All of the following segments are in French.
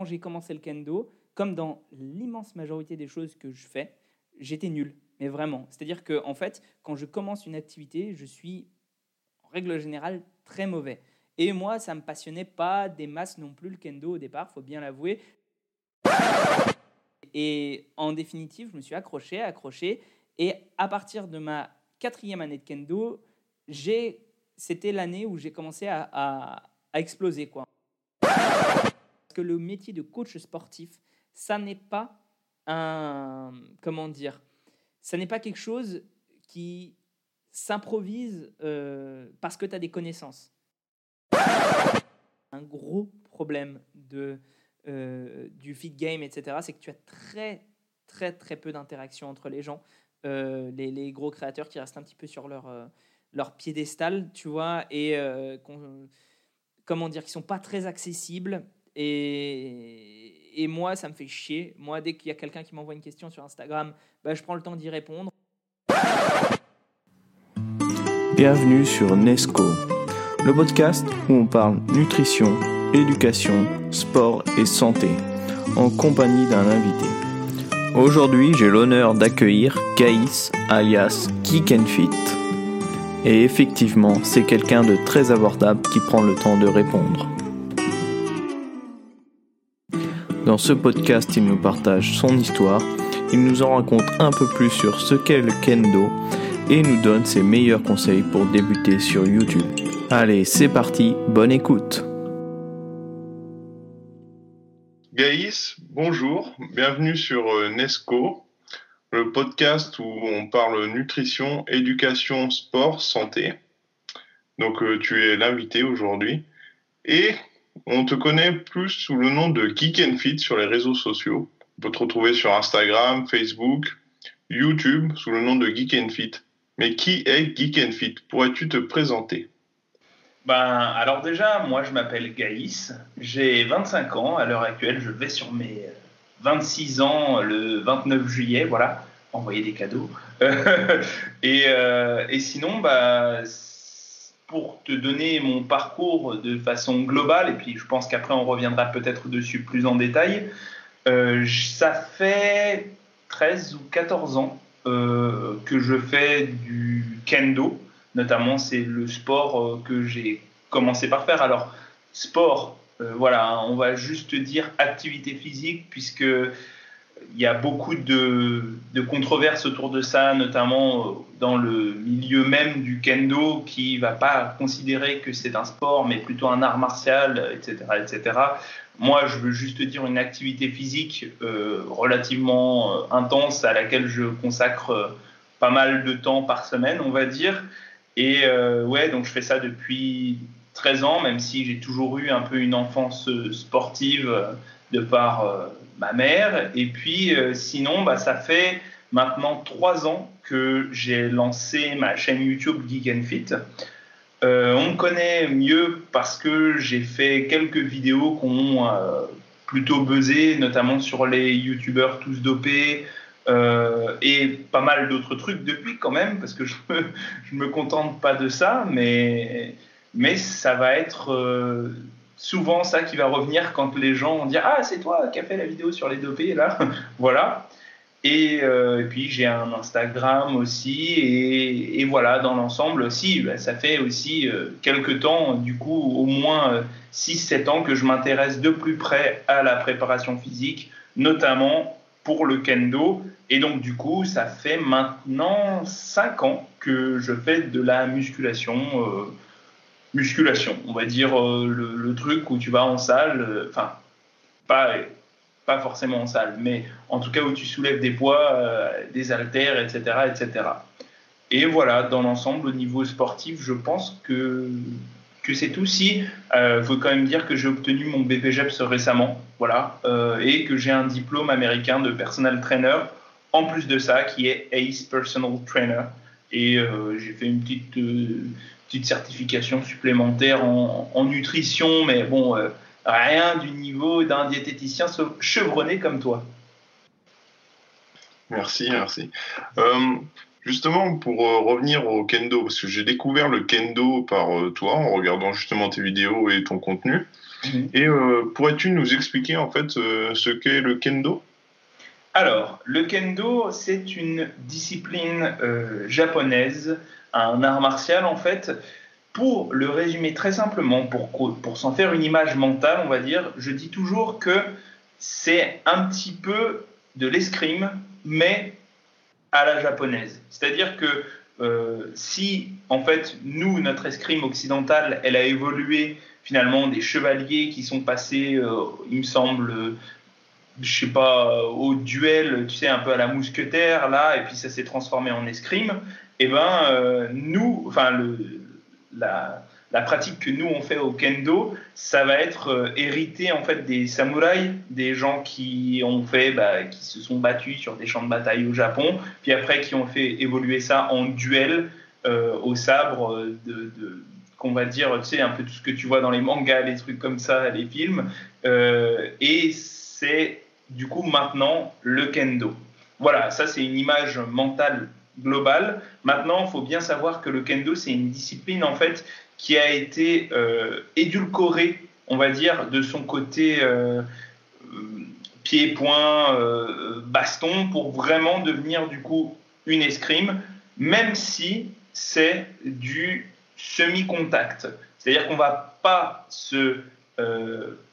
Quand j'ai commencé le kendo, comme dans l'immense majorité des choses que je fais, j'étais nul. Mais vraiment. C'est-à-dire que, en fait, quand je commence une activité, je suis, en règle générale, très mauvais. Et moi, ça me passionnait pas des masses non plus le kendo au départ, faut bien l'avouer. Et en définitive, je me suis accroché, accroché. Et à partir de ma quatrième année de kendo, j'ai, c'était l'année où j'ai commencé à, à, exploser. Quoi. Que le métier de coach sportif, ça n'est pas un. Comment dire Ça n'est pas quelque chose qui s'improvise euh, parce que tu as des connaissances. Un gros problème de, euh, du feed game, etc., c'est que tu as très, très, très peu d'interaction entre les gens. Euh, les, les, gros créateurs qui restent un petit peu sur leur, leur piédestal, tu vois, et comment dire, qui sont pas très accessibles. Et, moi, ça me fait chier. Moi, dès qu'il y a quelqu'un qui m'envoie une question sur Instagram, bah, je prends le temps d'y répondre. Bienvenue sur Nesco, le podcast où on parle nutrition, éducation, sport et santé, en compagnie d'un invité. Aujourd'hui, j'ai l'honneur d'accueillir Gaïs, alias Geek and Fit. Et effectivement, c'est quelqu'un de très abordable qui prend le temps de répondre. Dans ce podcast, il nous partage son histoire, il nous en raconte un peu plus sur ce qu'est le kendo et nous donne ses meilleurs conseils pour débuter sur YouTube. Allez, c'est parti, bonne écoute. Gaïs, bonjour, bienvenue sur euh, Nesco, le podcast où on parle nutrition, éducation, sport, santé. Donc euh, tu es l'invité aujourd'hui. Et on te connaît plus sous le nom de Geek and Fit sur les réseaux sociaux. On peut te retrouver sur Instagram, Facebook, YouTube sous le nom de Geek and Fit. Mais qui est Geek and Fit? Pourrais-tu te présenter? Ben, alors déjà, moi je m'appelle Gaïs, j'ai 25 ans, à l'heure actuelle je vais sur mes 26 ans le 29 juillet, voilà, envoyer des cadeaux. et, euh, et, sinon, bah, pour te donner mon parcours de façon globale, et puis je pense qu'après on reviendra peut-être dessus plus en détail, euh, ça fait 13 ou 14 ans euh, que je fais du kendo, notamment c'est le sport euh, que j'ai commencé par faire. Alors, sport, voilà, on va juste dire activité physique, puisque il y a beaucoup de, controverses autour de ça, notamment euh, dans le milieu même du kendo, qui va pas considérer que c'est un sport, mais plutôt un art martial, etc., etc. Moi, je veux juste dire une activité physique euh, relativement euh, intense à laquelle je consacre pas mal de temps par semaine, on va dire. Et ouais, donc je fais ça depuis 13 ans, même si j'ai toujours eu un peu une enfance sportive de par ma mère. Et puis, euh, sinon, bah, ça fait maintenant trois ans que j'ai lancé ma chaîne YouTube Geek and Fit. Euh, on me connaît mieux parce que j'ai fait quelques vidéos qui ont euh, plutôt buzzé, notamment sur les youtubeurs tous dopés et pas mal d'autres trucs depuis quand même, parce que je me, me contente pas de ça, mais, mais ça va être souvent ça qui va revenir quand les gens vont dire Ah, c'est toi qui as fait la vidéo sur les dopés, là. voilà. Euh, et, puis j'ai un Instagram aussi. Et, voilà, dans l'ensemble, aussi, bah, ça fait aussi euh, quelques temps, du coup, au moins 6-7 euh, ans que je m'intéresse de plus près à la préparation physique, notamment pour le kendo. Et donc, du coup, ça fait maintenant 5 ans que je fais de la musculation musculation, on va dire euh, le, truc où tu vas en salle, euh, enfin, pas, pas forcément en salle, mais en tout cas où tu soulèves des poids, euh, des haltères, etc., etc. Et voilà, dans l'ensemble, au niveau sportif, je pense que, que c'est tout. Si, il faut quand même dire que j'ai obtenu mon BPGEPS récemment, voilà, et que j'ai un diplôme américain de personal trainer, en plus de ça, qui est ACE Personal Trainer. Et j'ai fait une petite petite certification supplémentaire en, nutrition, mais bon, euh, rien du niveau d'un diététicien chevronné comme toi. Merci, merci. Euh, justement, pour euh, revenir au kendo, parce que j'ai découvert le kendo par toi en regardant justement tes vidéos et ton contenu. Mhm. Et pourrais-tu nous expliquer en fait ce qu'est le kendo? Alors, le kendo, c'est une discipline japonaise, un art martial en fait. Pour le résumer très simplement, pour, pour s'en faire une image mentale, on va dire, je dis toujours que c'est un petit peu de l'escrime, mais à la japonaise. C'est-à-dire que euh, si, en fait, nous, notre escrime occidentale, elle a évolué finalement des chevaliers qui sont passés, euh, il me semble, je sais pas, au duel, tu sais, un peu à la mousquetaire, là, et puis ça s'est transformé en escrime, eh ben, euh, nous, enfin, la, pratique que nous on fait au kendo, ça va être euh, hérité en fait des samouraïs, des gens qui ont fait, bah, qui se sont battus sur des champs de bataille au Japon, puis après qui ont fait évoluer ça en duel euh, au sabre, euh, de, qu'on va dire, tu sais, un peu tout ce que tu vois dans les mangas, les trucs comme ça, les films, et c'est du coup maintenant le kendo. Voilà, ça c'est une image mentale globale. Maintenant, il faut bien savoir que le kendo, c'est une discipline en fait qui a été euh, édulcoré, on va dire, de son côté euh, pied, point, euh, baston, pour vraiment devenir du coup une escrime, même si c'est du semi-contact. C'est-à-dire qu'on ne va pas se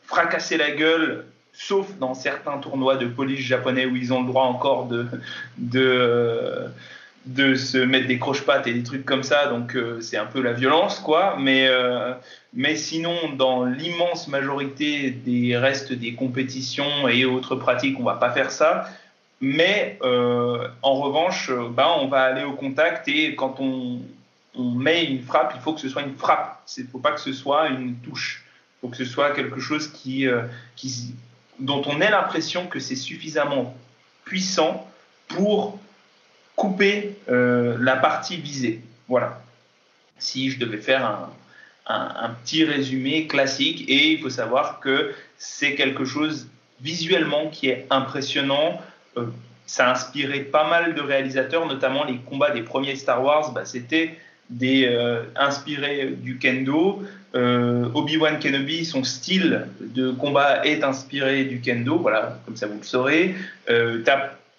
fracasser la gueule, sauf dans certains tournois de police japonais où ils ont le droit encore de, de de se mettre des croche-pattes et des trucs comme ça, donc euh, c'est un peu la violence, quoi. Mais, euh, mais sinon, dans l'immense majorité des restes des compétitions et autres pratiques, on va pas faire ça. Mais euh, en revanche, ben, on va aller au contact et quand on, on, met une frappe, il faut que ce soit une frappe. Il ne faut pas que ce soit une touche. Il faut que ce soit quelque chose qui, dont on ait l'impression que c'est suffisamment puissant pour couper euh, la partie visée. Voilà. Si je devais faire un, petit résumé classique, et il faut savoir que c'est quelque chose visuellement qui est impressionnant. Euh, ça a inspiré pas mal de réalisateurs, notamment les combats des premiers Star Wars. Bah, C'était des euh, inspirés du kendo. Obi-Wan Kenobi, son style de combat est inspiré du kendo, voilà, comme ça vous le saurez. Euh,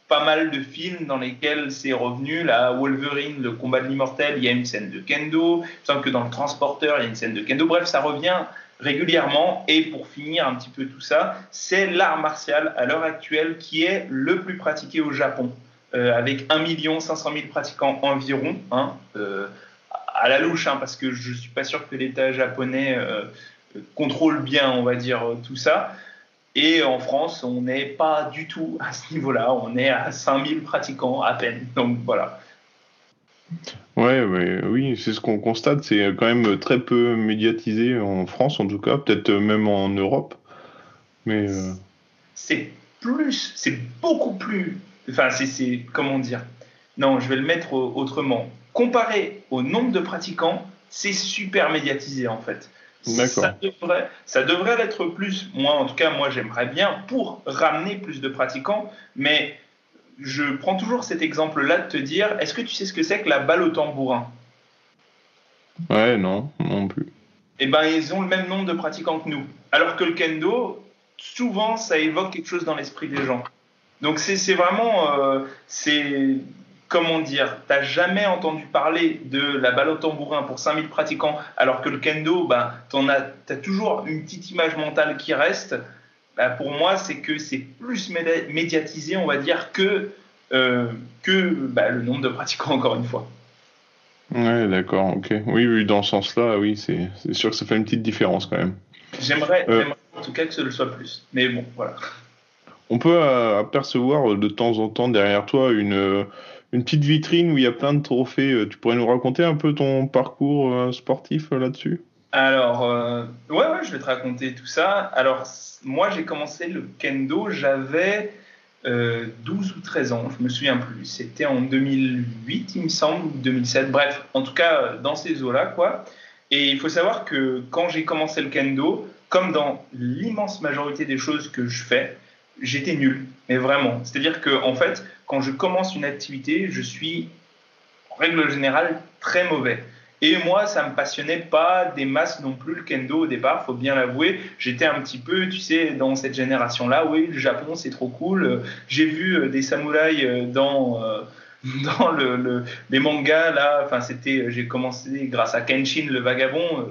pas mal de films dans lesquels c'est revenu. Là, Wolverine, le combat de l'immortel, il y a une scène de kendo. Il semble que dans le transporteur, il y a une scène de kendo. Bref, ça revient régulièrement. Et pour finir un petit peu tout ça, c'est l'art martial à l'heure actuelle qui est le plus pratiqué au Japon, euh, avec 1 500 000 pratiquants environ. Hein, euh, à la louche, hein, parce que je ne suis pas sûr que l'État japonais euh, contrôle bien, on va dire, tout ça. Et en France, on n'est pas du tout à ce niveau-là. On est à 5000 pratiquants à peine. Donc voilà. Ouais, oui, c'est ce qu'on constate. C'est quand même très peu médiatisé en France, en tout cas, peut-être même en Europe. Mais euh, c'est plus, c'est beaucoup plus. Enfin, c'est comment dire? Non, je vais le mettre autrement. Comparé au nombre de pratiquants, c'est super médiatisé en fait. Ça devrait, ça devrait être plus, moi en tout cas, moi j'aimerais bien pour ramener plus de pratiquants, mais je prends toujours cet exemple-là de te dire, est-ce que tu sais ce que c'est que la balle au tambourin? Ouais, non, non plus. Eh ben, ils ont le même nombre de pratiquants que nous. Alors que le kendo, souvent, ça évoque quelque chose dans l'esprit des gens. Donc c'est vraiment, euh, c'est comment dire, t'as jamais entendu parler de la balle au tambourin pour 5000 pratiquants, alors que le kendo, bah, tu as, toujours une petite image mentale qui reste. Bah, pour moi, c'est que c'est plus médiatisé, on va dire, que, euh, que bah, le nombre de pratiquants, encore une fois. Ouais, d'accord, ok. Oui, oui, dans ce sens-là, oui, c'est sûr que ça fait une petite différence quand même. J'aimerais euh. en tout cas que ce le soit plus. Mais bon, voilà. On peut euh, apercevoir de temps en temps derrière toi une une petite vitrine où il y a plein de trophées. Euh, tu pourrais nous raconter un peu ton parcours euh, sportif euh, là-dessus? Alors, ouais, ouais, je vais te raconter tout ça. Alors, moi, j'ai commencé le kendo, j'avais 12 ou 13 ans, je me souviens plus. C'était en 2008, il me semble, ou 2007. Bref, en tout cas, dans ces eaux-là, quoi. Et il faut savoir que quand j'ai commencé le kendo, comme dans l'immense majorité des choses que je fais, j'étais nul, mais vraiment. C'est-à-dire que en fait, quand je commence une activité, je suis en règle générale très mauvais. Et moi, ça me passionnait pas des masses non plus le kendo au départ, faut bien l'avouer. J'étais un petit peu, tu sais, dans cette génération-là, oui, le Japon c'est trop cool. J'ai vu des samouraïs dans dans le, les mangas là. Enfin, c'était, j'ai commencé grâce à Kenshin le vagabond.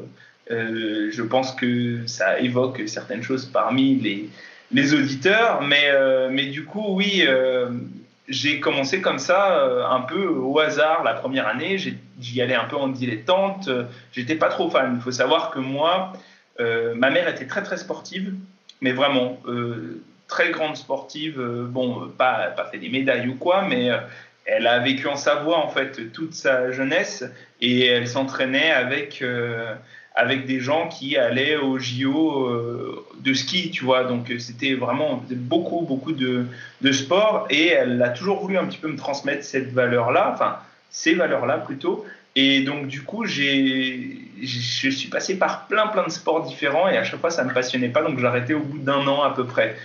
Euh, je pense que ça évoque certaines choses parmi les, les auditeurs, mais, euh, mais du coup, oui, euh, j'ai commencé comme ça, un peu au hasard la première année. J'y allais un peu en dilettante. J'étais pas trop fan. Il faut savoir que moi, ma mère était très très sportive, mais vraiment très grande sportive. bon, pas, pas fait des médailles ou quoi, mais elle a vécu en Savoie en fait toute sa jeunesse et elle s'entraînait avec avec des gens qui allaient au JO euh, de ski, tu vois. Donc euh, c'était vraiment beaucoup, beaucoup de, de sport et elle a toujours voulu un petit peu me transmettre cette valeur-là, enfin ces valeurs-là plutôt. Et donc du coup, j'ai, je suis passé par plein, plein de sports différents et à chaque fois ça ne me passionnait pas, donc j'arrêtais au bout d'un an à peu près.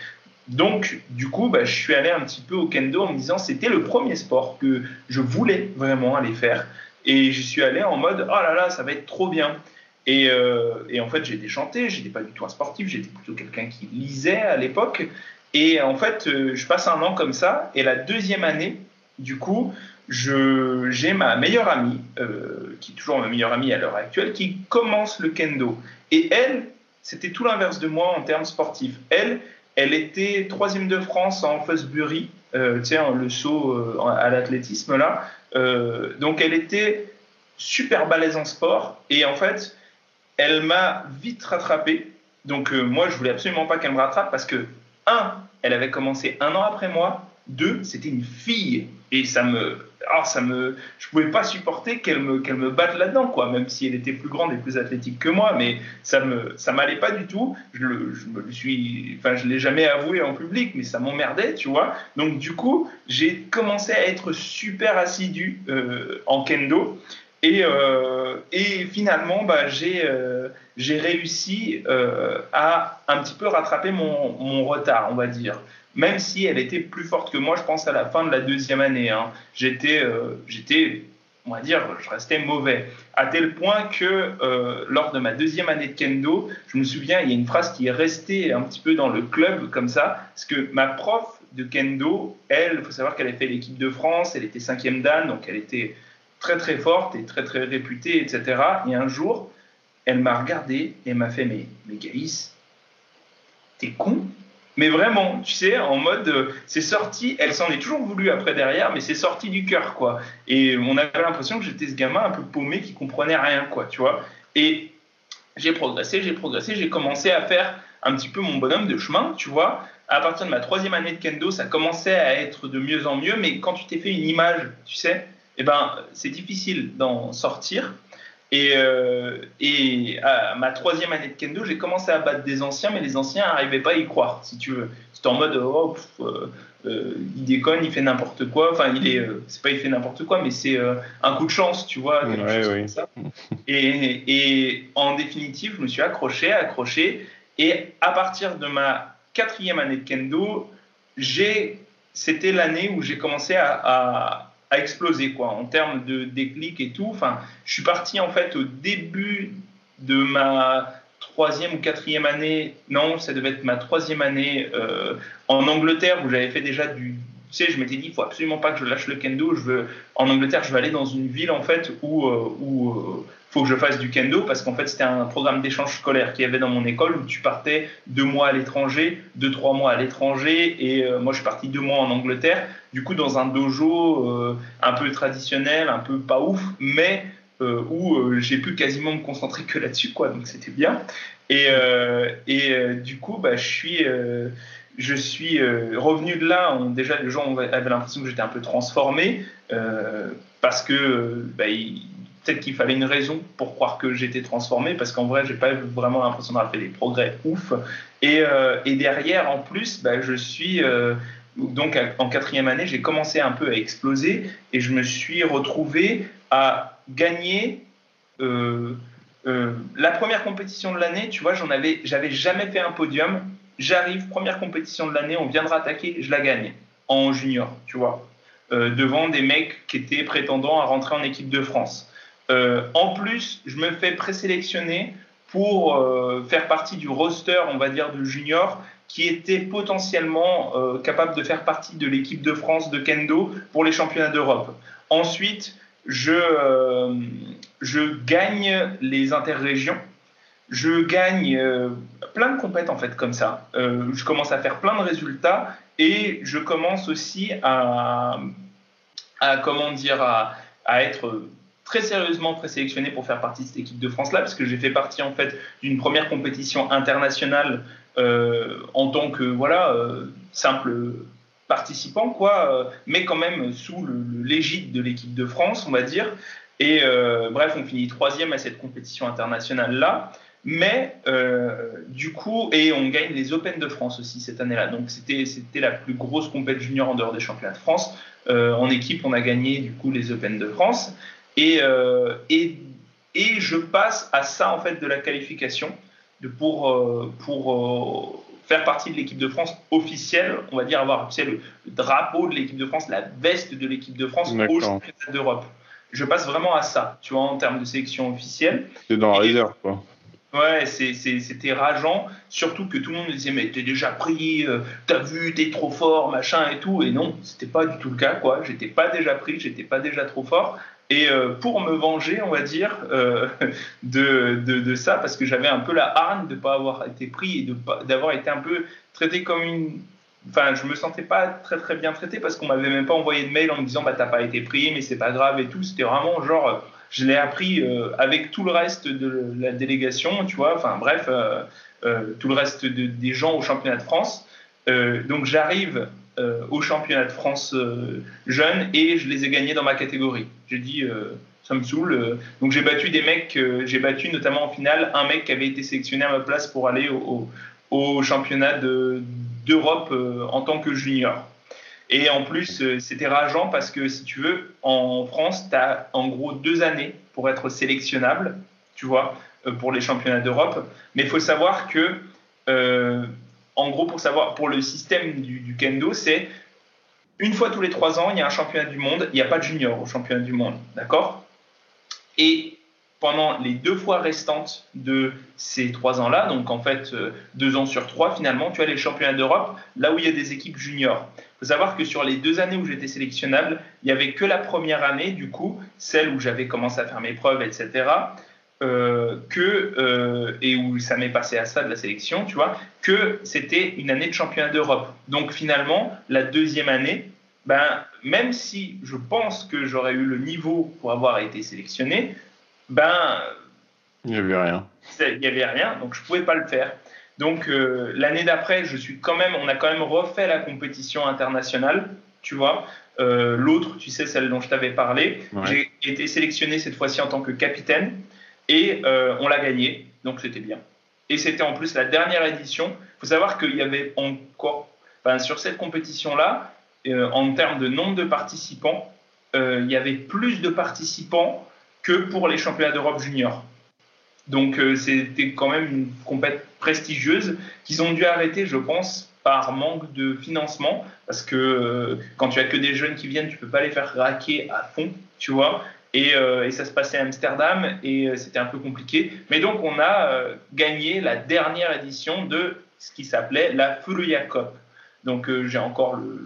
Donc, du coup, bah, je suis allé un petit peu au kendo en me disant c'était le premier sport que je voulais vraiment aller faire. Et je suis allé en mode oh là là, ça va être trop bien. Euh, et, en fait, j'ai déchanté, j'étais pas du tout un sportif, j'étais plutôt quelqu'un qui lisait à l'époque. Et en fait, euh, je passe un an comme ça, et la deuxième année, du coup, j'ai ma meilleure amie, euh, qui est toujours ma meilleure amie à l'heure actuelle, qui commence le kendo. Et elle, c'était tout l'inverse de moi en termes sportifs. Elle, elle était troisième de France en Fosbury, sais, le saut à l'athlétisme là. donc elle était super balèze en sport. Et en fait, elle m'a vite rattrapé. Donc euh, moi, je voulais absolument pas qu'elle me rattrape parce que, un, elle avait commencé un an après moi. Deux, c'était une fille. Et ça me... Alors, ça me, je pouvais pas supporter qu'elle me, qu'elle me batte là-dedans, quoi, même si elle était plus grande et plus athlétique que moi, mais ça me, ça m'allait pas du tout. Je le, je suis, enfin, je l'ai jamais avoué en public, mais ça m'emmerdait, tu vois. Donc, du coup, j'ai commencé à être super assidu euh, en kendo. Et, euh, et finalement, bah, j'ai euh, réussi euh, à un petit peu rattraper mon, retard, on va dire. Même si elle était plus forte que moi, je pense à la fin de la deuxième année. Hein. J'étais, j'étais, on va dire, je restais mauvais. À tel point que lors de ma deuxième année de kendo, je me souviens, il y a une phrase qui est restée un petit peu dans le club comme ça, parce que ma prof de kendo, elle, il faut savoir qu'elle avait fait l'équipe de France, elle était cinquième dan, donc elle était très très forte et très très réputée, etc. Et un jour, elle m'a regardé et m'a fait Mais, mais Gaïs, t'es con Mais vraiment, tu sais, en mode, euh, c'est sorti, elle s'en est toujours voulu après derrière, mais c'est sorti du cœur, quoi. Et on avait l'impression que j'étais ce gamin un peu paumé qui comprenait rien, quoi, tu vois. Et j'ai progressé, j'ai progressé, j'ai commencé à faire un petit peu mon bonhomme de chemin, tu vois. À partir de ma troisième année de kendo, ça commençait à être de mieux en mieux, mais quand tu t'es fait une image, tu sais, eh ben, c'est difficile d'en sortir. Et, euh, et, à ma troisième année de kendo, j'ai commencé à battre des anciens, mais les anciens n'arrivaient pas à y croire, si tu veux. C'était en mode, oh, euh, euh, il déconne, il fait n'importe quoi. Enfin, il est, c'est pas il fait n'importe quoi, mais c'est un coup de chance, tu vois. Et, et, en définitive, je me suis accroché, accroché. Et à partir de ma quatrième année de kendo, j'ai, c'était l'année où j'ai commencé à a explosé quoi, en termes de déclic et tout. Enfin, je suis parti en fait au début de ma troisième ou quatrième année, non, ça devait être ma troisième année euh, en Angleterre où j'avais fait déjà du, tu sais, je m'étais dit, il faut absolument pas que je lâche le kendo. Je veux, en Angleterre, je veux aller dans une ville en fait où, euh, où euh, faut que je fasse du kendo parce qu'en fait c'était un programme d'échange scolaire qu'il y avait dans mon école où tu partais deux mois à l'étranger, deux trois mois à l'étranger et euh, moi je suis parti deux mois en Angleterre. Du coup dans un dojo un peu traditionnel, un peu pas ouf, mais où j'ai pu quasiment me concentrer que là-dessus quoi, donc c'était bien. Et, et du coup bah je suis je suis euh, revenu de là, déjà les gens avaient l'impression que j'étais un peu transformé, euh, parce que bah, peut-être qu'il fallait une raison pour croire que j'étais transformé, parce qu'en vrai, j'ai pas vraiment l'impression d'avoir fait des progrès ouf. Et, euh, derrière, en plus, bah, je suis donc en quatrième année, j'ai commencé un peu à exploser, et je me suis retrouvé à gagner. la première compétition de l'année, tu vois, j'en avais, j'avais jamais fait un podium J'arrive, première compétition de l'année, on viendra attaquer, je la gagne en junior, tu vois, euh, devant des mecs qui étaient prétendants à rentrer en équipe de France. En plus, je me fais présélectionner pour faire partie du roster, on va dire, de junior qui était potentiellement capable de faire partie de l'équipe de France de kendo pour les championnats d'Europe. Ensuite, je, je gagne les interrégions je gagne euh, plein de compètes en fait comme ça. Euh, je commence à faire plein de résultats et je commence aussi à comment dire, à, à, être très sérieusement présélectionné pour faire partie de cette équipe de France là, parce que j'ai fait partie en fait d'une première compétition internationale euh, en tant que voilà simple participant quoi, mais quand même sous l'égide de l'équipe de France, on va dire. Et bref, on finit troisième à cette compétition internationale là. Mais euh, du coup, et on gagne les Open de France aussi cette année-là. Donc c'était la plus grosse compétition junior en dehors des championnats de France. Euh, en équipe, on a gagné du coup les Open de France. Et, euh, et, et, je passe à ça en fait de la qualification de pour, pour faire partie de l'équipe de France officielle, on va dire avoir tu le, drapeau de l'équipe de France, la veste de l'équipe de France au championnat d'Europe. Je passe vraiment à ça, tu vois, en termes de sélection officielle. C'est dans la réserve, quoi. Ouais, c'était rageant, surtout que tout le monde me disait mais t'es déjà pris, euh, t'as vu, t'es trop fort, machin et tout. Et non, c'était pas du tout le cas, quoi. J'étais pas déjà pris, j'étais pas déjà trop fort. Et euh, pour me venger, on va dire, euh, de, ça, parce que j'avais un peu la hargne de ne pas avoir été pris et d'avoir été un peu traité comme une. Enfin, je me sentais pas très très bien traité parce qu'on m'avait même pas envoyé de mail en me disant bah t'as pas été pris, mais c'est pas grave et tout. C'était vraiment genre je l'ai appris euh, avec tout le reste de la délégation, tu vois, enfin bref, euh, euh, tout le reste des gens au championnat de France. donc j'arrive au championnat de France jeune et je les ai gagnés dans ma catégorie. J'ai dit, ça me saoule. donc j'ai battu des mecs, j'ai battu notamment en finale un mec qui avait été sélectionné à ma place pour aller au, championnat d'Europe en tant que junior. Et en plus, euh, c'était rageant parce que si tu veux, en France, tu as en gros deux années pour être sélectionnable, tu vois, euh, pour les championnats d'Europe. Mais il faut savoir que, euh, en gros, pour savoir, pour le système du, kendo, c'est une fois tous les trois ans, il y a un championnat du monde. Il n'y a pas de junior au championnat du monde, d'accord? Et pendant les deux fois restantes de ces trois ans-là, donc en fait deux ans sur trois finalement, tu as les championnats d'Europe, là où il y a des équipes juniors faut savoir que sur les deux années où j'étais sélectionnable, il n'y avait que la première année, du coup, celle où j'avais commencé à faire mes preuves, etc., euh, que, euh, et où ça m'est passé à ça de la sélection, tu vois, que c'était une année de championnat d'Europe. Donc finalement, la deuxième année, ben, même si je pense que j'aurais eu le niveau pour avoir été sélectionné, ben. Il n'y avait rien. Il n'y avait rien, donc je ne pouvais pas le faire. Donc euh, l'année d'après, je suis quand même, on a quand même refait la compétition internationale, tu vois. Euh, l'autre, tu sais, celle dont je t'avais parlé, j'ai été sélectionné cette fois-ci en tant que capitaine et euh, on l'a gagné, donc c'était bien. Et c'était en plus la dernière édition. Il faut savoir qu'il y avait encore, sur cette compétition-là, en termes de nombre de participants, il y avait plus de participants que pour les championnats d'Europe junior. Donc c'était quand même une compétition prestigieuse qu'ils ont dû arrêter, je pense, par manque de financement, parce que euh, quand tu as que des jeunes qui viennent, tu peux pas les faire raquer à fond, tu vois. Et, euh, ça se passait à Amsterdam et euh, c'était un peu compliqué. Mais donc on a gagné la dernière édition de ce qui s'appelait la Furuya Cup. Donc j'ai encore le,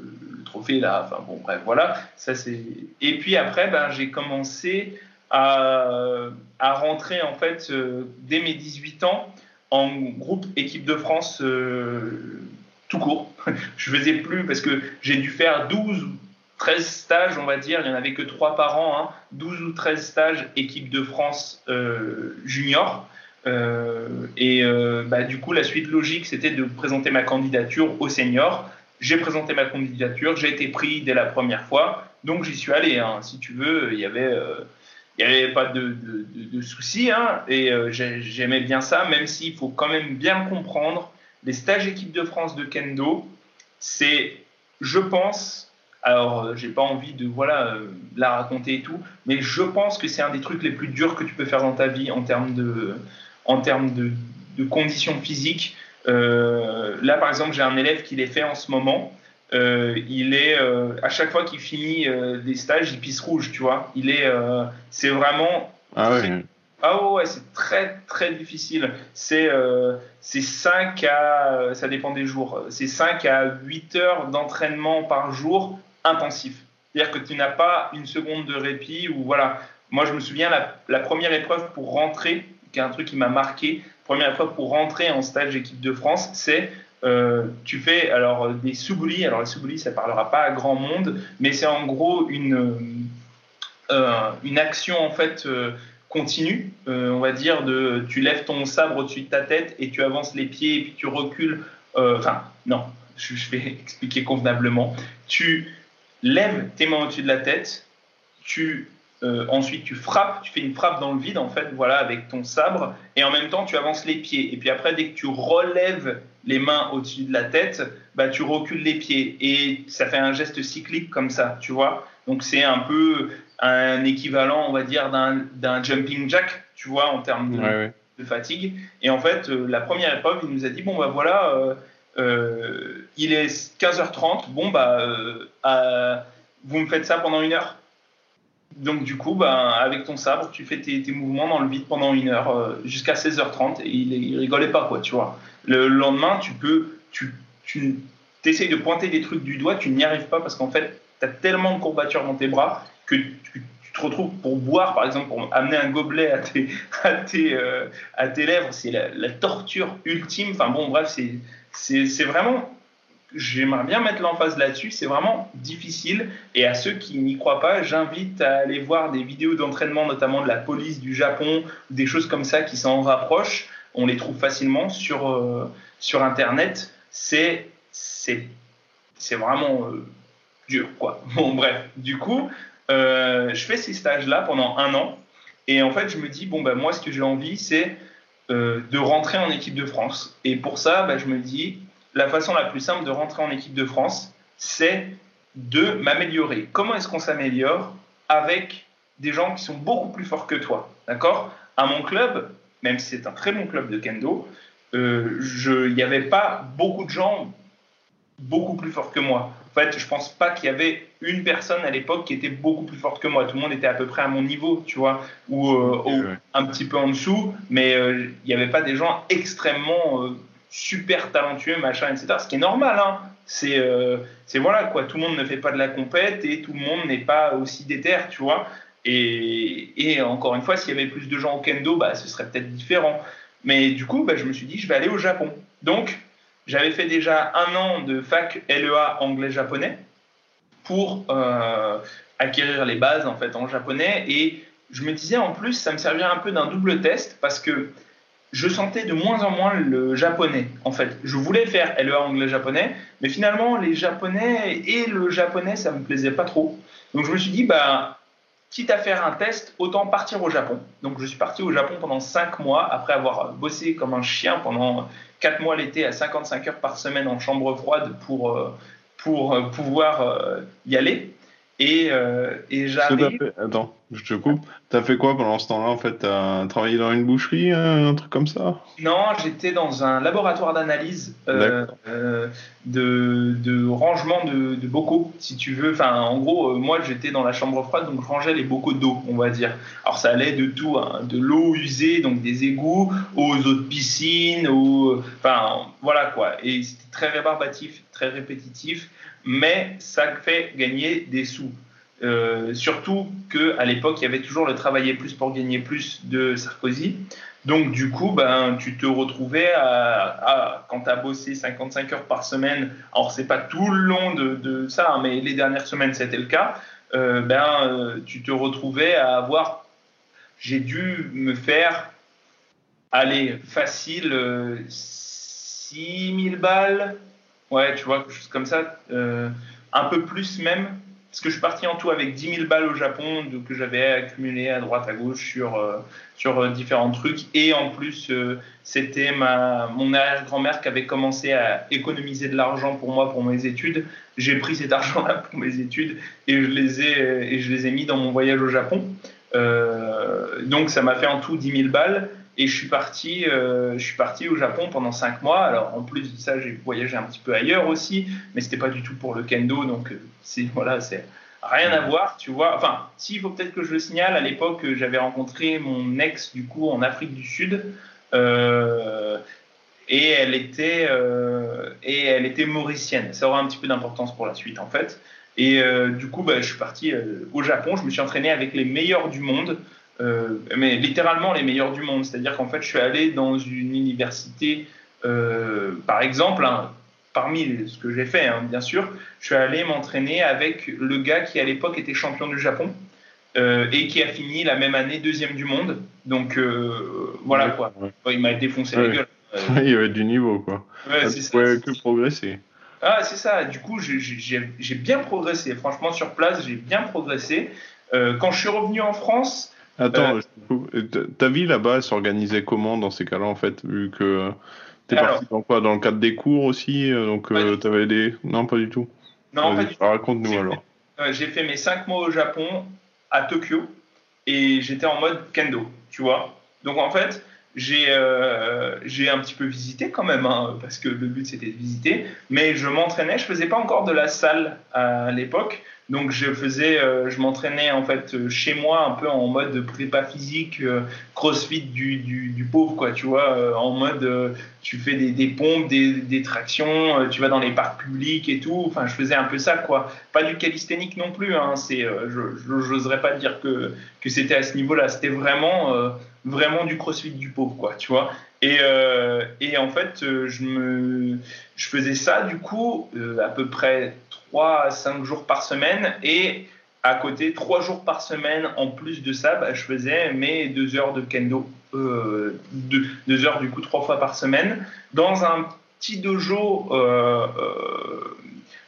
trophée là. Enfin bon, bref, voilà. Ça c'est. Et puis après, ben, j'ai commencé à, rentrer en fait dès mes 18 ans en groupe équipe de France euh, tout court. je faisais plus parce que j'ai dû faire 12 ou 13 stages, on va dire, il n'y en avait que 3 par an, hein, 12 ou 13 stages équipe de France euh, junior. Euh, et bah, du coup, la suite logique, c'était de présenter ma candidature au senior. J'ai présenté ma candidature, j'ai été pris dès la première fois, donc j'y suis allé. Hein. Si tu veux, il y avait n'y avait pas de, soucis, hein, et euh, j'aimais bien ça, même s'il faut quand même bien comprendre, les stages équipe de France de kendo, c'est, je pense, alors euh, j'ai pas envie de voilà euh, la raconter et tout, mais je pense que c'est un des trucs les plus durs que tu peux faire dans ta vie en termes de, en termes de, conditions physiques. là, par exemple, j'ai un élève qui les fait en ce moment. Euh, il est euh, à chaque fois qu'il finit euh, des stages, il pisse rouge, tu vois. Il est, c'est vraiment Ah ouais. Ah ouais, c'est très très difficile. C'est euh, 5 à, ça dépend des jours, c'est 5 à 8 heures d'entraînement par jour intensif. C'est-à-dire que tu n'as pas une seconde de répit ou voilà. Moi, je me souviens, la, première épreuve pour rentrer, qui est un truc qui m'a marqué, première épreuve pour rentrer en stage équipe de France, c'est euh, tu fais alors des soublis. Alors les soublis, ça parlera pas à grand monde, mais c'est en gros une euh, une action en fait euh, continue, on va dire de tu lèves ton sabre au-dessus de ta tête et tu avances les pieds et puis tu recules. Enfin non, je, je vais expliquer convenablement. Tu lèves tes mains au-dessus de la tête, tu euh, ensuite, tu frappes, tu fais une frappe dans le vide, en fait, voilà, avec ton sabre, et en même temps, tu avances les pieds. Et puis après, dès que tu relèves les mains au-dessus de la tête, bah, tu recules les pieds. Et ça fait un geste cyclique comme ça, tu vois. Donc, c'est un peu un équivalent, on va dire, d'un jumping jack, tu vois, en termes de, fatigue. Et en fait, euh, la première épreuve, il nous a dit, bon, bah voilà, euh, il est 15h30, bon, bah, vous me faites ça pendant une heure donc du coup, ben, avec ton sabre, tu fais tes, mouvements dans le vide pendant une heure, euh, jusqu'à 16h30, et il, rigolait pas, quoi, tu vois. Le lendemain, tu peux, tu, tu essayes de pointer des trucs du doigt, tu n'y arrives pas parce qu'en fait, tu as tellement de courbatures dans tes bras que tu, te retrouves pour boire, par exemple, pour amener un gobelet à tes, à tes, euh, à tes lèvres, c'est la, torture ultime. Enfin bon, bref, c'est vraiment j'aimerais bien mettre l'emphase là-dessus. C'est vraiment difficile. Et à ceux qui n'y croient pas, j'invite à aller voir des vidéos d'entraînement, notamment de la police du Japon, des choses comme ça qui s'en rapprochent. On les trouve facilement sur, euh, sur Internet. C'est, c'est, c'est vraiment euh, dur, quoi. Bon, bref. Du coup, euh, je fais ces stages-là pendant un an. Et en fait, je me dis, bon, ben, moi, ce que j'ai envie, c'est de rentrer en équipe de France. Et pour ça, ben, je me dis, la façon la plus simple de rentrer en équipe de France, c'est de m'améliorer. Comment est-ce qu'on s'améliore Avec des gens qui sont beaucoup plus forts que toi. D'accord? À mon club, même si c'est un très bon club de kendo, euh, il n'y avait pas beaucoup de gens beaucoup plus forts que moi. En fait, je pense pas qu'il y avait une personne à l'époque qui était beaucoup plus forte que moi. Tout le monde était à peu près à mon niveau, tu vois, ou, euh, un petit peu en dessous, mais euh, il n'y avait pas des gens extrêmement super talentueux, machin, etc. Ce qui est normal, hein. Euh, c'est voilà quoi. Tout le monde ne fait pas de la compète et tout le monde n'est pas aussi déter, tu vois. Et, et, encore une fois, s'il y avait plus de gens au kendo, bah, ce serait peut-être différent. Mais du coup, bah, je me suis dit, je vais aller au Japon. Donc, j'avais fait déjà un an de fac LEA anglais-japonais pour euh, acquérir les bases en fait en japonais. Et je me disais en plus, ça me servirait un peu d'un double test parce que je sentais de moins en moins le japonais, en fait. Je voulais faire LEA anglais-japonais, mais finalement, les japonais et le japonais, ça me plaisait pas trop. Donc je me suis dit, bah, quitte à faire un test, autant partir au Japon. Donc je suis parti au Japon pendant 5 mois, après avoir bossé comme un chien pendant 4 mois l'été à 55 heures par semaine en chambre froide pour, euh, pour euh, pouvoir euh, y aller. Et, et j'arrive... Attends, je te coupe. T'as fait quoi pendant ce temps-là En fait, t'as travaillé dans une boucherie, un truc comme ça? Non, j'étais dans un laboratoire d'analyse euh, euh, de, de, rangement de, de, bocaux, si tu veux. Enfin, en gros, euh, moi, j'étais dans la chambre froide, donc je rangeais les bocaux d'eau, on va dire. Alors, ça allait de tout, hein, de l'eau usée, donc des égouts, aux eaux de piscine, aux... enfin, voilà quoi. Et c'était très rébarbatif, très répétitif, mais ça fait gagner des sous. Euh, surtout qu'à l'époque, il y avait toujours le travailler plus pour gagner plus de Sarkozy. Donc, du coup, ben, tu te retrouvais à, quand tu as bossé 55 heures par semaine, alors c'est pas tout le long de, ça, hein, mais les dernières semaines c'était le cas, euh, ben, euh, tu te retrouvais à avoir. J'ai dû me faire, aller facile, 6000 balles, ouais, tu vois, quelque chose comme ça, un peu plus même parce que je suis parti en tout avec 10 000 balles au Japon que j'avais accumulé à droite à gauche sur, euh, sur euh, différents trucs. Et en plus, euh, c'était ma, mon arrière-grand-mère qui avait commencé à économiser de l'argent pour moi pour mes études. J'ai pris cet argent-là pour mes études et je les ai, et je les ai mis dans mon voyage au Japon. donc ça m'a fait en tout 10 000 balles. Et je suis parti, je suis parti au Japon pendant 5 mois. Alors en plus de ça, j'ai voyagé un petit peu ailleurs aussi, mais c'était pas du tout pour le kendo. Donc c'est voilà, c'est Rien à voir, tu vois. Enfin, s'il faut peut-être que je le signale, à l'époque, j'avais rencontré mon ex, du coup, en Afrique du Sud. Euh, et elle était euh, et elle était mauricienne. Ça aura un petit peu d'importance pour la suite en fait. Et euh, du coup, bah, je suis parti au Japon. Je me suis entraîné avec les meilleurs du monde, mais littéralement les meilleurs du monde. C'est-à-dire qu'en fait, je suis allé dans une université, par exemple, hein, parmi ce que j'ai fait, hein, bien sûr, je suis allé m'entraîner avec le gars qui à l'époque était champion du Japon. et qui a fini la même année deuxième du monde. Donc voilà quoi. Il m'a défoncé la gueule. il y avait du niveau, quoi. Ouais, ça. que progresser. Ah, c'est ça. Du coup, j'ai bien progressé. Franchement, sur place, j'ai bien progressé. Euh, quand je suis revenu en France. Attends, euh, ta vie là-bas s'organisait comment dans ces cas-là, en fait, vu que t'es parti dans quoi Dans le cadre des cours aussi euh, Donc, tu avais des. Non, pas du tout. Non, pas du tout. Raconte-nous alors. J'ai fait mes 5 mois au Japon, à Tokyo, et j'étais en mode kendo, tu vois. Donc, en fait, euh, j'ai un petit peu visité quand même, hein, parce que le but c'était de visiter, mais je m'entraînais, je faisais pas encore de la salle à l'époque, donc je faisais, euh, je m'entraînais en fait chez moi un peu en mode prépa physique, euh, crossfit du, du, pauvre quoi, tu vois, en mode tu fais des, des pompes, des, des tractions, tu vas dans les parcs publics et tout, enfin je faisais un peu ça quoi, pas du calisthénique non plus, hein, c'est, je n'oserais pas dire que, que c'était à ce niveau-là, c'était vraiment vraiment du crossfit du pauvre, quoi, tu vois. Et, euh, et en fait, euh, je, me, je faisais ça, du coup, euh, à peu près 3 à 5 jours par semaine. Et à côté, 3 jours par semaine, en plus de ça, bah, je faisais mes 2 heures de kendo. 2 heures, du coup, 3 fois par semaine. Dans un petit dojo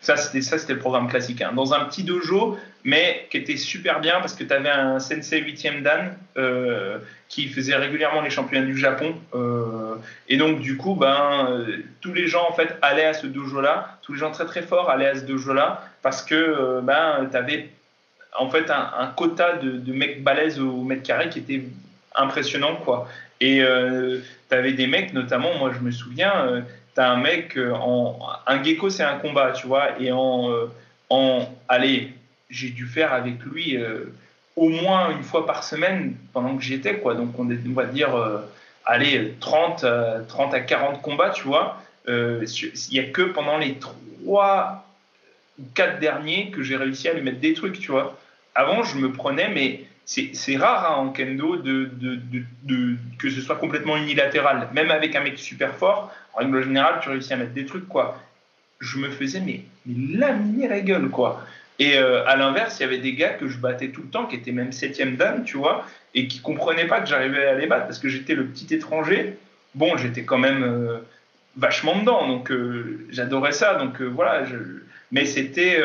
ça, c'était ça, c'était le programme classique. Hein. Dans un petit dojo, mais qui était super bien parce que tu avais un sensei 8e dan euh, qui faisait régulièrement les championnats du Japon. Euh, et donc, du coup, ben, euh, tous les gens en fait allaient à ce dojo-là. Tous les gens très très forts allaient à ce dojo-là parce que ben, tu avais en fait un, quota de, mecs balèzes au mètre carré qui était impressionnant, quoi. Et tu avais des mecs, notamment, moi je me souviens un mec, en, un gecko c'est un combat, tu vois, et en, en allez, j'ai dû faire avec lui euh, au moins une fois par semaine pendant que j'y étais, quoi. Donc on, va dire, allez, 30, 30 à 40 combats, tu vois. Il n'y a que pendant les 3 ou 4 derniers que j'ai réussi à lui mettre des trucs, tu vois. Avant, je me prenais, mais c'est rare hein, en kendo que ce soit complètement unilatéral. Même avec un mec super fort, en règle générale, tu réussis à mettre des trucs, quoi. Je me faisais, mais laminer la gueule, quoi. Et euh, à l'inverse, il y avait des gars que je battais tout le temps, qui étaient même septième dan, tu vois, et qui comprenaient pas que j'arrivais à les battre parce que j'étais le petit étranger. Bon, j'étais quand même euh, vachement dedans, donc euh, j'adorais ça. Donc voilà, mais c'était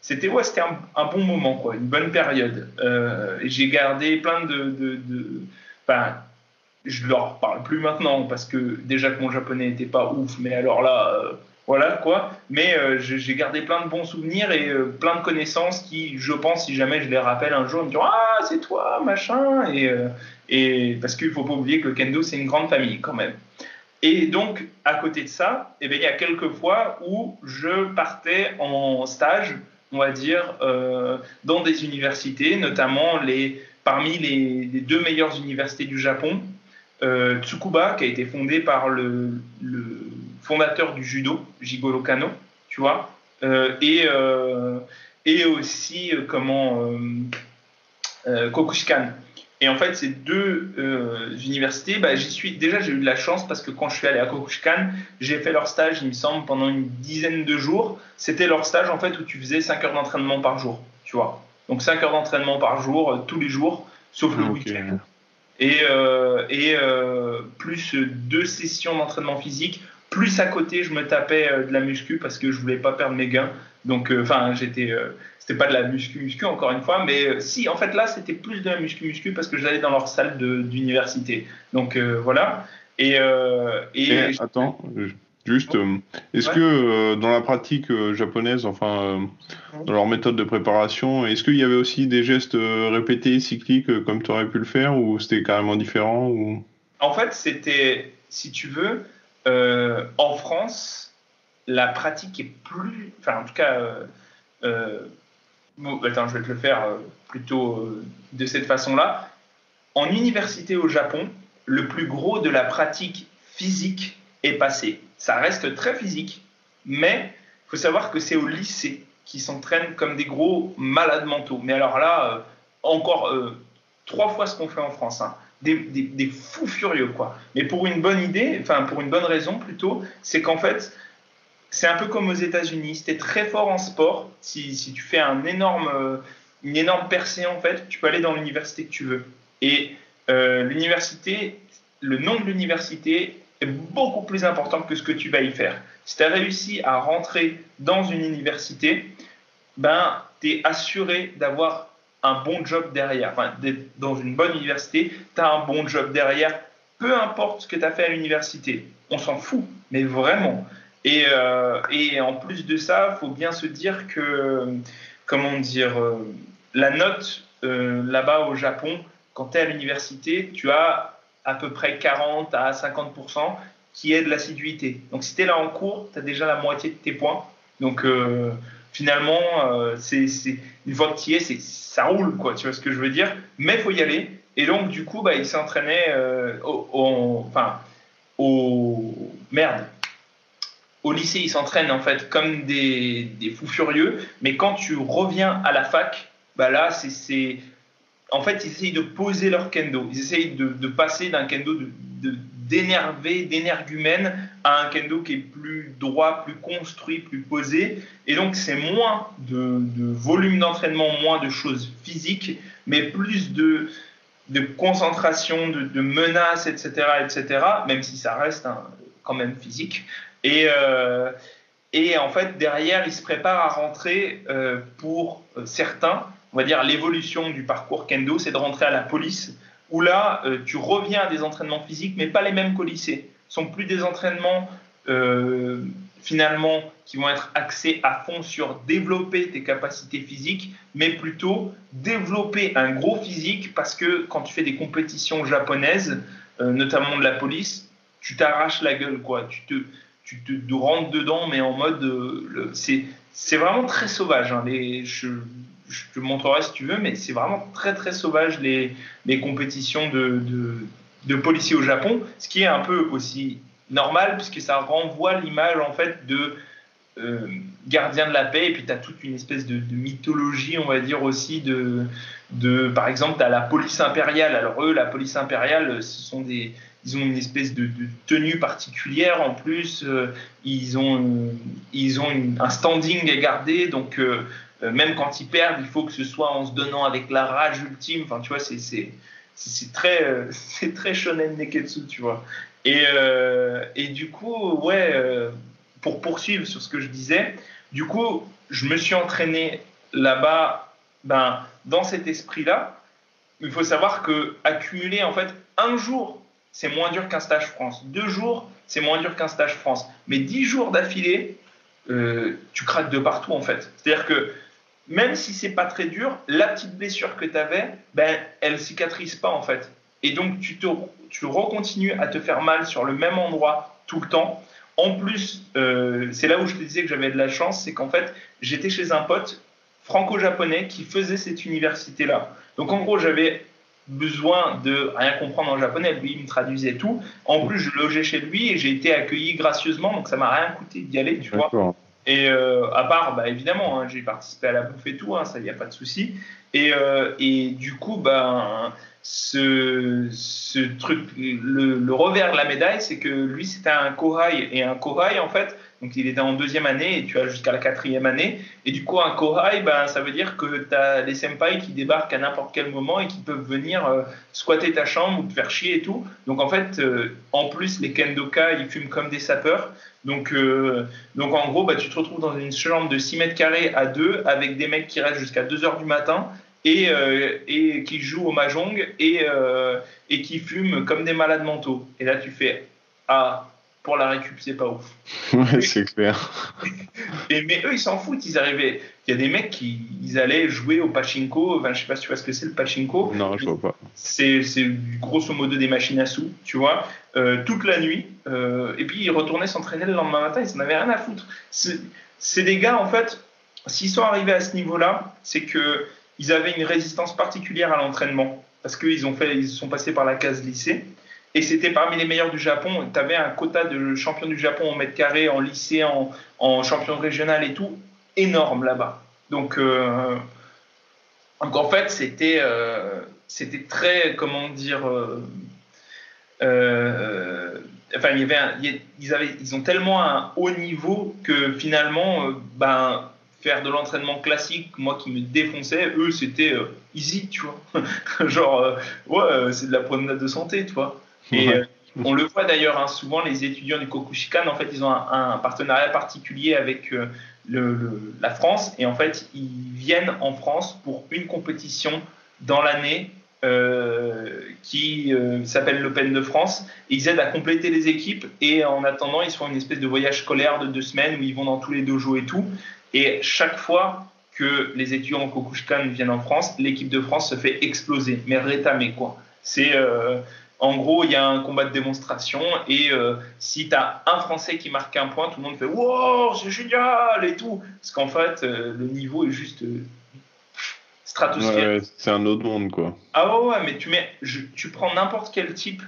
c'était ouais, c'était un, bon moment, quoi, une bonne période. J'ai gardé plein de, de, de je leur parle plus maintenant parce que déjà que mon japonais n'était pas ouf, mais alors là, voilà quoi. Mais euh, j'ai gardé plein de bons souvenirs et euh, plein de connaissances qui, je pense, si jamais je les rappelle un jour, me diront Ah, c'est toi, machin. Et, et parce qu'il faut pas oublier que le kendo, c'est une grande famille quand même. Et donc, à côté de ça, eh bien, il y a quelques fois où je partais en stage, on va dire, dans des universités, notamment les, parmi les, deux meilleures universités du Japon, euh, Tsukuba, qui a été fondé par le, fondateur du judo, Jigoro Kano, tu vois, euh, et, euh, et aussi comment Kokushikan. Et en fait, ces deux universités, bah, j'y suis déjà j'ai eu de la chance parce que quand je suis allé à Kokushikan, j'ai fait leur stage, il me semble, pendant une dizaine de jours. C'était leur stage en fait où tu faisais 5 heures d'entraînement par jour, tu vois. Donc 5 heures d'entraînement par jour, tous les jours, sauf le week-end et, euh, et euh, plus deux sessions d'entraînement physique. Plus à côté, je me tapais euh, de la muscu parce que je voulais pas perdre mes gains. Donc, enfin, j'étais, c'était pas de la muscu muscu encore une fois, mais si, en fait là, c'était plus de la muscu muscu parce que j'allais dans leur salle d'université. Donc voilà. Et, et, et attends, Juste, euh, est-ce que euh, dans la pratique euh, japonaise, enfin, dans leur méthode de préparation, est-ce qu'il y avait aussi des gestes répétés, cycliques, comme tu aurais pu le faire, ou c'était carrément différent ou... En fait, c'était, si tu veux, en France, la pratique est plus, enfin, en tout cas, bon, attends, je vais te le faire euh, plutôt euh, de cette façon-là. En université au Japon, le plus gros de la pratique physique est passé. Ça reste très physique, mais il faut savoir que c'est au lycée qui s'entraînent comme des gros malades mentaux. Mais alors là, euh, encore trois fois ce qu'on fait en France. Hein. Des, fous furieux, quoi. Mais pour une bonne idée, enfin pour une bonne raison plutôt, c'est qu'en fait, c'est un peu comme aux États-Unis. Si tu es très fort en sport, si, si tu fais un énorme, une énorme percée, en fait, tu peux aller dans l'université que tu veux. Et euh, l'université, le nom de l'université est beaucoup plus important que ce que tu vas y faire. Si tu as réussi à rentrer dans une université, ben, tu es assuré d'avoir un bon job derrière. Enfin, dans une bonne université, tu as un bon job derrière, peu importe ce que tu as fait à l'université. On s'en fout, mais vraiment. Et, euh, en plus de ça, il faut bien se dire que, comment dire, euh, la note là-bas au Japon, quand tu es à l'université, tu as à peu près 40 à 50% qui est de l'assiduité. Donc si tu es là en cours, tu as déjà la moitié de tes points. Donc euh, finalement, euh, c'est, une fois que tu y es, ça roule, tu vois ce que je veux dire? Mais il faut y aller. Et donc du coup, bah, il s'entraînait euh, au, enfin, au... Merde. Au lycée, ils s'entraînent en fait comme des, fous furieux. Mais quand tu reviens à la fac, bah là, c'est en fait, ils essayent de poser leur kendo. Ils essayent de, passer d'un kendo d'énervé, d'énergumène, à un kendo qui est plus droit, plus construit, plus posé. Et donc, c'est moins de, volume d'entraînement, moins de choses physiques, mais plus de, concentration, de, menaces, etc., etc., même si ça reste quand même physique. Et, euh, et en fait, derrière, ils se préparent à rentrer euh, pour euh, certains on va dire, l'évolution du parcours kendo, c'est de rentrer à la police, où là, euh, tu reviens à des entraînements physiques, mais pas les mêmes qu'au lycée. Ce sont plus des entraînements, euh, finalement, qui vont être axés à fond sur développer tes capacités physiques, mais plutôt développer un gros physique, parce que quand tu fais des compétitions japonaises, euh, notamment de la police, tu t'arraches la gueule, quoi. Tu te, rentres dedans, mais en mode... c'est vraiment très sauvage. Hein. Je te montrerai si tu veux, mais c'est vraiment très très sauvage les, les compétitions de, de, policiers au Japon, ce qui est un peu aussi normal puisque ça renvoie l'image en fait de euh, gardien de la paix et puis tu as toute une espèce de, mythologie on va dire aussi de, de par exemple tu as la police impériale. Alors eux la police impériale ce sont des ils ont une espèce de, tenue particulière en plus euh, ils ont ils ont un standing à garder donc euh, euh, même quand ils perdent, il faut que ce soit en se donnant avec la rage ultime. Enfin, tu vois, c'est, c'est, c'est très, euh, c'est très shonen neketsu, tu vois. Et, euh, et du coup, ouais, pour poursuivre sur ce que je disais, du coup, je me suis entraîné là-bas, ben, dans cet esprit-là. Il faut savoir que accumuler, en fait, un jour, c'est moins dur qu'un stage France. Deux jours, c'est moins dur qu'un stage France. Mais dix jours d'affilée, tu craques de partout, en fait. C'est-à-dire que même si c'est pas très dur, la petite blessure que tu avais, ben, elle cicatrise pas en fait. Et donc tu, te, tu recontinues à te faire mal sur le même endroit tout le temps. En plus, euh, c'est là où je te disais que j'avais de la chance, c'est qu'en fait, j'étais chez un pote franco-japonais qui faisait cette université-là. Donc en gros, j'avais besoin de rien comprendre en japonais, lui il me traduisait tout. En plus, je logeais chez lui et j'ai été accueilli gracieusement, donc ça m'a rien coûté d'y aller, tu vois. Et euh, à part, bah, évidemment, hein, j'ai participé à la bouffe et tout, hein, ça, il n'y a pas de souci. Et, euh, du coup, ben, le, revers de la médaille, c'est que lui, c'était un kohai. Et un kohai, en fait, donc il était en deuxième année et tu as jusqu'à la quatrième année. Et du coup, un kohai, ben, ça veut dire que tu as les senpai qui débarquent à n'importe quel moment et qui peuvent venir euh, squatter ta chambre ou te faire chier et tout. Donc en fait, euh, en plus, les kendoka, ils fument comme des sapeurs. Donc, euh, donc en gros, bah, tu te retrouves dans une chambre de 6 mètres carrés à deux avec des mecs qui restent jusqu'à 2 heures du matin et, et qui jouent au mahjong et, et qui fument comme des malades mentaux. Et là, tu fais Ah, pour la récup, c'est pas ouf. Ouais, c'est clair. Et, mais eux, ils s'en foutent. Ils arrivaient. Il y a des mecs qui ils allaient jouer au pachinko. Enfin, je sais pas si tu vois ce que c'est le pachinko. Non, je vois pas. C'est grosso modo des machines à sous, tu vois, euh, toute la nuit. Euh, et puis ils retournaient s'entraîner le lendemain matin. Ils n'en avaient rien à foutre. C'est des gars, en fait. s'ils sont arrivés à ce niveau-là, c'est qu'ils avaient une résistance particulière à l'entraînement parce qu'ils ont fait, ils sont passés par la case lycée. Et c'était parmi les meilleurs du Japon. Tu avais un quota de champion du Japon en mètre carré, en lycée, en, champion régional et tout, énorme là-bas. Donc, euh, donc en fait, c'était euh, c'était très, comment dire, euh, enfin, il y avait ils, avaient, ils ont tellement un haut niveau que finalement, ben, faire de l'entraînement classique, moi qui me défonçais, eux, c'était easy, tu vois. Genre, ouais, c'est de la promenade de santé, tu vois. Et on le voit d'ailleurs, hein, souvent les étudiants du Kokushikan, en fait, ils ont un, partenariat particulier avec la France. Et en fait, ils viennent en France pour une compétition dans l'année euh, qui euh, s'appelle l'Open de France. Et ils aident à compléter les équipes. Et en attendant, ils font une espèce de voyage scolaire de deux semaines où ils vont dans tous les dojos et tout. Et chaque fois que les étudiants en Kokushkan viennent en France, l'équipe de France se fait exploser, mais rétamer quoi. C'est euh, en gros, il y a un combat de démonstration et euh, si tu as un Français qui marque un point, tout le monde fait Wow, c'est génial et tout. Parce qu'en fait, euh, le niveau est juste euh, stratosphérique. c'est un autre monde, quoi. Ah ouais, mais tu, mets, tu prends n'importe quel type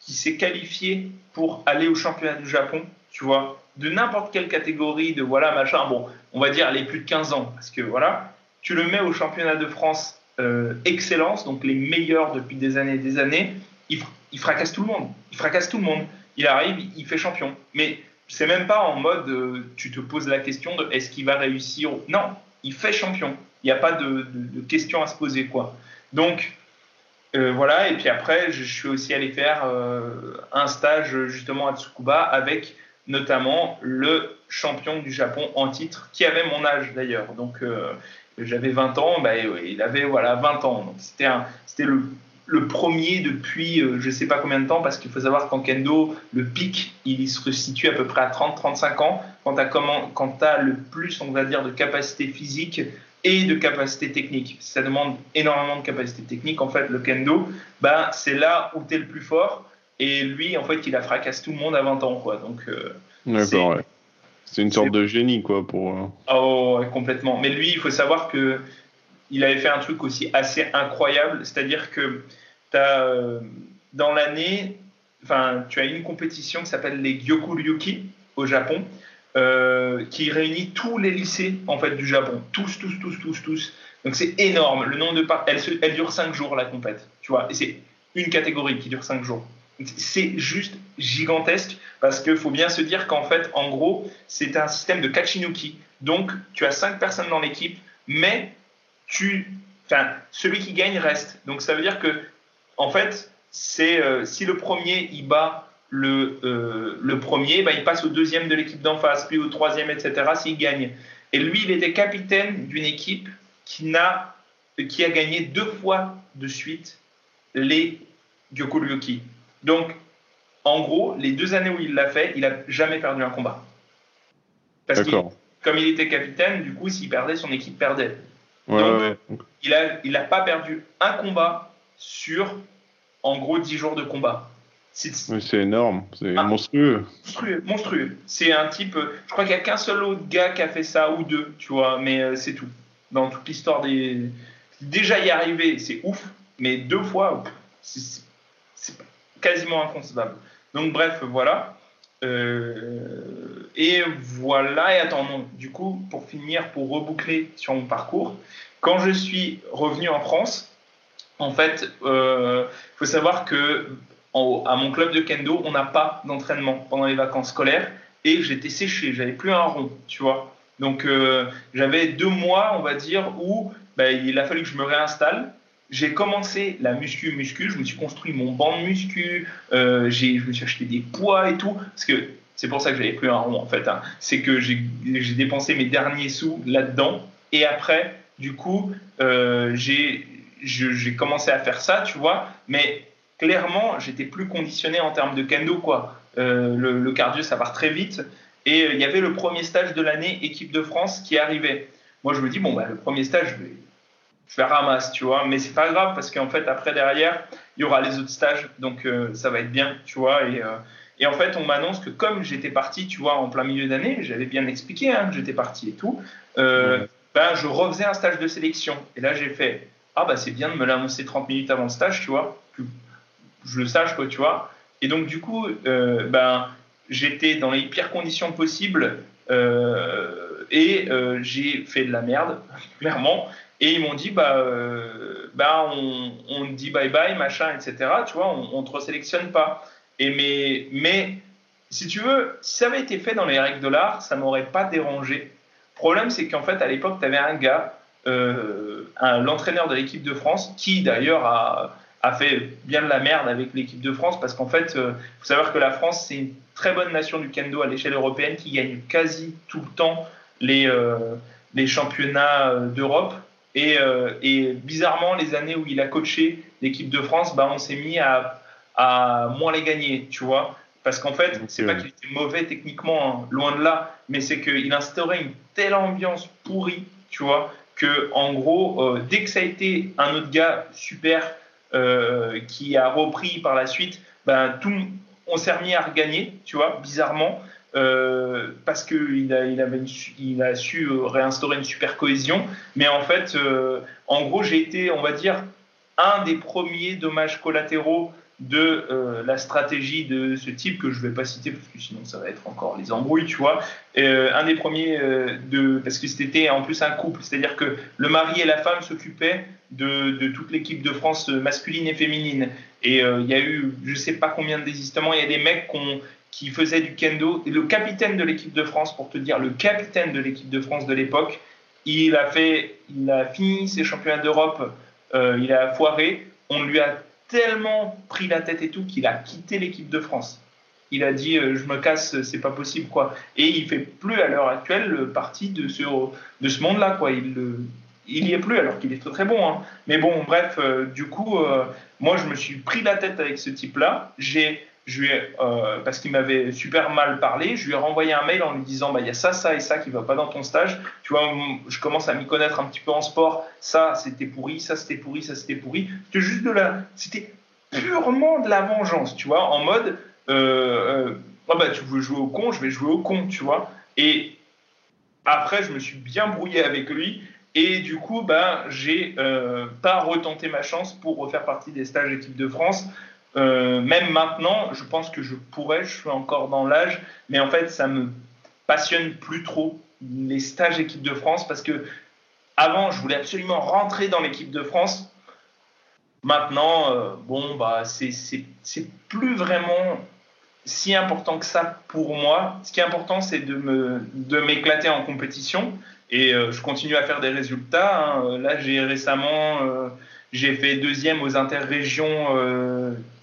qui s'est qualifié pour aller au championnat du Japon, tu vois, de n'importe quelle catégorie, de voilà, machin, bon, on va dire les plus de 15 ans, parce que voilà, tu le mets au championnat de France excellence, donc les meilleurs depuis des années et des années il, fracasse tout le monde. Il fracasse tout le monde. Il arrive, il fait champion. Mais c'est même pas en mode euh, tu te poses la question de est-ce qu'il va réussir Non, il fait champion. Il n'y a pas de, de, question à se poser quoi. Donc euh, voilà. Et puis après, je, suis aussi allé faire euh, un stage justement à Tsukuba avec notamment le champion du Japon en titre qui avait mon âge d'ailleurs. Donc j'avais 20 ans, bah, il avait voilà 20 ans. Donc c'était le le premier depuis euh, je ne sais pas combien de temps, parce qu'il faut savoir qu'en kendo, le pic, il se situe à peu près à 30-35 ans, quand tu as, le plus, on va dire, de capacité physique et de capacité technique. Ça demande énormément de capacité technique. En fait, le kendo, bah, c'est là où tu es le plus fort. Et lui, en fait, il a fracassé tout le monde à 20 ans. Quoi. Donc, euh, D'accord, ouais. C'est une sorte de génie, quoi, pour... Oh, complètement. Mais lui, il faut savoir que il avait fait un truc aussi assez incroyable, c'est-à-dire que euh, dans l'année, tu as une compétition qui s'appelle les Gyokuryuki au Japon, euh, qui réunit tous les lycées en fait du Japon, tous, tous, tous, tous, tous. Donc c'est énorme. Le nombre de par... elle, elle dure 5 jours la compète, tu vois, et c'est une catégorie qui dure 5 jours. C'est juste gigantesque parce qu'il faut bien se dire qu'en fait, en gros, c'est un système de Kachinuki. Donc, tu as 5 personnes dans l'équipe, mais tu, enfin, celui qui gagne reste. Donc ça veut dire que, en fait, c'est euh, si le premier il bat le, euh, le premier, bah, il passe au deuxième de l'équipe d'en face, puis au troisième, etc. S'il gagne. Et lui, il était capitaine d'une équipe qui, n'a, qui a gagné deux fois de suite les Gyokuryuki. Donc, en gros, les deux années où il l'a fait, il n'a jamais perdu un combat. Parce que, comme il était capitaine, du coup, s'il perdait, son équipe perdait. Il n'a il a pas perdu un combat sur, en gros, 10 jours de combat. C'est énorme, c'est monstrueux. Monstrueux, monstrueux. C'est un type, je crois qu'il n'y a qu'un seul autre gars qui a fait ça, ou deux, tu vois, mais euh, c'est tout. Dans toute l'histoire des. Déjà y arriver, c'est ouf, mais deux fois, c'est quasiment inconcevable. Donc, bref, voilà. Euh, et voilà, et attends, non, du coup, pour finir, pour reboucler sur mon parcours, quand je suis revenu en France, en fait, il euh, faut savoir que à mon club de kendo, on n'a pas d'entraînement pendant les vacances scolaires et j'étais séché, j'avais plus un rond, tu vois. Donc euh, j'avais deux mois, on va dire, où bah, il a fallu que je me réinstalle j'ai commencé la muscu muscu, je me suis construit mon banc de muscu, euh, je me suis acheté des poids et tout, parce que c'est pour ça que j'avais plus un rond en fait. Hein. C'est que j'ai dépensé mes derniers sous là-dedans, et après, du coup, euh, j'ai commencé à faire ça, tu vois, mais clairement, j'étais plus conditionné en termes de kendo, quoi. Euh, le, cardio, ça part très vite, et euh, il y avait le premier stage de l'année équipe de France qui arrivait. Moi, je me dis, bon, bah, le premier stage, je vais ramasse, tu vois. Mais c'est pas grave parce qu'en fait, après, derrière, il y aura les autres stages. Donc, ça va être bien, tu vois. Et, et en fait, on m'annonce que comme j'étais parti, tu vois, en plein milieu d'année, j'avais bien expliqué hein, que j'étais parti et tout. Euh, ben, je refaisais un stage de sélection. Et là, j'ai fait Ah, bah, c'est bien de me l'annoncer 30 minutes avant le stage, tu vois, que je le sache, quoi, tu vois. Et donc, du coup, euh, ben, j'étais dans les pires conditions possibles euh, et j'ai fait de la merde, clairement. Et ils m'ont dit, bah, bah on, on, dit bye bye, machin, etc. Tu vois, on ne te resélectionne pas. Mais, si tu veux, si ça avait été fait dans les règles de l'art, ça m'aurait pas dérangé le problème, c'est qu'en fait, à l'époque, tu avais un gars, euh, l'entraîneur de l'équipe de France, qui d'ailleurs a, fait bien de la merde avec l'équipe de France, parce qu'en fait, il euh, faut savoir que la France, c'est une très bonne nation du kendo à l'échelle européenne qui gagne quasi tout le temps les, euh, championnats d'Europe. Et, bizarrement, les années où il a coaché l'équipe de France, bah, on s'est mis à, à moins les gagner, tu vois. Parce qu'en fait, c'est pas qu'il était mauvais techniquement, hein, loin de là, mais c'est qu'il instaurait une telle ambiance pourrie, tu vois, que en gros, euh, dès que ça a été un autre gars super euh, qui a repris par la suite, ben tout, on s'est remis à regagner, tu vois, bizarrement. Euh, parce qu'il a, il avait il a su réinstaurer une super cohésion. Mais en fait, en gros, j'ai été, on va dire, un des premiers dommages collatéraux de euh, la stratégie de ce type que je ne vais pas citer parce que sinon ça va être encore les embrouilles, tu vois. Euh, un des premiers euh, de parce que c'était en plus un couple, c'est-à-dire que le mari et la femme s'occupaient de, de, toute l'équipe de France masculine et féminine. Et il y a eu je sais pas combien de désistements. Il y a des mecs qui faisaient du kendo. Et le capitaine de l'équipe de France, pour te dire, le capitaine de l'équipe de France de l'époque, il a fait, il a fini ses championnats d'Europe, il a foiré. On lui a tellement pris la tête et tout qu'il a quitté l'équipe de France. Il a dit euh, je me casse, c'est pas possible quoi. Et il fait plus à l'heure actuelle partie de ce de ce monde-là quoi. Il il y est plus alors qu'il est très très bon. Hein. Mais bon bref, euh, du coup euh, moi je me suis pris la tête avec ce type-là. J'ai je lui euh, parce qu'il m'avait super mal parlé, je lui ai renvoyé un mail en lui disant bah il y a ça, ça et ça qui va pas dans ton stage. Tu vois, je commence à m'y connaître un petit peu en sport. Ça c'était pourri, ça c'était pourri, ça c'était pourri. C'était juste de la, c'était purement de la vengeance, tu vois, en mode oh bah tu veux jouer au con, je vais jouer au con, tu vois. Et après je me suis bien brouillé avec lui. Et du coup, bah, j'ai pas retenté ma chance pour refaire partie des stages équipe de France. Euh, même maintenant, je pense que je pourrais, je suis encore dans l'âge, mais en fait, ça me passionne plus trop les stages équipe de France parce que avant, je voulais absolument rentrer dans l'équipe de France. Maintenant, euh, bon, bah, c'est plus vraiment si important que ça pour moi. Ce qui est important, c'est de m'éclater en compétition et euh, je continue à faire des résultats. Hein. Là, j'ai récemment, j'ai fait deuxième aux interrégions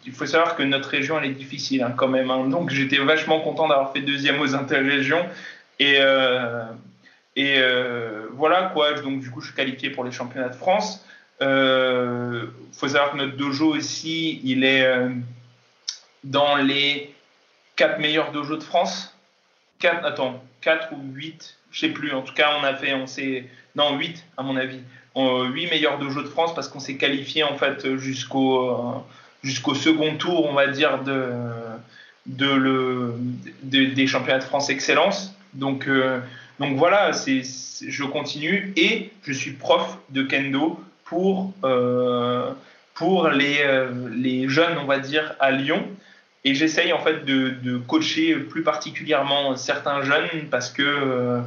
il faut savoir que notre région, elle est difficile hein, quand même. Hein. Donc j'étais vachement content d'avoir fait deuxième aux interrégions. Et, euh, et euh, voilà quoi. Donc du coup, je suis qualifié pour les championnats de France. Il euh, faut savoir que notre dojo aussi, il est dans les quatre meilleurs dojos de France. 4, attends, 4 ou 8, je sais plus. En tout cas, on a fait, on s'est, non 8 à mon avis, 8 meilleurs dojos de France parce qu'on s'est qualifié en fait jusqu'au jusqu'au second tour, on va dire, de, de le, des championnats de France Excellence. Donc, euh, donc voilà, c'est, je continue et je suis prof de kendo pour, euh, pour les, euh, les jeunes, on va dire, à Lyon. Et j'essaye en fait de, de, coacher plus particulièrement certains jeunes parce que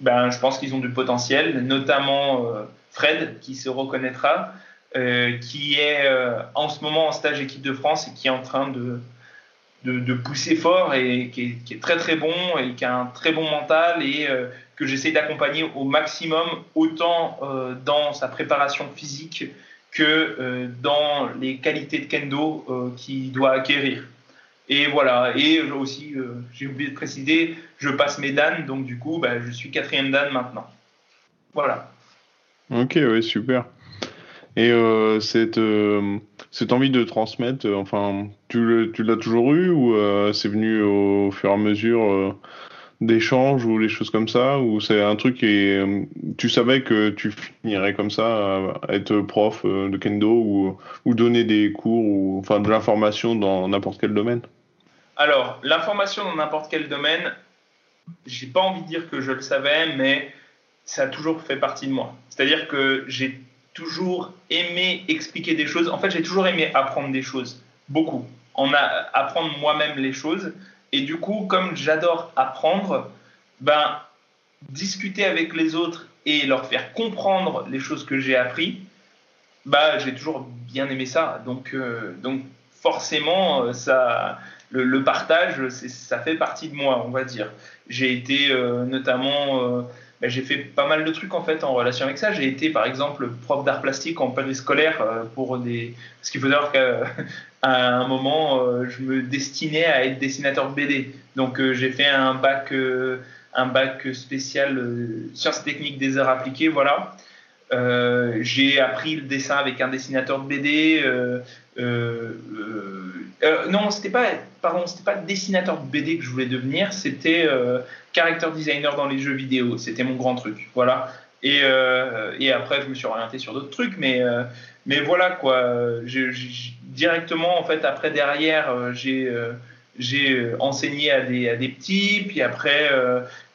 ben, je pense qu'ils ont du potentiel, notamment Fred qui se reconnaîtra. Euh, qui est euh, en ce moment en stage équipe de France et qui est en train de, de, pousser fort et qui est, très très bon et qui a un très bon mental et euh, que j'essaie d'accompagner au maximum autant dans sa préparation physique que dans les qualités de kendo qu'il doit acquérir. Et voilà, et aussi, j'ai oublié de préciser, je passe mes dan, donc du coup, bah, je suis quatrième dan maintenant. Voilà. Ok, oui, super. Et euh, cette, euh, cette envie de transmettre, euh, enfin, tu, l'as toujours eu ou c'est venu au fur et à mesure d'échanges ou les choses comme ça Ou c'est un truc et tu savais que tu finirais comme ça, à être prof de kendo ou, ou donner des cours ou enfin de l'information dans n'importe quel domaine? Alors, l'information dans n'importe quel domaine, j'ai pas envie de dire que je le savais, mais ça a toujours fait partie de moi. C'est-à-dire que j'ai toujours aimé expliquer des choses. En fait, j'ai toujours aimé apprendre des choses, beaucoup. En apprendre moi-même les choses. Et du coup, comme j'adore apprendre, ben, discuter avec les autres et leur faire comprendre les choses que j'ai appris, bah, j'ai toujours bien aimé ça. Donc, euh, donc forcément, euh, ça, le, partage, ça fait partie de moi, on va dire. J'ai été euh, notamment, bah, j'ai fait pas mal de trucs en fait en relation avec ça. J'ai été par exemple prof d'art plastique en périscolaire pour des. Parce qu'il faut savoir qu'à un moment, je me destinais à être dessinateur de BD. Donc j'ai fait un bac, un bac spécial sciences techniques des arts appliqués, voilà. Euh, j'ai appris le dessin avec un dessinateur de BD. Euh, euh, non, c'était pas, pardon, c'était pas dessinateur de BD que je voulais devenir, c'était character designer dans les jeux vidéo. C'était mon grand truc, voilà. Et, et, après, je me suis orienté sur d'autres trucs, mais, mais voilà quoi. directement, en fait, après derrière, j'ai j'ai enseigné à des, à des petits, puis après,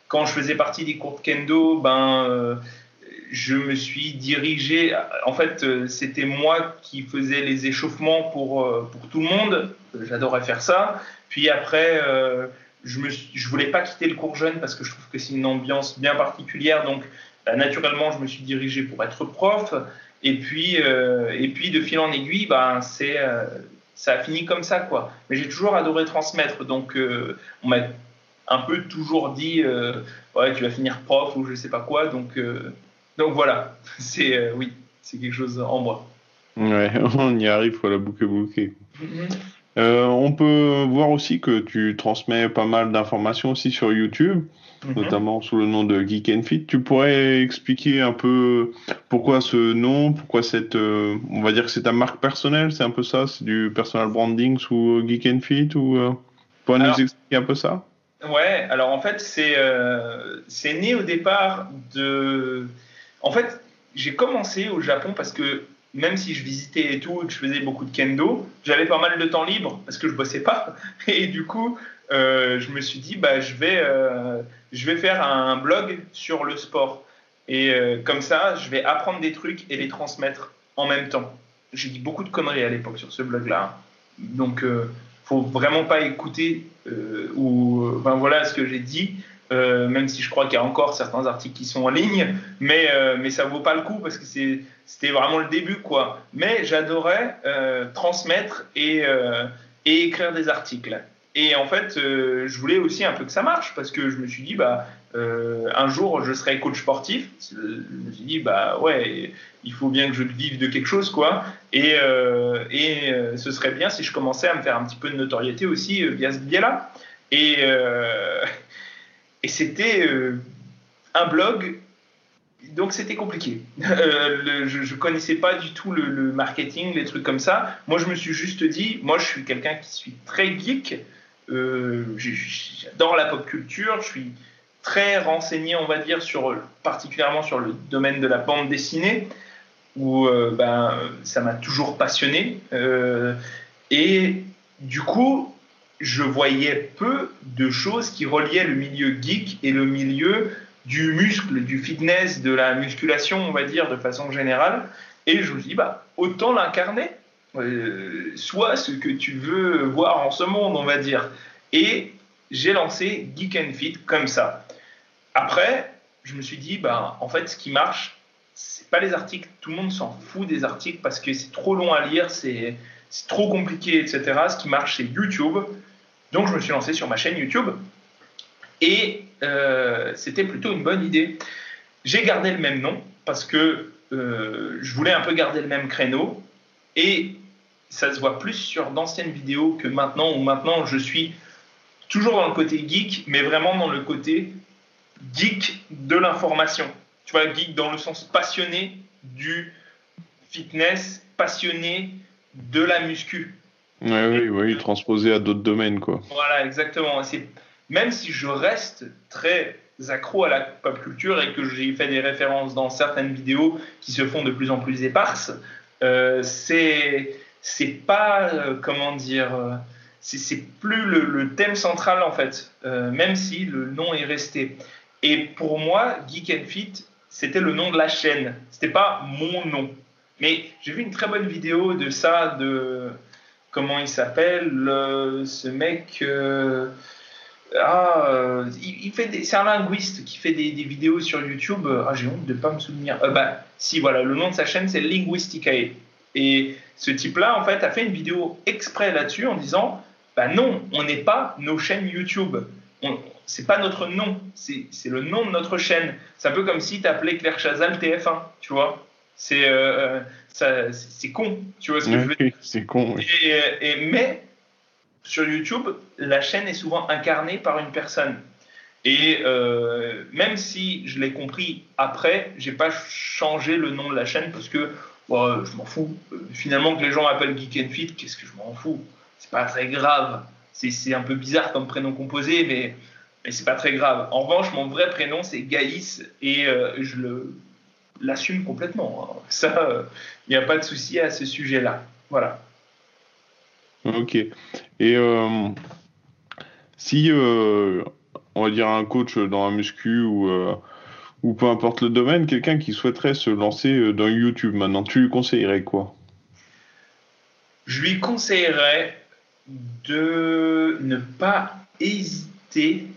quand je faisais partie des cours de kendo, ben je me suis dirigé. En fait, euh, c'était moi qui faisais les échauffements pour, euh, pour tout le monde. J'adorais faire ça. Puis après, euh, je ne je voulais pas quitter le cours jeune parce que je trouve que c'est une ambiance bien particulière. Donc, bah, naturellement, je me suis dirigé pour être prof. Et puis, et puis de fil en aiguille, bah, ça a fini comme ça. quoi. Mais j'ai toujours adoré transmettre. Donc, on m'a un peu toujours dit ouais, tu vas finir prof ou je sais pas quoi. Donc, donc voilà, c'est euh, oui, c'est quelque chose en moi. Ouais, on y arrive, faut la bouquet bouquet. Mm-hmm. Euh, on peut voir aussi que tu transmets pas mal d'informations aussi sur YouTube, mm-hmm. notamment sous le nom de Geek and Fit. Tu pourrais expliquer un peu pourquoi ce nom, pourquoi cette, euh, on va dire que c'est ta marque personnelle, c'est un peu ça, c'est du personal branding sous Geek and Fit ou pourrais nous expliquer un peu ça? Ouais, alors en fait c'est c'est né au départ de en fait, j'ai commencé au Japon parce que même si je visitais et tout, que je faisais beaucoup de kendo, j'avais pas mal de temps libre parce que je bossais pas. Et du coup, euh, je me suis dit, bah, je, vais, euh, je vais faire un blog sur le sport. Et euh, comme ça, je vais apprendre des trucs et les transmettre en même temps. J'ai dit beaucoup de conneries à l'époque sur ce blog-là. Donc, faut vraiment pas écouter ou, ben voilà ce que j'ai dit. Euh, même si je crois qu'il y a encore certains articles qui sont en ligne, mais, euh, mais ça vaut pas le coup parce que c'était vraiment le début, quoi. Mais j'adorais euh, transmettre et, et, écrire des articles. Et en fait, je voulais aussi un peu que ça marche parce que je me suis dit, bah, un jour, je serai coach sportif. Je me suis dit, bah ouais, il faut bien que je vive de quelque chose, quoi. Et, et ce serait bien si je commençais à me faire un petit peu de notoriété aussi via ce biais-là. Et, et c'était euh, un blog, donc c'était compliqué. Euh, je ne connaissais pas du tout le, marketing, les trucs comme ça. Moi, je me suis juste dit, moi, je suis quelqu'un qui suis très geek. Euh, j'adore la pop culture. Je suis très renseigné, on va dire, sur, particulièrement sur le domaine de la bande dessinée, où ben, ça m'a toujours passionné. et du coup, je voyais peu de choses qui reliaient le milieu geek et le milieu du muscle, du fitness, de la musculation, on va dire, de façon générale. Et je me dis, bah, autant l'incarner. Euh, soit ce que tu veux voir en ce monde, on va dire. Et j'ai lancé Geek and Fit comme ça. Après, je me suis dit, bah, en fait, ce qui marche, c'est pas les articles. Tout le monde s'en fout des articles parce que c'est trop long à lire, c'est trop compliqué, etc. Ce qui marche, c'est YouTube. Donc je me suis lancé sur ma chaîne YouTube et euh, c'était plutôt une bonne idée. J'ai gardé le même nom parce que euh, je voulais un peu garder le même créneau et ça se voit plus sur d'anciennes vidéos que maintenant où maintenant je suis toujours dans le côté geek mais vraiment dans le côté geek de l'information. Tu vois, geek dans le sens passionné du fitness, passionné de la muscu. Oui, oui, oui, transposé à d'autres domaines, quoi. Voilà, exactement. Même si je reste très accro à la pop culture et que j'ai fait des références dans certaines vidéos qui se font de plus en plus éparses, euh, c'est c'est pas euh, comment dire euh, c'est plus le, thème central en fait, euh, même si le nom est resté. Et pour moi, Geek and Fit, c'était le nom de la chaîne. C'était pas mon nom. Mais j'ai vu une très bonne vidéo de ça, de comment il s'appelle, ce mec. Euh, ah, euh, il, fait c'est un linguiste qui fait des, vidéos sur YouTube. Ah, j'ai honte de pas me souvenir. Euh, bah, si, voilà, le nom de sa chaîne c'est Linguisticae. Et ce type-là, en fait, a fait une vidéo exprès là-dessus en disant, bah non, on n'est pas nos chaînes YouTube. C'est pas notre nom, c'est le nom de notre chaîne. C'est un peu comme si tu appelais Claire Chazal TF1, tu vois. C'est euh, c'est con, tu vois ce que je veux dire. C'est con. Et, mais sur YouTube, la chaîne est souvent incarnée par une personne. Et euh, même si je l'ai compris après, j'ai pas changé le nom de la chaîne parce que je m'en fous. Finalement, que les gens m'appellent Geek and Fit, qu'est-ce que je m'en fous? C'est pas très grave. C'est un peu bizarre comme prénom composé, mais, mais c'est pas très grave. En revanche, mon vrai prénom, c'est Gaïs et euh, je le l'assume complètement. Hein. Ça, il n'y a pas de souci à ce sujet-là. Voilà. Ok. Et euh, si, euh, on va dire, un coach dans un muscu ou, euh, ou peu importe le domaine, quelqu'un qui souhaiterait se lancer dans YouTube maintenant, tu lui conseillerais quoi? Je lui conseillerais de ne pas hésiter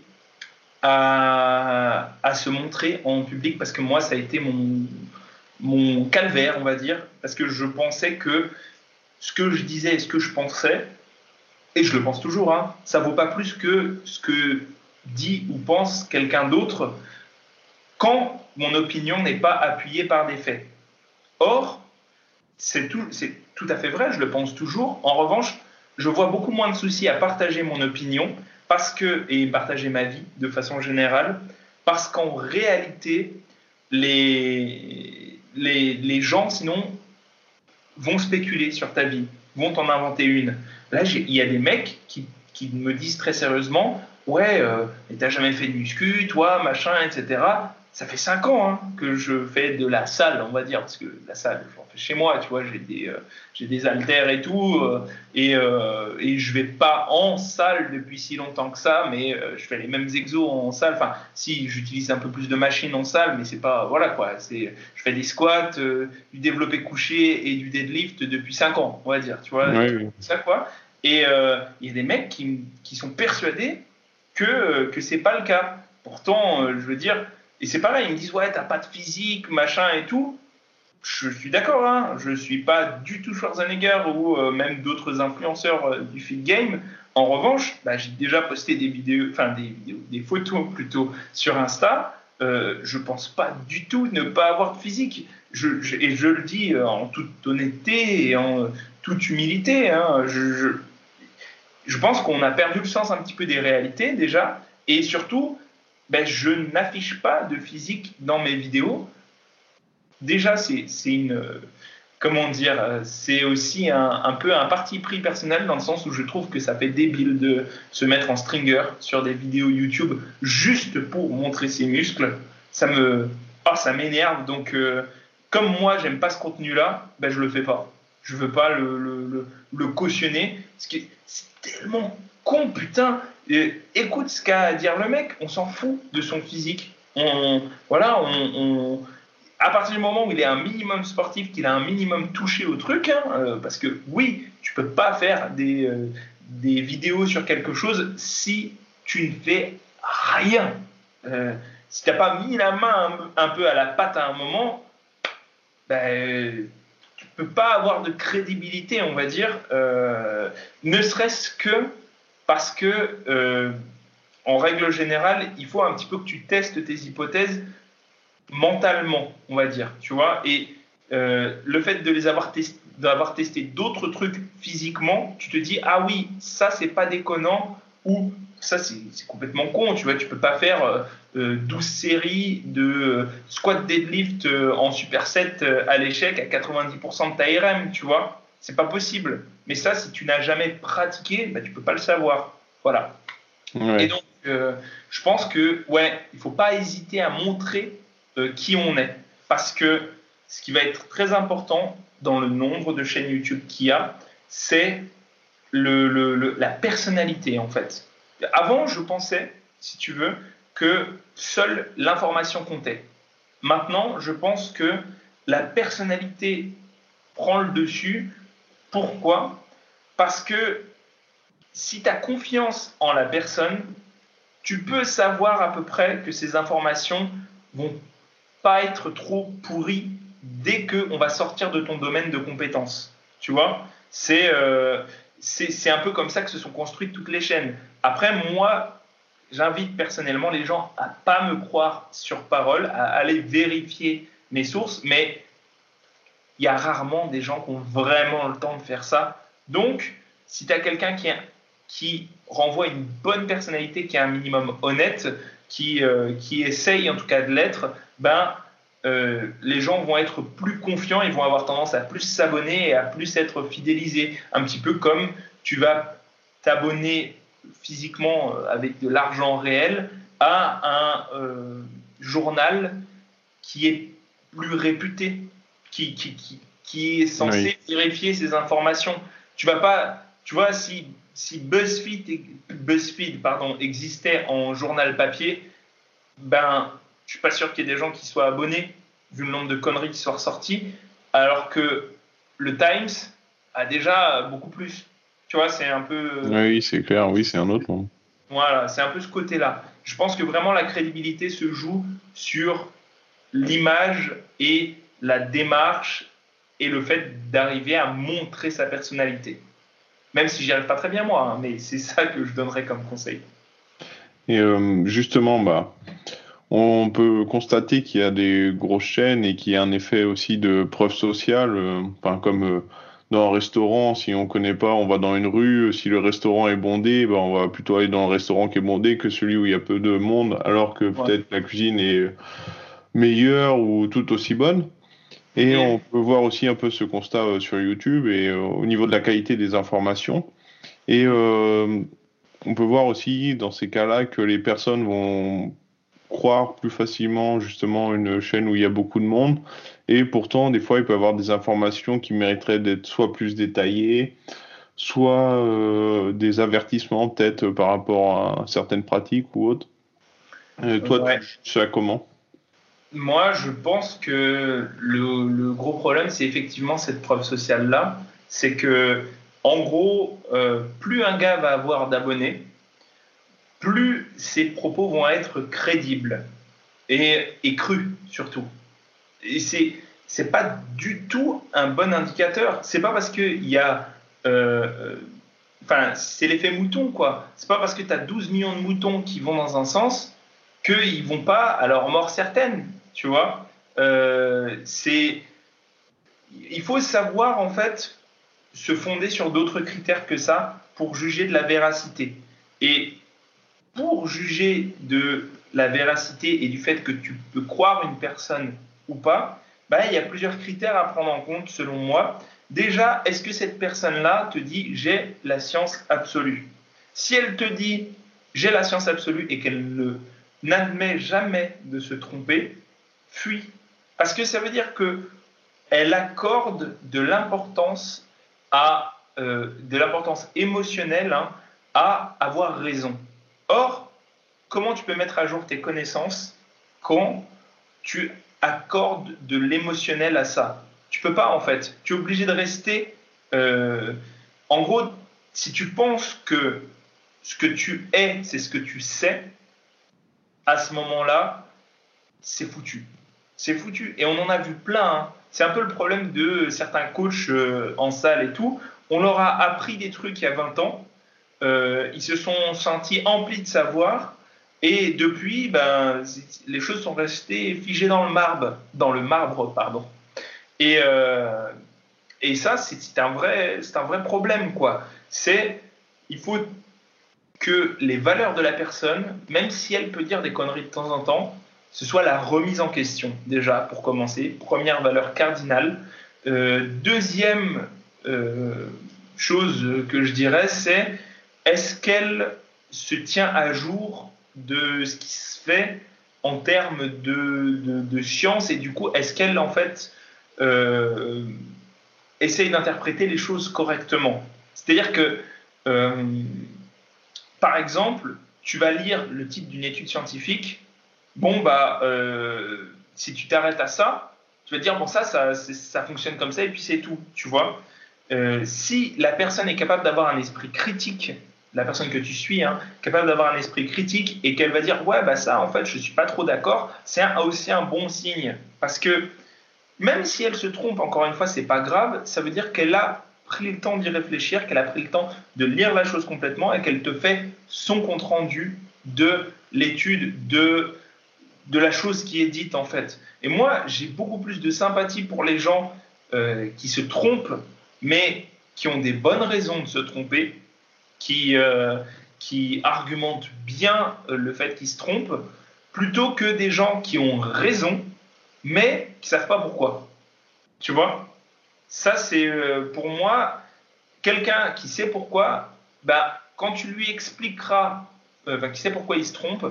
à, se montrer en public parce que moi, ça a été mon, calvaire, on va dire, parce que je pensais que ce que je disais et ce que je pensais, et je le pense toujours, hein, ça vaut pas plus que ce que dit ou pense quelqu'un d'autre quand mon opinion n'est pas appuyée par des faits. Or, c'est tout à fait vrai, je le pense toujours. En revanche, je vois beaucoup moins de soucis à partager mon opinion parce que, et partager ma vie de façon générale, parce qu'en réalité, les, les, les, gens, sinon, vont spéculer sur ta vie, vont t'en inventer une. Là, il y a des mecs qui, qui, me disent très sérieusement Ouais, euh, t'as jamais fait de muscu, toi, machin, etc ça fait 5 ans hein, que je fais de la salle, on va dire, parce que la salle, j'en fais chez moi, tu vois, j'ai des, euh, j'ai des haltères et tout, euh, et, euh, et je vais pas en salle depuis si longtemps que ça, mais je fais les mêmes exos en salle. Enfin, si, j'utilise un peu plus de machines en salle, mais c'est pas, voilà quoi, c'est, je fais des squats, du développé couché et du deadlift depuis 5 ans, on va dire, tu vois, ça quoi. Et il y a des mecs qui, qui sont persuadés que, que c'est pas le cas. Pourtant, je veux dire, et c'est pareil, ils me disent ouais, t'as pas de physique, machin et tout. Je suis d'accord, hein, je suis pas du tout Schwarzenegger ou euh, même d'autres influenceurs euh, du fit game. En revanche, bah, j'ai déjà posté des vidéos, enfin des des photos plutôt sur Insta. Euh, je pense pas du tout ne pas avoir de physique. Et je le dis euh, en toute honnêteté et en toute humilité. Hein, je, je pense qu'on a perdu le sens un petit peu des réalités déjà. Et surtout, ben, je n'affiche pas de physique dans mes vidéos. Déjà, c'est une. Comment dire C'est aussi un, peu un parti pris personnel dans le sens où je trouve que ça fait débile de se mettre en stringer sur des vidéos YouTube juste pour montrer ses muscles. Ça me. Ah, ça m'énerve. Donc, euh, comme moi, j'aime pas ce contenu-là, ben, je le fais pas. Je veux pas le, le, le, cautionner. C'est tellement con, putain écoute ce qu'a à dire le mec, on s'en fout de son physique. Voilà, à partir du moment où il est un minimum sportif, qu'il a un minimum touché au truc, hein, euh, parce que oui, tu peux pas faire des, euh, des vidéos sur quelque chose si tu ne fais rien. Euh, si tu n'as pas mis la main un, peu à la patte à un moment, ben, tu peux pas avoir de crédibilité, on va dire, ne serait-ce que parce que, euh, en règle générale, il faut un petit peu que tu testes tes hypothèses mentalement, on va dire, tu vois. Et euh, le fait de les avoir d'avoir testé d'autres trucs physiquement, tu te dis ah oui, ça c'est pas déconnant ou ça c'est complètement con, tu vois, tu peux pas faire 12 euh, séries de squat deadlift en superset à l'échec à 90% de ta RM, tu vois. C'est pas possible. Mais ça, si tu n'as jamais pratiqué, bah, tu peux pas le savoir. Voilà. Et donc, euh, je pense que, ouais, il faut pas hésiter à montrer euh, qui on est. Parce que ce qui va être très important dans le nombre de chaînes YouTube qu'il y a, c'est le, le, la personnalité, en fait. Avant, je pensais, si tu veux, que seule l'information comptait. Maintenant, je pense que la personnalité prend le dessus. Pourquoi? Parce que si tu as confiance en la personne, tu peux savoir à peu près que ces informations vont pas être trop pourries dès qu'on va sortir de ton domaine de compétences. Tu vois? Euh, C'est c'est un peu comme ça que se sont construites toutes les chaînes. Après, moi, j'invite personnellement les gens à pas me croire sur parole, à aller vérifier mes sources, mais il y a rarement des gens qui ont vraiment le temps de faire ça. Donc, si tu as quelqu'un qui, renvoie une bonne personnalité, qui est un minimum honnête, qui, euh, essaye en tout cas de l'être, ben, euh, les gens vont être plus confiants, ils vont avoir tendance à plus s'abonner et à plus être fidélisés. Un petit peu comme tu vas t'abonner physiquement euh, avec de l'argent réel à un journal qui est plus réputé, qui, qui, qui, est censé vérifier ces informations. Tu vas pas, tu vois, si, si BuzzFeed, BuzzFeed pardon, existait en journal papier, ben, je suis pas sûr qu'il y ait des gens qui soient abonnés, vu le nombre de conneries qui sont ressorties, alors que le Times a déjà beaucoup plus. Tu vois, c'est un peu. Oui, c'est clair, oui, c'est un autre monde. Voilà, c'est un peu ce côté-là. Je pense que vraiment la crédibilité se joue sur l'image et la démarche et le fait d'arriver à montrer sa personnalité. Même si j'y arrive pas très bien moi, hein, mais c'est ça que je donnerais comme conseil. Et euh, justement, bah, on peut constater qu'il y a des grosses chaînes et qu'il y a un effet aussi de preuve sociale, euh, enfin, comme euh, dans un restaurant, si on connaît pas, on va dans une rue, si le restaurant est bondé, bah, on va plutôt aller dans le restaurant qui est bondé que celui où il y a peu de monde, alors que peut-être la cuisine est meilleure ou tout aussi bonne. Et on peut voir aussi un peu ce constat euh, sur YouTube et euh, au niveau de la qualité des informations. Et euh, on peut voir aussi dans ces cas-là que les personnes vont croire plus facilement justement une chaîne où il y a beaucoup de monde. Et pourtant, des fois, il peut y avoir des informations qui mériteraient d'être soit plus détaillées, soit des avertissements peut-être par rapport à certaines pratiques ou autres. toi, tu sais comment? Moi, je pense que le, gros problème, c'est effectivement cette preuve sociale-là. C'est que, en gros, euh, plus un gars va avoir d'abonnés, plus ses propos vont être crédibles et, crus, surtout. Et c'est c'est pas du tout un bon indicateur. C'est pas parce qu'il y a. Euh, euh, enfin, c'est l'effet mouton, quoi. C'est pas parce que tu as 12 millions de moutons qui vont dans un sens qu'ils vont pas à leur mort certaine tu vois. Euh, c'est, il faut savoir en fait se fonder sur d'autres critères que ça pour juger de la véracité. Et pour juger de la véracité et du fait que tu peux croire une personne ou pas, bah, il y a plusieurs critères à prendre en compte selon moi. Déjà, est-ce que cette personne-là te dit j'ai la science absolue? Si elle te dit j'ai la science absolue et qu'elle n'admet jamais de se tromper, fuit. Parce que ça veut dire que elle accorde de l'importance à euh, de l'importance émotionnelle hein, à avoir raison. Or, comment tu peux mettre à jour tes connaissances quand tu accordes de l'émotionnel à ça? Tu peux pas en fait. Tu es obligé de rester. Euh, en gros, si tu penses que ce que tu es, c'est ce que tu sais, à ce moment-là, c'est foutu c'est foutu. Et on en a vu plein. Hein. C'est un peu le problème de certains coachs euh, en salle et tout. On leur a appris des trucs il y a 20 ans. Euh, ils se sont sentis emplis de savoir. Et depuis, ben, les choses sont restées figées dans le marbre. Dans le marbre, pardon. Et, euh, et ça, c'est un, vrai, un vrai problème. quoi. C'est il faut que les valeurs de la personne, même si elle peut dire des conneries de temps en temps, ce soit la remise en question, déjà, pour commencer. Première valeur cardinale. Euh, deuxième euh, chose que je dirais, c'est est-ce qu'elle se tient à jour de ce qui se fait en termes de, science? Et du coup, est-ce qu'elle, en fait, euh, essaye d'interpréter les choses correctement? C'est-à-dire que, par exemple, tu vas lire le titre d'une étude scientifique bon, bah, euh, si tu t'arrêtes à ça, tu vas te dire, bon, ça, ça, ça fonctionne comme ça et puis c'est tout, tu vois. Euh, si la personne est capable d'avoir un esprit critique, la personne que tu suis, hein, capable d'avoir un esprit critique et qu'elle va dire, ouais, bah ça, en fait, je suis pas trop d'accord, c'est aussi un bon signe. Parce que même si elle se trompe, encore une fois, c'est pas grave, ça veut dire qu'elle a pris le temps d'y réfléchir, qu'elle a pris le temps de lire la chose complètement et qu'elle te fait son compte rendu de l'étude, de, de la chose qui est dite en fait. Et moi, j'ai beaucoup plus de sympathie pour les gens euh, qui se trompent, mais qui ont des bonnes raisons de se tromper, qui, euh, qui argumentent bien euh, le fait qu'ils se trompent, plutôt que des gens qui ont raison, mais qui ne savent pas pourquoi. Tu vois? Ça, c'est pour moi, quelqu'un qui sait pourquoi, bah, quand tu lui expliqueras, enfin, qui sait pourquoi il se trompe,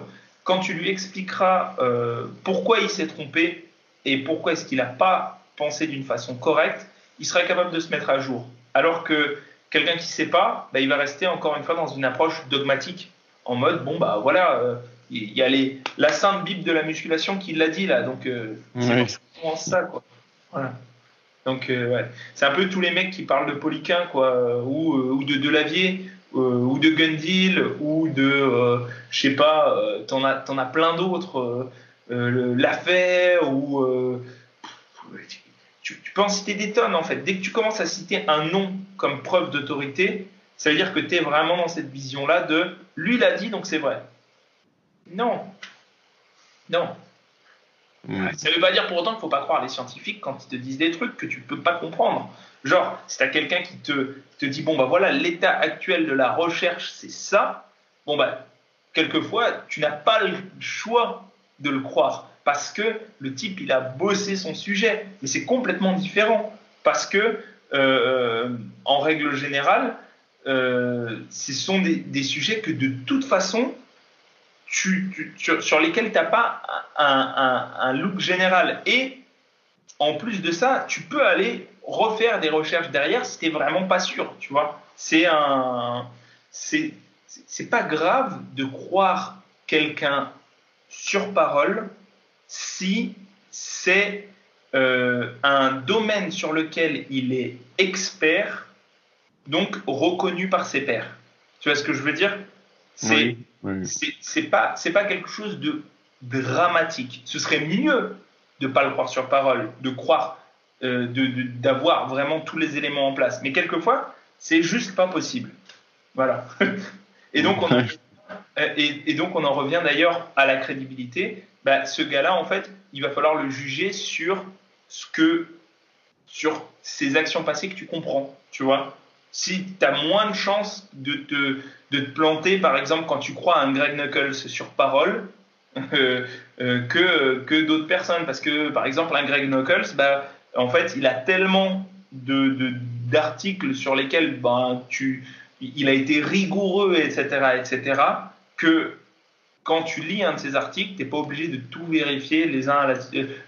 quand tu lui expliqueras euh, pourquoi il s'est trompé et pourquoi est-ce qu'il n'a pas pensé d'une façon correcte, il sera capable de se mettre à jour. Alors que quelqu'un qui ne sait pas, bah, il va rester encore une fois dans une approche dogmatique, en mode, bon, bah voilà, euh, il y a les, la sainte Bible de la musculation qui l'a dit là, donc euh, c'est ça, quoi. Voilà. Donc, ouais. c'est un peu tous les mecs qui parlent de Poliquin, quoi, ou, ou de Delavier, ou de Gundil, ou de, euh, je sais pas, euh, t'en as, en as plein d'autres, l'affaire, ou. Tu, tu, peux en citer des tonnes en fait. Dès que tu commences à citer un nom comme preuve d'autorité, ça veut dire que tu es vraiment dans cette vision-là de lui l'a dit donc c'est vrai. Non. Non. Mm. Ça ne veut pas dire pour autant qu'il ne faut pas croire les scientifiques quand ils te disent des trucs que tu ne peux pas comprendre. Genre, si tu as quelqu'un qui te, te dit, bon, bah voilà, l'état actuel de la recherche, c'est ça, bon, bah, quelquefois, tu n'as pas le choix de le croire parce que le type, il a bossé son sujet. Mais c'est complètement différent parce que, euh, en règle générale, euh, ce sont des, des, sujets que de toute façon, tu, sur, lesquels tu n'as pas un, un, look général. Et en plus de ça, tu peux aller refaire des recherches derrière si tu n'es vraiment pas sûr, tu vois. C'est un. C'est pas grave de croire quelqu'un sur parole si c'est euh, un domaine sur lequel il est expert, donc reconnu par ses pairs. Tu vois ce que je veux dire? C'est c'est pas c'est pas quelque chose de dramatique. Ce serait mieux de pas le croire sur parole, de croire, euh, d'avoir vraiment tous les éléments en place. Mais quelquefois, c'est juste pas possible. Voilà. et donc on et, donc on en revient d'ailleurs à la crédibilité. Bah, ce gars-là, en fait, il va falloir le juger sur ce que sur ses actions passées que tu comprends, tu vois si tu as moins de chances de te, de te planter, par exemple, quand tu crois à un Greg Knuckles sur parole, euh, euh, que, que d'autres personnes. Parce que, par exemple, un Greg Knuckles, bah, en fait, il a tellement d'articles sur lesquels bah, tu, il a été rigoureux, etc., etc., que quand tu lis un de ces articles, tu n'es pas obligé de tout vérifier les, uns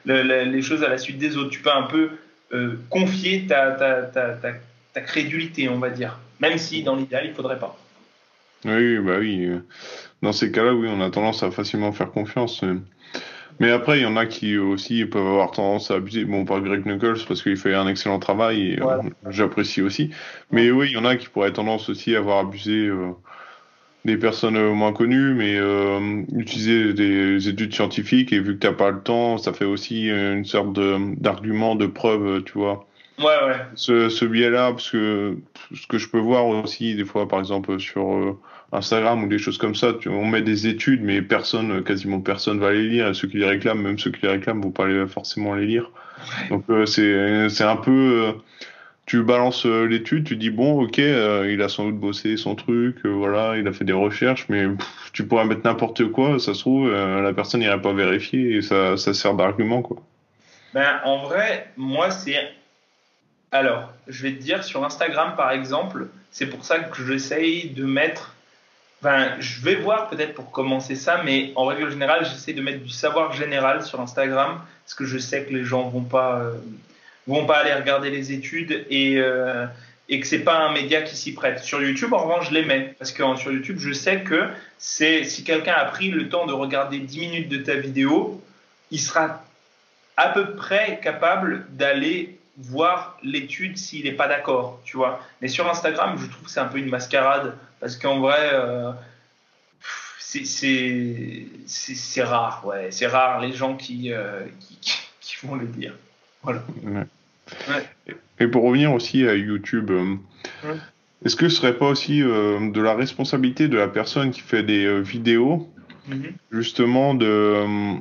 les choses à la suite des autres. Tu peux un peu euh, confier ta, crédulité, on va dire. Même si dans l'idéal, il faudrait pas. Oui, bah oui. Dans ces cas-là, oui, on a tendance à facilement faire confiance. Mais après, il y en a qui aussi peuvent avoir tendance à abuser. Bon, par Greg Knuckles, parce qu'il fait un excellent travail et euh, j'apprécie aussi. Mais oui, il y en a qui pourraient tendance aussi à avoir abusé euh, des personnes moins connues, mais euh, utiliser des études scientifiques. Et vu que tu n'as pas le temps, ça fait aussi une sorte d'argument, de, de preuve, tu vois. Ouais, ouais. Ce, ce biais-là, parce que ce que je peux voir aussi, des fois, par exemple, sur euh, Instagram ou des choses comme ça, tu, on met des études, mais personne, quasiment personne va les lire. Et ceux qui les réclament, même ceux qui les réclament, vont pas forcément les lire. Donc, euh, c'est, c'est un peu. Euh, tu balances l'étude, tu dis bon, ok, il a sans doute bossé son truc, voilà, il a fait des recherches, mais tu pourrais mettre n'importe quoi, ça se trouve, la personne n'irait pas vérifier et ça, ça sert d'argument, quoi. Ben, en vrai, moi, c'est alors, je vais te dire, sur Instagram, par exemple, c'est pour ça que j'essaye de mettre. Enfin, je vais voir peut-être pour commencer ça, mais en règle générale, j'essaie de mettre du savoir général sur Instagram, parce que je sais que les gens vont pas euh, vont pas aller regarder les études et euh, et que pas un média qui s'y prête. Sur YouTube, en revanche, je les mets parce que sur YouTube, je sais que si quelqu'un a pris le temps de regarder 10 minutes de ta vidéo, il sera à peu près capable d'aller voir l'étude s'il n'est pas d'accord, tu vois. Mais sur Instagram, je trouve que c'est un peu une mascarade parce qu'en vrai, euh, c'est rare, ouais, c'est rare les gens qui, euh, qui, qui, vont le dire. Voilà. Et pour revenir aussi à YouTube, euh, est-ce que ce serait pas aussi de la responsabilité de la personne qui fait des vidéos, mm-hmm. justement de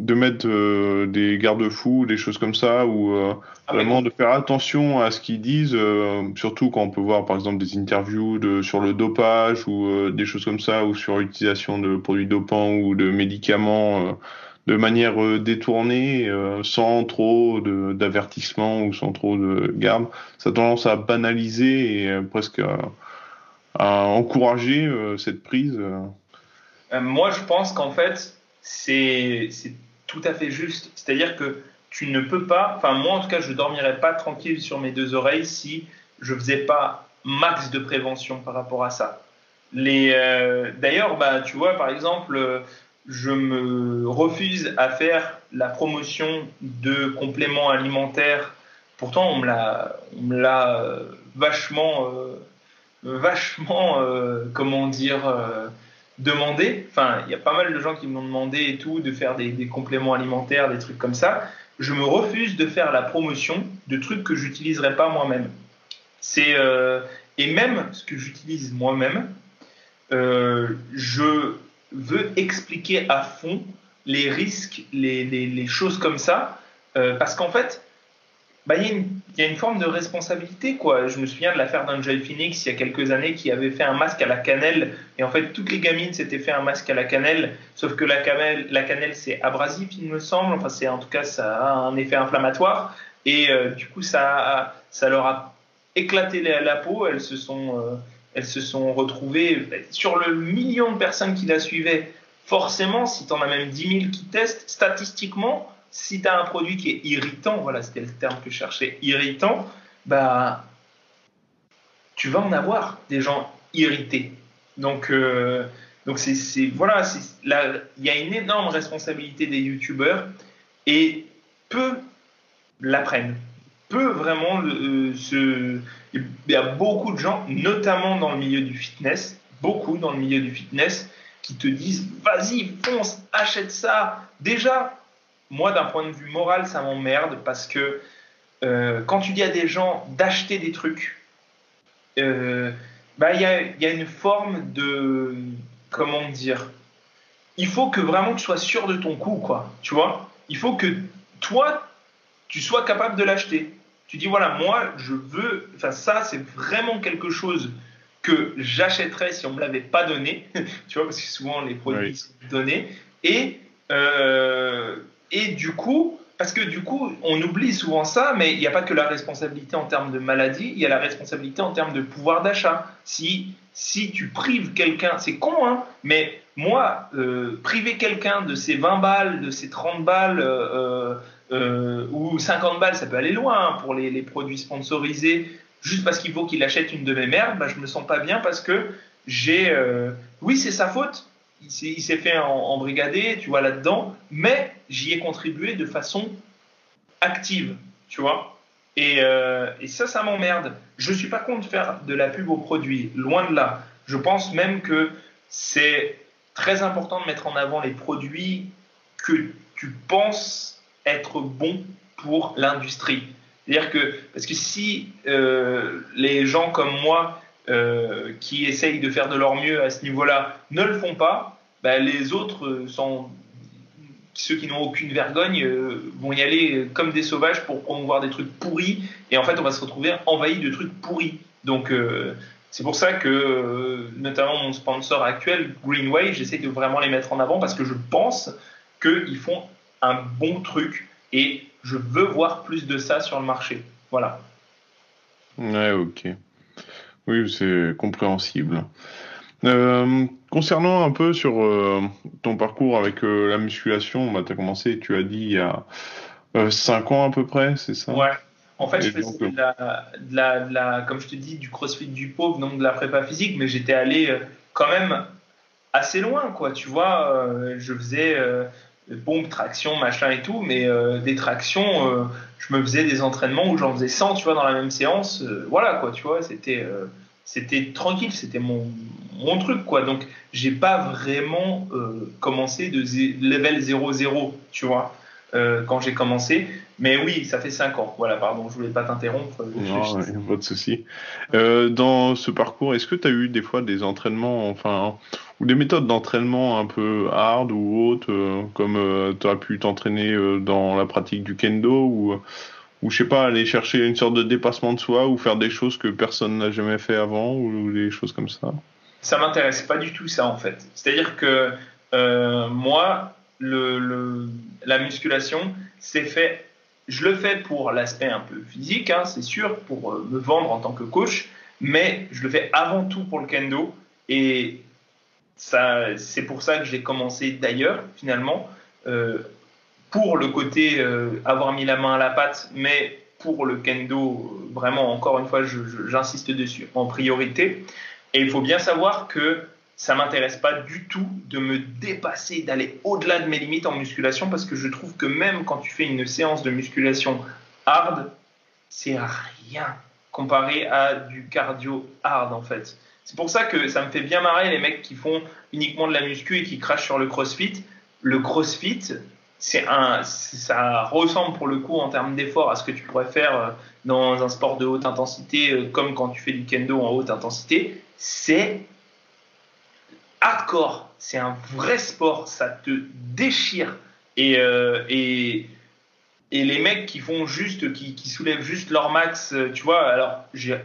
de mettre euh, des garde-fous, des choses comme ça, ou euh, ah, vraiment de faire attention à ce qu'ils disent, euh, surtout quand on peut voir par exemple des interviews de, sur le dopage ou des choses comme ça, ou sur l'utilisation de produits dopants ou de médicaments de manière détournée, sans trop d'avertissement ou sans trop de garde. Ça a tendance à banaliser et presque à encourager cette prise. Moi, je pense qu'en fait, c'est tout à fait juste. C'est-à-dire que tu ne peux pas, enfin moi en tout cas, je ne dormirais pas tranquille sur mes deux oreilles si je faisais pas max de prévention par rapport à ça. Euh, d'ailleurs, bah, tu vois, par exemple, je me refuse à faire la promotion de compléments alimentaires. Pourtant, on me l'a euh, vachement, euh, vachement, comment dire, demandé, enfin, il y a pas mal de gens qui m'ont demandé et tout, de faire des, compléments alimentaires, des trucs comme ça. Je me refuse de faire la promotion de trucs que j'utiliserai pas moi-même. C'est euh, et même ce que j'utilise moi-même, euh, je veux expliquer à fond les risques, les, choses comme ça, euh, parce qu'en fait, bah, il y, a une forme de responsabilité. Quoi. Je me souviens de l'affaire d'Angel Phoenix il y a quelques années qui avait fait un masque à la cannelle. Et en fait, toutes les gamines s'étaient fait un masque à la cannelle. Sauf que la cannelle, la cannelle c'est abrasif, il me semble. Enfin, c'est en tout cas, ça a un effet inflammatoire. Et euh, du coup, ça, ça leur a éclaté la, peau. Elles se sont, euh, elles se sont retrouvées sur le million de personnes qui la suivaient. Forcément, si tu en as même 10 000 qui testent, statistiquement, si tu as un produit qui est irritant, voilà, c'était le terme que je cherchais, irritant, bah, tu vas en avoir des gens irrités. Donc, euh, donc c'est, voilà, il y a une énorme responsabilité des youtubeurs et peu l'apprennent. Peu vraiment euh, se. Il y a beaucoup de gens, notamment dans le milieu du fitness, beaucoup dans le milieu du fitness, qui te disent vas-y, fonce, achète ça. Déjà, moi, d'un point de vue moral, ça m'emmerde parce que euh, quand tu dis à des gens d'acheter des trucs, euh, bah, il y, a, y, a, une forme de. Comment dire Il faut que vraiment tu sois sûr de ton coup, quoi. Tu vois? Il faut que toi, tu sois capable de l'acheter. Tu dis, voilà, moi, je veux. Enfin, ça, c'est vraiment quelque chose que j'achèterais si on ne me l'avait pas donné. tu vois, parce que souvent, les produits sont donnés. Et. Euh, et du coup, parce que du coup, on oublie souvent ça, mais il n'y a pas que la responsabilité en termes de maladie, il y a la responsabilité en termes de pouvoir d'achat. Si, si tu prives quelqu'un, c'est con, hein, mais moi, euh, priver quelqu'un de ses 20 balles, de ses 30 balles, euh, euh, ou 50 balles, ça peut aller loin hein, pour les, produits sponsorisés, juste parce qu'il faut qu'il achète une de mes merdes, bah, je me sens pas bien parce que j'ai... oui, c'est sa faute, il s'est fait embrigader, tu vois, là-dedans, mais j'y ai contribué de façon active, tu vois. Et, euh, ça, ça m'emmerde. Je ne suis pas contre faire de la pub aux produits, loin de là. Je pense même que c'est très important de mettre en avant les produits que tu penses être bons pour l'industrie. C'est-à-dire que, parce que si euh, les gens comme moi euh, qui essayent de faire de leur mieux à ce niveau-là ne le font pas, bah, les autres euh, ceux qui n'ont aucune vergogne euh, vont y aller comme des sauvages pour promouvoir des trucs pourris et en fait on va se retrouver envahi de trucs pourris. Donc euh, c'est pour ça que notamment mon sponsor actuel Greenway, j'essaie de vraiment les mettre en avant parce que je pense qu'ils font un bon truc et je veux voir plus de ça sur le marché. Voilà. Ouais, ok. Oui, c'est compréhensible. Euh, concernant un peu sur euh, ton parcours avec euh, la musculation, bah, tu as commencé, tu as dit, il y a 5 ans à peu près, c'est ça? Ouais. En fait, je faisais de, la, comme je te dis, du crossfit du pauvre, donc de la prépa physique, mais j'étais allé quand même assez loin, quoi. Tu vois, je faisais pompe, traction, machin et tout, mais euh, des tractions, euh, je me faisais des entraînements où j'en faisais 100, tu vois, dans la même séance. euh, voilà, quoi, tu vois, c'était c'était tranquille, c'était mon, mon truc, quoi. Donc, j'ai pas vraiment euh, commencé de level 0-0, tu vois, euh, quand j'ai commencé. Mais oui, ça fait 5 ans. Voilà, pardon, je voulais pas t'interrompre. je Non, pas de souci. Euh, dans ce parcours, est-ce que tu as eu des fois des entraînements, enfin, ou des méthodes d'entraînement un peu hard ou hautes, euh, comme tu as pu t'entraîner euh, dans la pratique du kendo, ou, ou je sais pas, aller chercher une sorte de dépassement de soi, ou faire des choses que personne n'a jamais fait avant, ou des choses comme ça? Ça m'intéresse pas du tout ça en fait. C'est-à-dire que euh, moi, la musculation, c'est fait, je le fais pour l'aspect un peu physique, hein, c'est sûr, pour euh, me vendre en tant que coach, mais je le fais avant tout pour le kendo et ça, c'est pour ça que j'ai commencé d'ailleurs finalement. euh, pour le côté avoir mis la main à la pâte, mais pour le kendo, vraiment, encore une fois, j'insiste dessus, en priorité. Et il faut bien savoir que ça m'intéresse pas du tout de me dépasser, d'aller au-delà de mes limites en musculation, parce que je trouve que même quand tu fais une séance de musculation hard, c'est rien comparé à du cardio hard en fait. C'est pour ça que ça me fait bien marrer les mecs qui font uniquement de la muscu et qui crachent sur le crossfit. Le crossfit, c'est un, ça ressemble pour le coup en termes d'effort à ce que tu pourrais faire euh, dans un sport de haute intensité, euh, comme quand tu fais du kendo en haute intensité. C'est hardcore. C'est un vrai sport. Ça te déchire. Et, euh, et, et les mecs qui font juste, qui, qui soulèvent juste leur max, tu vois, alors j'ai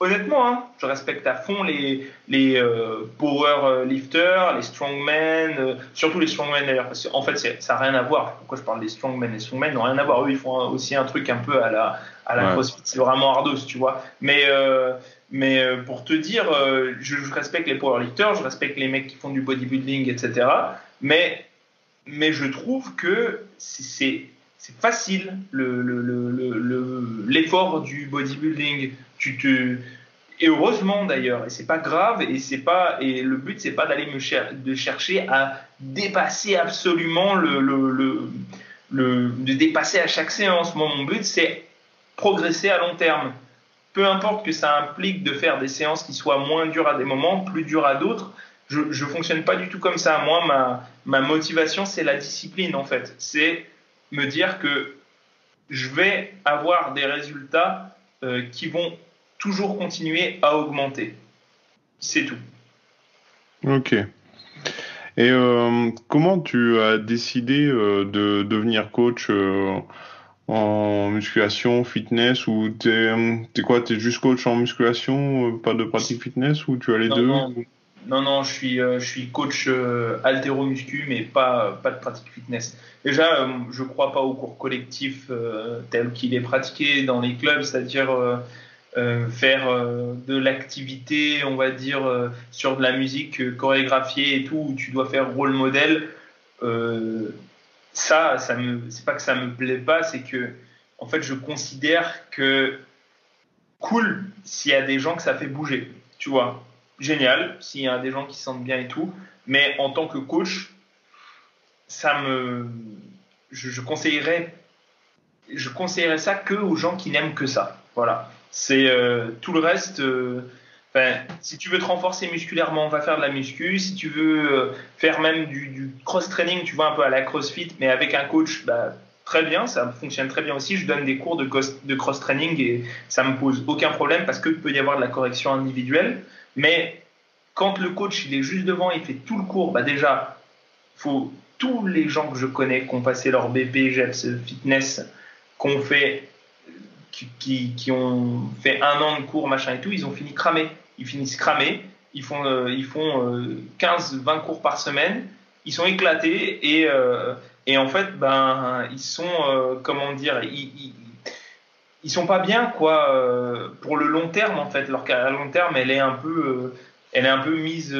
honnêtement, hein, je respecte à fond les, les euh, power lifters, les strongmen, euh, surtout les strongmen d'ailleurs, parce qu'en fait, ça n'a rien à voir. Pourquoi je parle des strongmen Les strongmen n'ont rien à voir. Eux, ils font un- aussi un truc un peu à la, à la Ouais. crossfit, c'est vraiment hardos, tu vois. Mais, euh, mais euh, pour te dire, euh, je, je respecte les powerlifters, je respecte les mecs qui font du bodybuilding, etc. Mais, mais je trouve que c'est- facile le- le- le- le- le- l'effort du bodybuilding. Tu te et heureusement d'ailleurs, et c'est pas grave, et c'est pas et le but c'est pas d'aller me cher- de chercher à dépasser absolument le, le, le, de dépasser à chaque séance. Moi, mon but c'est progresser à long terme. Peu importe que ça implique de faire des séances qui soient moins dures à des moments, plus dures à d'autres. Je, je fonctionne pas du tout comme ça. Moi, ma, ma motivation, c'est la discipline en fait. C'est me dire que je vais avoir des résultats euh, qui vont toujours continuer à augmenter. C'est tout. Ok. Et euh, comment tu as décidé euh, de devenir coach euh, en musculation, fitness ou t'es t'es quoi T'es juste coach en musculation, pas de pratique fitness ou tu as les Non, deux non. Non, non, je suis, je suis coach haltéro-muscu, mais pas, pas de pratique fitness. Déjà, je ne crois pas au cours collectif tel qu'il est pratiqué dans les clubs, c'est-à-dire euh, faire euh, de l'activité, on va dire, euh, sur de la musique chorégraphiée et tout, où tu dois faire rôle modèle. Ça, ça me, c'est pas que ça me plaît pas, c'est que, en fait, je considère que cool s'il y a des gens que ça fait bouger, tu vois génial s'il y a des gens qui se sentent bien et tout. Mais en tant que coach, ça me, je, je conseillerais, je conseillerais ça que aux gens qui n'aiment que ça. Voilà. C'est euh, tout le reste. euh, si tu veux te renforcer musculairement, va faire de la muscu. Si tu veux euh, faire même du, cross-training, tu vois, un peu à la CrossFit, mais avec un coach, bah, très bien, ça fonctionne très bien aussi. Je donne des cours de, cross-training et ça me pose aucun problème parce qu'il peut y avoir de la correction individuelle. Mais quand le coach il est juste devant, il fait tout le cours, bah déjà, faut tous les gens que je connais qui ont passé leur BP, GEPS, fitness, qui ont fait, qui, qui, qui ont fait un an de cours, machin et tout, ils ont fini cramés. Ils finissent cramés, ils font, euh, ils font euh, 15-20 cours par semaine, ils sont éclatés et, euh, et en fait, ben, ils sont, euh, comment dire, ils, ils, ils sont pas bien quoi pour le long terme en fait leur carrière à long terme elle est un peu elle est un peu mise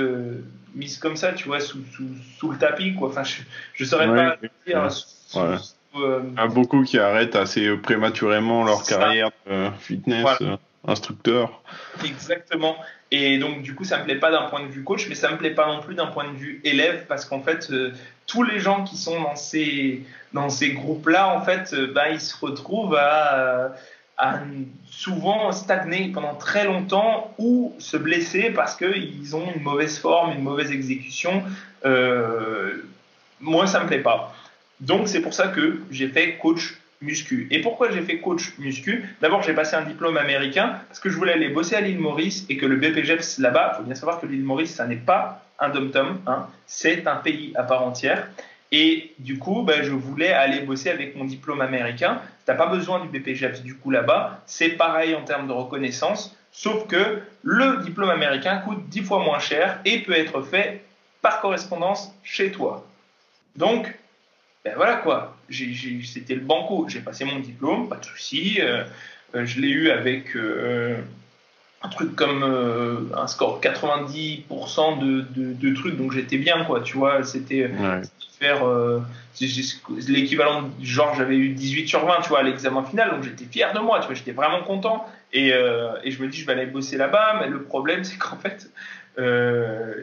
mise comme ça tu vois sous, sous, sous le tapis quoi enfin je je saurais Ouais, pas oui. dire Ouais. sous- Ouais. Il y a beaucoup qui arrêtent assez prématurément leur carrière de fitness. Voilà. euh. instructeur. Exactement. Et donc, du coup, ça me plaît pas d'un point de vue coach, mais ça me plaît pas non plus d'un point de vue élève, parce qu'en fait, euh, tous les gens qui sont dans ces, dans ces groupes-là, en fait, euh, bah, ils se retrouvent à, à, souvent stagner pendant très longtemps ou se blesser parce qu'ils ont une mauvaise forme, une mauvaise exécution. Euh, moi, ça me plaît pas. Donc, c'est pour ça que j'ai fait coach muscu. Et pourquoi j'ai fait coach muscu? D'abord, j'ai passé un diplôme américain parce que je voulais aller bosser à l'île Maurice et que le BPGEPS là-bas, il faut bien savoir que l'île Maurice, ça n'est pas un dom-tom, hein, c'est un pays à part entière. Et du coup, ben, je voulais aller bosser avec mon diplôme américain. Tu n'as pas besoin du BPGEPS du coup là-bas. C'est pareil en termes de reconnaissance, sauf que le diplôme américain coûte 10 fois moins cher et peut être fait par correspondance chez toi. Donc, ben voilà quoi, c'était le banco. J'ai passé mon diplôme, pas de souci. Euh, euh, je l'ai eu avec euh, un truc comme un score 90% de, de, trucs, donc j'étais bien quoi, tu vois. C'était faire l'équivalent, genre j'avais eu 18 sur 20, tu vois, à l'examen final, donc j'étais fier de moi, tu vois, j'étais vraiment content. Et, et, je me dis, je vais aller bosser là-bas, mais le problème, c'est qu'en fait,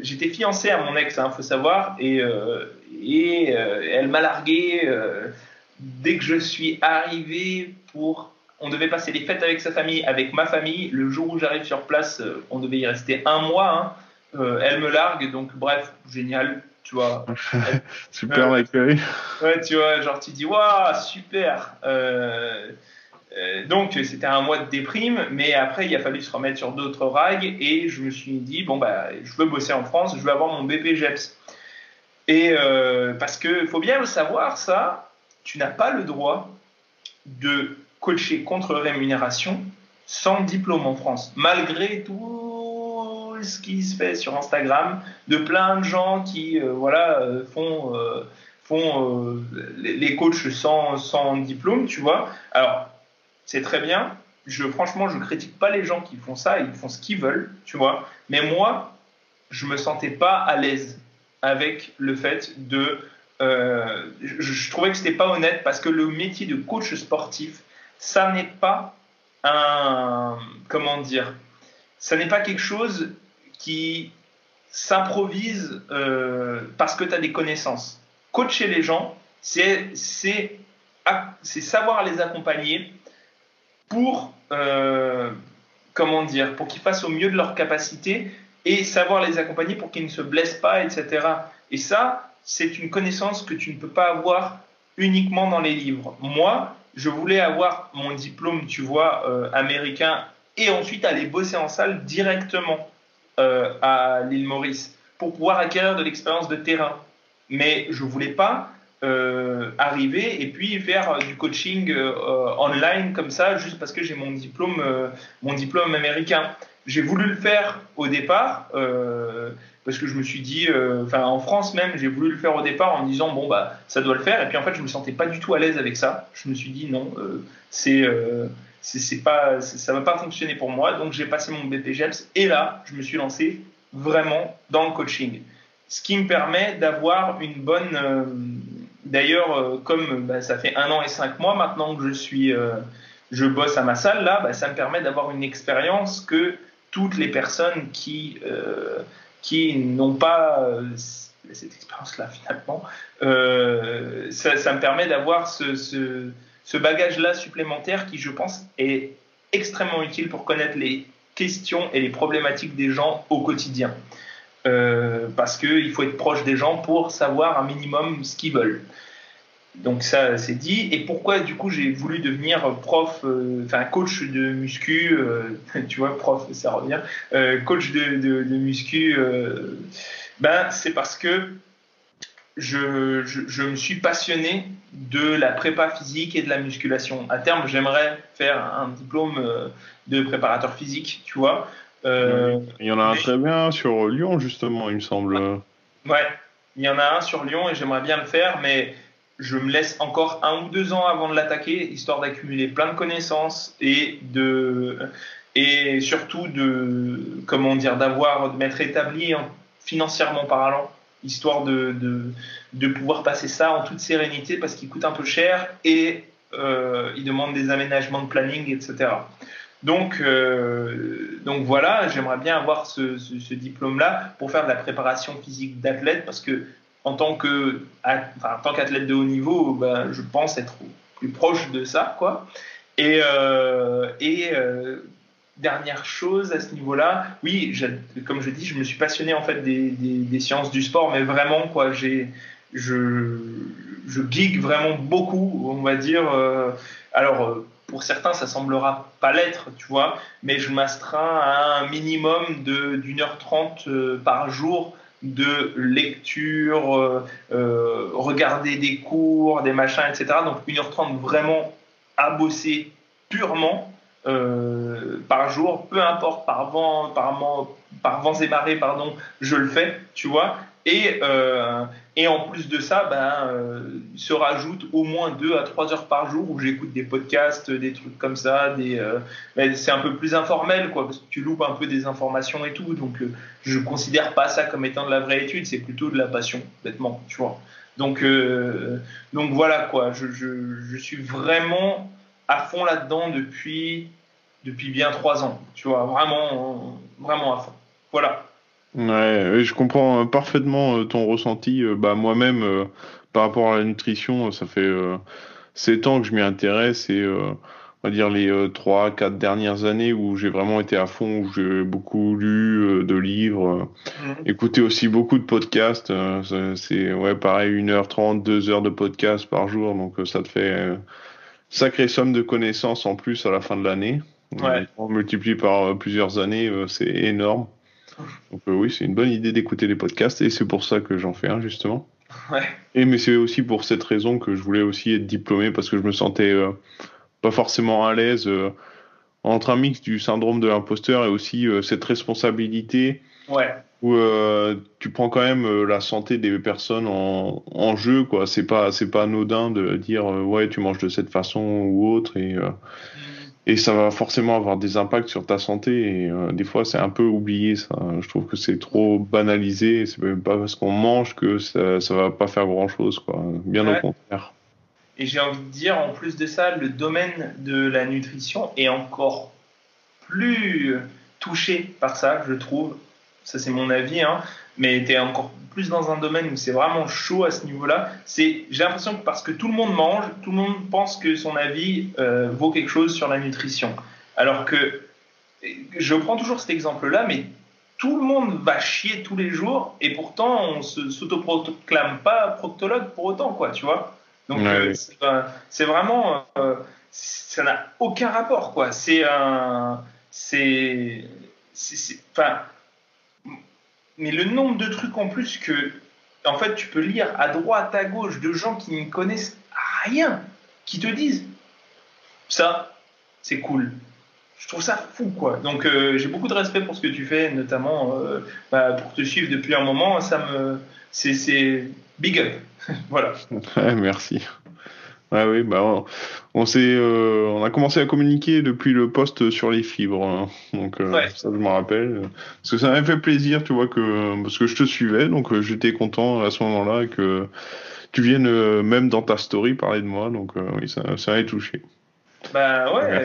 j'étais fiancé à mon ex, il hein, faut savoir, et et euh, elle m'a largué euh, dès que je suis arrivé pour on devait passer les fêtes avec sa famille, avec ma famille. Le jour où j'arrive sur place, euh, on devait y rester un mois. Hein. elle me largue, donc bref, génial, tu vois. super l'accueil. ouais, tu vois, genre tu dis, waouh, super. donc c'était un mois de déprime, mais après il a fallu se remettre sur d'autres rails et je me suis dit, bon, bah, je veux bosser en France, je veux avoir mon BPGEPS. Et euh, parce qu'il faut bien le savoir, ça, tu n'as pas le droit de coacher contre rémunération sans diplôme en France, malgré tout ce qui se fait sur Instagram, de plein de gens qui euh, voilà, euh, font, font les coachs sans, sans diplôme, tu vois. Alors, c'est très bien. Je, franchement, je critique pas les gens qui font ça, ils font ce qu'ils veulent, tu vois. Mais moi, je me sentais pas à l'aise avec le fait de. Euh, je, trouvais que c'était pas honnête parce que le métier de coach sportif, ça n'est pas un. Comment dire Ça n'est pas quelque chose qui s'improvise euh, parce que tu as des connaissances. Coacher les gens, c'est savoir les accompagner pour, euh, comment dire, pour qu'ils fassent au mieux de leur capacité et savoir les accompagner pour qu'ils ne se blessent pas, etc. Et ça, c'est une connaissance que tu ne peux pas avoir uniquement dans les livres. Moi, je voulais avoir mon diplôme, tu vois, euh, américain, et ensuite aller bosser en salle directement euh, à l'île Maurice pour pouvoir acquérir de l'expérience de terrain. Mais je voulais pas euh, arriver et puis faire du coaching online comme ça juste parce que j'ai mon diplôme, mon diplôme américain. J'ai voulu le faire au départ euh, parce que je me suis dit, euh, enfin en France même, j'ai voulu le faire au départ en me disant bon bah ça doit le faire. Et puis en fait je me sentais pas du tout à l'aise avec ça. Je me suis dit non, euh, c'est c'est pas ça va pas fonctionner pour moi. Donc j'ai passé mon BPGEPS et là je me suis lancé vraiment dans le coaching, ce qui me permet d'avoir une bonne D'ailleurs, comme bah, ça fait un an et cinq mois maintenant que je suis, je bosse à ma salle là, bah, ça me permet d'avoir une expérience que toutes les personnes qui, euh, qui n'ont pas euh, cette expérience-là finalement, euh, ça, me permet d'avoir ce, ce, bagage-là supplémentaire qui, je pense, est extrêmement utile pour connaître les questions et les problématiques des gens au quotidien. parce qu'il faut être proche des gens pour savoir un minimum ce qu'ils veulent. Donc ça, c'est dit. Et pourquoi, du coup, j'ai voulu devenir prof, euh, enfin coach de muscu, euh, tu vois, prof, ça revient, euh, coach de, de, de muscu, ben, c'est parce que je, je, je, me suis passionné de la prépa physique et de la musculation. À terme, j'aimerais faire un diplôme de préparateur physique, tu vois. il y en a un très bien sur Lyon, justement, il me semble. Ouais, il y en a un sur Lyon et j'aimerais bien le faire, mais je me laisse encore un ou deux ans avant de l'attaquer, histoire d'accumuler plein de connaissances et de et surtout de comment dire d'avoir de m'être établi financièrement parlant, histoire de, de, pouvoir passer ça en toute sérénité parce qu'il coûte un peu cher et euh, il demande des aménagements de planning, etc. Donc, donc voilà, j'aimerais bien avoir ce, ce, diplôme-là pour faire de la préparation physique d'athlète parce que en tant en tant qu'athlète de haut niveau, ben, je pense être plus proche de ça, quoi. Et, et dernière chose à ce niveau-là, oui, comme je dis, je me suis passionné en fait des, des, sciences du sport, mais vraiment quoi, j'ai, je, je geek vraiment beaucoup, on va dire. Euh, alors euh, pour certains, ça semblera pas l'être, tu vois, mais je m'astreins à un minimum de d'une heure trente euh, par jour de lecture, regarder des cours, des machins, etc. Donc une heure trente vraiment à bosser purement euh, par jour, peu importe par vent, par, par vents et marées, pardon, je le fais, tu vois. Et, euh, et en plus de ça, ben, euh, se rajoute au moins 2 à 3 heures par jour où j'écoute des podcasts, des trucs comme ça. Des, c'est un peu plus informel, quoi, parce que tu loupes un peu des informations et tout. Donc, je considère pas ça comme étant de la vraie étude, c'est plutôt de la passion, bêtement, tu vois. Donc, donc voilà, quoi. Je, je, je suis vraiment à fond là-dedans depuis, depuis bien trois ans. Tu vois, vraiment, vraiment à fond. Voilà. Ouais, je comprends euh, parfaitement euh, ton ressenti. Euh, bah, moi-même, par rapport à la nutrition, ça fait sept ans que je m'y intéresse et on va dire les trois, quatre dernières années où j'ai vraiment été à fond, où j'ai beaucoup lu de livres, mhm. écouté aussi beaucoup de podcasts. c'est ouais, pareil, 1h30, 2 heures de podcast par jour, donc ça te fait sacrée somme de connaissances en plus à la fin de l'année. Ouais. On multiplie par euh, plusieurs années, euh, c'est énorme. Donc euh, oui, c'est une bonne idée d'écouter les podcasts et c'est pour ça que j'en fais un justement. Ouais. Et mais c'est aussi pour cette raison que je voulais aussi être diplômé parce que je me sentais pas forcément à l'aise entre un mix du syndrome de l'imposteur et aussi cette responsabilité. Ouais où euh, tu prends quand même euh, la santé des personnes en, en jeu quoi c'est pas c'est pas anodin de dire euh, ouais tu manges de cette façon ou autre et. Et ça va forcément avoir des impacts sur ta santé et des fois c'est un peu oublié ça. Je trouve que c'est trop banalisé. C'est même pas parce qu'on mange que ça ça va pas faire grand chose quoi. Bien au contraire. Et j'ai envie de dire en plus de ça le domaine de la nutrition est encore plus touché par ça je trouve. Ça c'est mon avis, hein, mais tu es encore plus dans un domaine où c'est vraiment chaud à ce niveau-là. C'est, j'ai l'impression que parce que tout le monde mange, tout le monde pense que son avis euh, vaut quelque chose sur la nutrition. Alors que je prends toujours cet exemple-là, mais tout le monde va chier tous les jours et pourtant on se s'autoproclame pas proctologue pour autant, quoi, tu vois. Donc euh, c'est, vraiment, euh, ça n'a aucun rapport, quoi. C'est un, c'est, enfin mais le nombre de trucs en plus que, en fait, tu peux lire à droite, à gauche de gens qui ne connaissent rien, qui te disent ça, c'est cool. Je trouve ça fou, quoi. Donc, euh, j'ai beaucoup de respect pour ce que tu fais, notamment euh, bah, pour te suivre depuis un moment. Ça me, c'est big up. voilà. merci. Ouais, oui, bah, on, s'est, euh, on a commencé à communiquer depuis le poste sur les fibres, hein. donc euh, ça je me rappelle. Parce que ça m'a fait plaisir, tu vois que parce que je te suivais, donc euh, j'étais content à ce moment-là que tu viennes même dans ta story parler de moi, donc oui, ça, ça m'a touché. Bah ouais.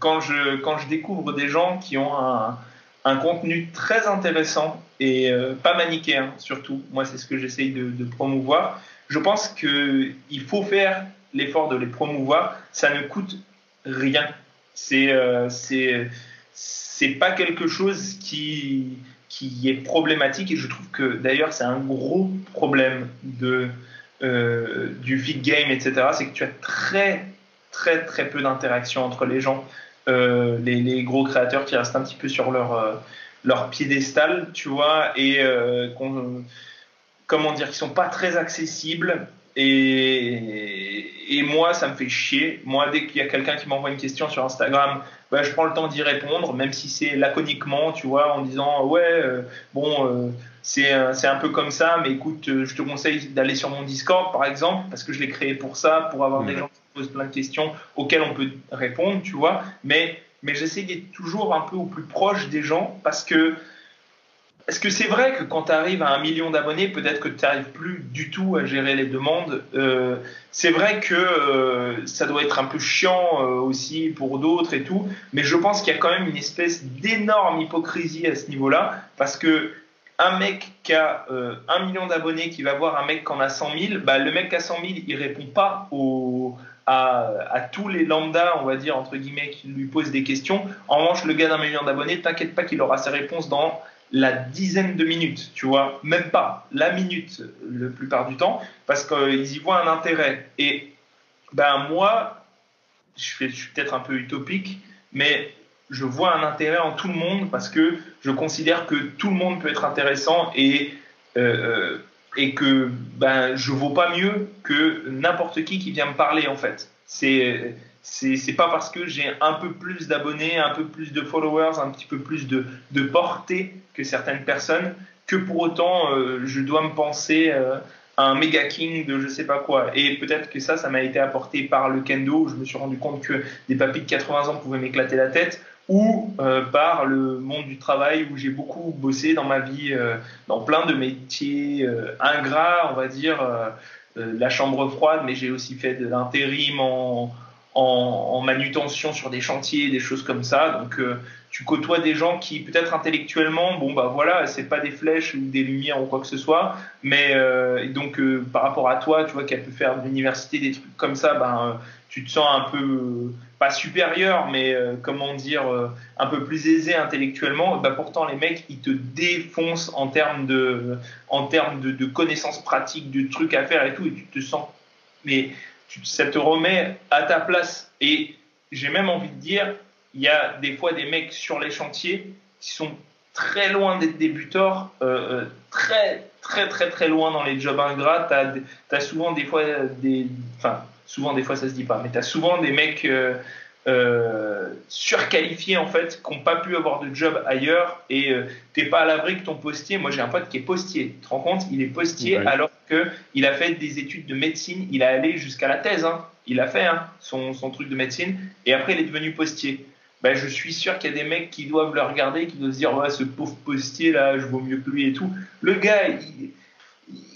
quand je quand je découvre des gens qui ont un, un contenu très intéressant et pas manichéen surtout, moi c'est ce que j'essaye de, de promouvoir je pense qu'il faut faire l'effort de les promouvoir. Ça ne coûte rien. C'est euh, pas quelque chose qui qui est problématique et je trouve que d'ailleurs c'est un gros problème de euh, du feed game etc. C'est que tu as très très très peu d'interaction entre les gens. Euh, les, les, gros créateurs qui restent un petit peu sur leur euh, leur piédestal, tu vois, et qu'on comment dire, qui sont pas très accessibles. Et, et moi, ça me fait chier. Moi, dès qu'il y a quelqu'un qui m'envoie une question sur Instagram, bah, je prends le temps d'y répondre, même si c'est laconiquement, tu vois, en disant ouais, euh, bon, euh, c'est un peu comme ça, mais écoute, euh, je te conseille d'aller sur mon Discord, par exemple, parce que je l'ai créé pour ça, pour avoir des gens qui posent plein de questions auxquelles on peut répondre, tu vois. Mais, mais j'essaie d'être toujours un peu au plus proche des gens parce que est-ce que c'est vrai que quand tu arrives à un million d'abonnés, peut-être que tu n'arrives plus du tout à gérer les demandes. Euh, C'est vrai que euh, ça doit être un peu chiant euh, aussi pour d'autres et tout, mais je pense qu'il y a quand même une espèce d'énorme hypocrisie à ce niveau-là, parce que un mec qui a un million d'abonnés qui va voir un mec qui en a 100 000, bah, le mec qui a 100 000, il répond pas à, à, tous les lambdas, on va dire, entre guillemets, qui lui posent des questions. En revanche, le gars d'un million d'abonnés, t'inquiète pas qu'il aura ses réponses dans la dizaine de minutes, tu vois, même pas la minute la plupart du temps, parce qu'ils y voient un intérêt. Et ben moi, je, suis peut-être un peu utopique, mais je vois un intérêt en tout le monde parce que je considère que tout le monde peut être intéressant et euh, euh et que ben je vaux pas mieux que n'importe qui qui vient me parler en fait. C'est c'est pas parce que j'ai un peu plus d'abonnés, un peu plus de followers, un petit peu plus de, de portée que certaines personnes que pour autant euh, je dois me penser euh, à un méga king de je sais pas quoi. Et peut-être que ça, ça m'a été apporté par le kendo où je me suis rendu compte que des papis de 80 ans pouvaient m'éclater la tête ou euh, par le monde du travail où j'ai beaucoup bossé dans ma vie dans plein de métiers ingrats, on va dire, la chambre froide, mais j'ai aussi fait de l'intérim en en, manutention sur des chantiers, des choses comme ça. Donc euh, tu côtoies des gens qui peut-être intellectuellement, bon bah voilà, c'est pas des flèches ou des lumières ou quoi que ce soit, mais euh, donc euh, par rapport à toi, tu vois qu'elle peut faire de l'université des trucs comme ça, ben tu te sens un peu pas supérieur, mais comment dire, un peu plus aisé intellectuellement. Bah pourtant les mecs ils te défoncent en termes de, en termes de, de connaissances pratiques, de trucs à faire et tout, et tu te sens mais ça te remet à ta place. Et j'ai même envie de dire, il y a des fois des mecs sur les chantiers qui sont très loin d'être débutants, euh, euh, très très très très loin dans les jobs ingrats. Tu as, souvent des fois des... Enfin, souvent des fois ça se dit pas, mais tu as souvent des mecs... Euh, euh, surqualifiés en fait, qui n'ont pas pu avoir de job ailleurs et euh, t'es pas à l'abri que ton postier. Moi j'ai un pote qui est postier. Tu te rends compte? Il est postier alors que il a fait des études de médecine. Il a allé jusqu'à la thèse. Hein. Il a fait hein, son, son, truc de médecine et après il est devenu postier. Ben, je suis sûr qu'il y a des mecs qui doivent le regarder, qui doivent se dire ouais, ce pauvre postier là, je vaux mieux que lui et tout. Le gars, il,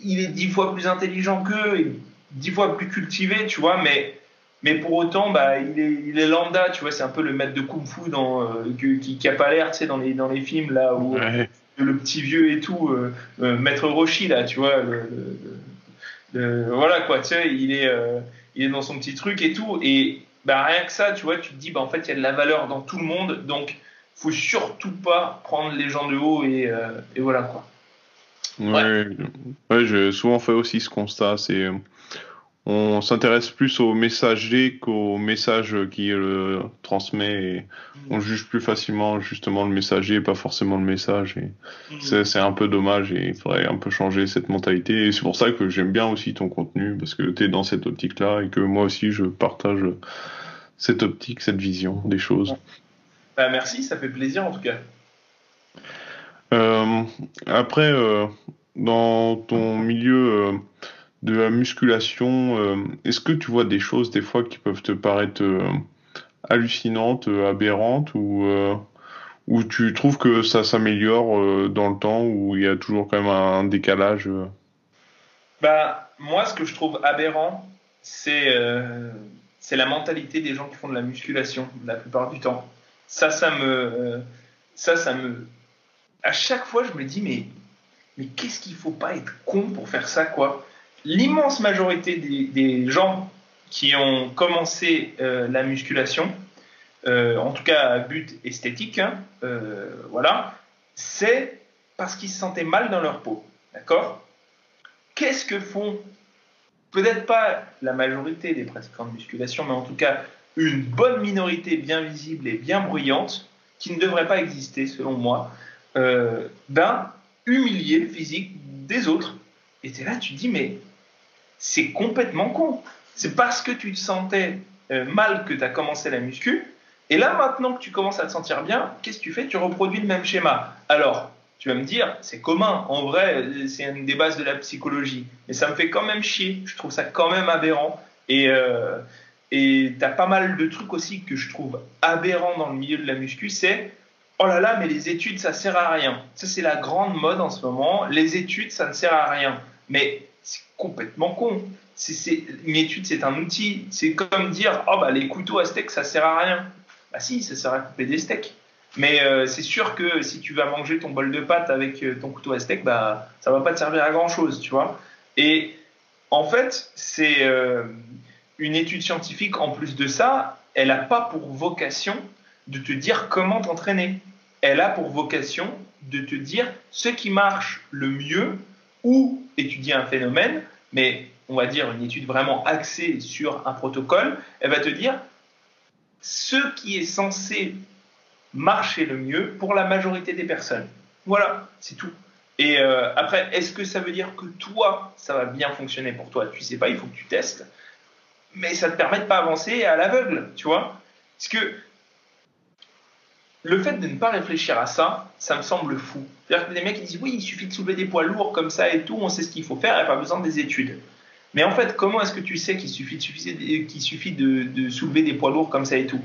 il est dix fois plus intelligent qu'eux, dix fois plus cultivé, tu vois, mais mais pour autant, bah, il, est, il est lambda, tu vois, c'est un peu le maître de kung fu dans, euh, qui, qui a pas l'air, tu sais, dans les, dans les films, là, où le petit vieux et tout, euh, euh, maître Roshi, là, tu vois, le, voilà, quoi, tu sais, il est, il est dans son petit truc et tout, et bah, rien que ça, tu vois, tu te dis, bah, en fait, il y a de la valeur dans tout le monde, donc, faut surtout pas prendre les gens de haut, et, et voilà, quoi. Ouais, ouais j'ai souvent fait aussi ce constat, c'est on s'intéresse plus au messager qu'au message qui le transmet et on juge plus facilement justement le messager pas forcément le message et mm. c'est un peu dommage et il faudrait un peu changer cette mentalité et c'est pour ça que j'aime bien aussi ton contenu parce que tu es dans cette optique là et que moi aussi je partage cette optique cette vision des choses. Bah, merci ça fait plaisir en tout cas. Euh, après euh, dans ton milieu euh, de la musculation, euh, est-ce que tu vois des choses des fois qui peuvent te paraître euh, hallucinantes, euh, aberrantes, ou, ou tu trouves que ça s'améliore dans le temps, ou il y a toujours quand même un décalage bah, Moi, ce que je trouve aberrant, c'est la mentalité des gens qui font de la musculation la plupart du temps. Ça, ça me... ça, ça me... À chaque fois, je me dis, mais, mais qu'est-ce qu'il faut pas être con pour faire ça, quoi? L'immense majorité des, gens qui ont commencé euh, la musculation, euh, en tout cas à but esthétique, hein, euh, voilà, c'est parce qu'ils se sentaient mal dans leur peau. D'accord? Qu'est-ce que font peut-être pas la majorité des pratiquants de musculation, mais en tout cas une bonne minorité bien visible et bien bruyante, qui ne devrait pas exister selon moi, ben, humilier physique des autres. Et es là, tu te dis, mais c'est complètement con. C'est parce que tu te sentais euh, mal que tu as commencé la muscu. Et là, maintenant que tu commences à te sentir bien, qu'est-ce que tu fais? Tu reproduis le même schéma. Alors, tu vas me dire, c'est commun. En vrai, c'est une des bases de la psychologie. Mais ça me fait quand même chier. Je trouve ça quand même aberrant. Et euh, et tu as pas mal de trucs aussi que je trouve aberrants dans le milieu de la muscu. C'est oh là là, mais les études, ça sert à rien. Ça, c'est la grande mode en ce moment. Les études, ça ne sert à rien. Mais c'est complètement con. C'est, une étude, c'est un outil. C'est comme dire, oh bah les couteaux à steak, ça sert à rien. Bah si, ça sert à couper des steaks. Mais euh, c'est sûr que si tu vas manger ton bol de pâtes avec euh, ton couteau à steak, bah ça va pas te servir à grand chose, tu vois. Et en fait, c'est euh, une étude scientifique. En plus de ça, elle n'a pas pour vocation de te dire comment t'entraîner. Elle a pour vocation de te dire ce qui marche le mieux ou étudier un phénomène, mais on va dire une étude vraiment axée sur un protocole. Elle va te dire ce qui est censé marcher le mieux pour la majorité des personnes. Voilà, c'est tout. Et euh, après, est-ce que ça veut dire que toi, ça va bien fonctionner pour toi? Tu sais pas, il faut que tu testes. Mais ça te permet de pas avancer à l'aveugle, tu vois? Parce que le fait de ne pas réfléchir à ça, ça me semble fou. C'est-à-dire que les mecs disent oui, il suffit de soulever des poids lourds comme ça et tout, on sait ce qu'il faut faire, il n'y a pas besoin des études. Mais en fait, comment est-ce que tu sais qu'il suffit, de, soulever des poids lourds comme ça et tout?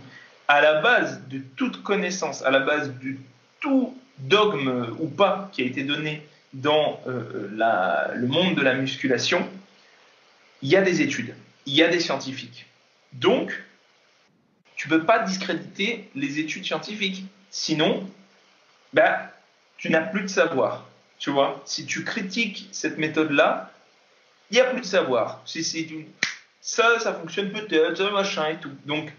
À la base de toute connaissance, à la base de tout dogme ou pas qui a été donné dans euh, la, le monde de la musculation, il y a des études, il y a des scientifiques. Donc, tu ne peux pas discréditer les études scientifiques. Sinon, ben, tu n'as plus de savoir. Tu vois, si tu critiques cette méthode-là, il n'y a plus de savoir. Si c'est ça, ça fonctionne peut-être, machin et tout. Donc,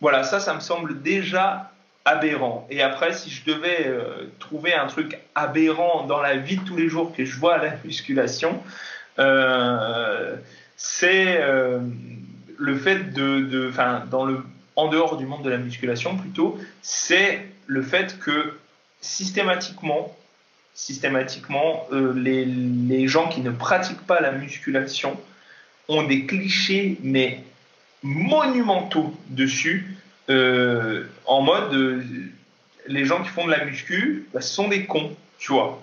voilà, ça, ça me semble déjà aberrant. Et après, si je devais euh, trouver un truc aberrant dans la vie de tous les jours que je vois à la musculation, euh, c'est euh, le fait de, en dehors du monde de la musculation plutôt, c'est le fait que systématiquement, systématiquement, les, les gens qui ne pratiquent pas la musculation ont des clichés mais monumentaux dessus euh, en mode euh, les gens qui font de la muscu bah, sont des cons, tu vois.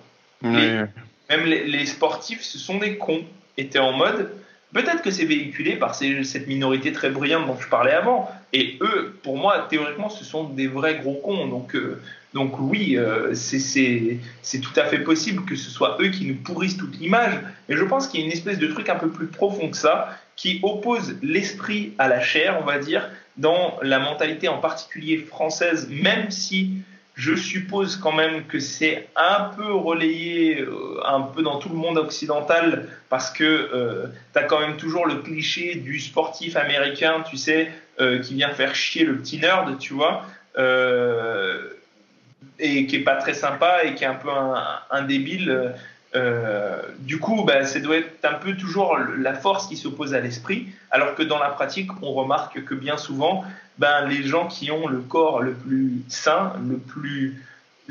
même les, sportifs, ce sont des cons. Et en mode, peut-être que c'est véhiculé par cette minorité très brillante dont je parlais avant. Et eux, pour moi, théoriquement, ce sont des vrais gros cons. Donc, euh, donc oui, c'est tout à fait possible que ce soit eux qui nous pourrissent toute l'image. Mais je pense qu'il y a une espèce de truc un peu plus profond que ça, qui oppose l'esprit à la chair, on va dire, dans la mentalité en particulier française, même si je suppose quand même que c'est un peu relayé euh, un peu dans tout le monde occidental parce que euh, tu as quand même toujours le cliché du sportif américain, tu sais, euh, qui vient faire chier le petit nerd, tu vois, et qui est pas très sympa et qui est un peu un débile. Euh, du coup, bah, ça doit être un peu toujours la force qui s'oppose à l'esprit, alors que dans la pratique, on remarque que bien souvent, ben, les gens qui ont le corps le plus sain, le plus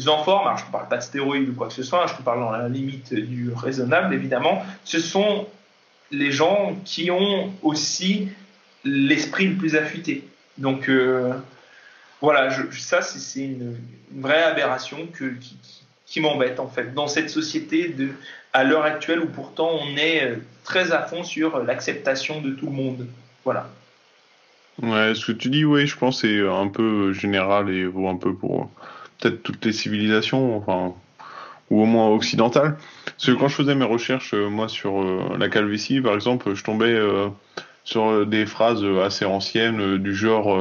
en forme, alors je ne parle pas de stéroïdes ou quoi que ce soit, je te parle dans la limite du raisonnable évidemment, ce sont les gens qui ont aussi l'esprit le plus affûté. Donc euh, voilà, ça c'est une, vraie aberration qui, m'embête en fait dans cette société à l'heure actuelle où pourtant on est euh, très à fond sur l'acceptation de tout le monde. Voilà. Ouais, ce que tu dis, oui, je pense c'est un peu général et vaut un peu pour peut-être toutes les civilisations, enfin, ou au moins occidentales. Parce que quand je faisais mes recherches, euh, moi, sur euh, la calvitie, par exemple, je tombais sur des phrases assez anciennes du genre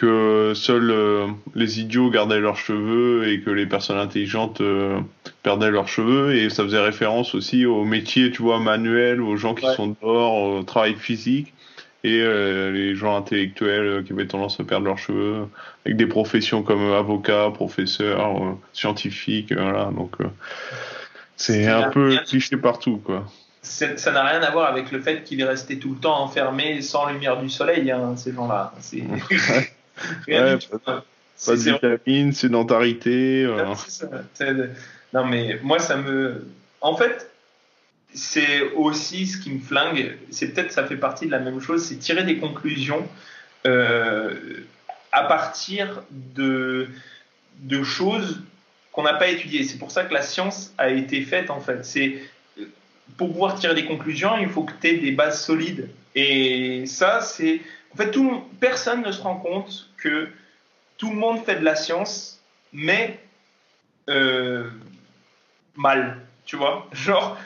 que seuls euh, les idiots gardaient leurs cheveux et que les personnes intelligentes euh, perdaient leurs cheveux. Et ça faisait référence aussi aux métiers tu vois manuels aux gens qui sont dehors au travail physique. Et euh, les gens intellectuels qui avaient tendance à perdre leurs cheveux avec des professions comme avocat professeur scientifique voilà. Donc c'est un peu cliché partout quoi. Ça n'a rien à voir avec le fait qu'il est resté tout le temps enfermé sans lumière du soleil, hein, ces gens-là. Ouais, pas, de vitamine, sédentarité. Euh. Non, mais moi, ça me. En fait, c'est aussi ce qui me flingue. C'est peut-être, ça fait partie de la même chose, c'est tirer des conclusions euh, à partir de, de choses qu'on n'a pas étudiées. C'est pour ça que la science a été faite, en fait. C'est pour pouvoir tirer des conclusions, il faut que tu aies des bases solides. Et ça, c'est. En fait, tout, personne ne se rend compte que tout le monde fait de la science mais mal, tu vois. Genre,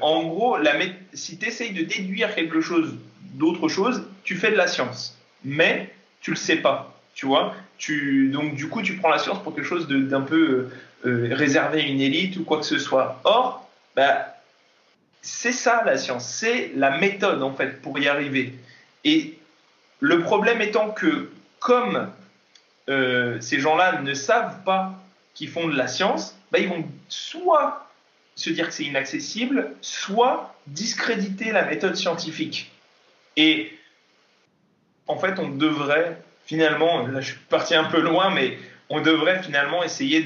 en gros, la si tu essayes de déduire quelque chose d'autre chose, tu fais de la science. Mais tu le sais pas, tu vois. Tu, donc, du coup, tu prends la science pour quelque chose d'un peu réservé à une élite ou quoi que ce soit. Or, bah, c'est ça la science, c'est la méthode en fait pour y arriver. Et le problème étant que comme euh, ces gens-là ne savent pas qu'ils font de la science, bah, ils vont soit se dire que c'est inaccessible, soit discréditer la méthode scientifique. Et en fait, on devrait finalement, là je suis parti un peu loin, mais on devrait finalement essayer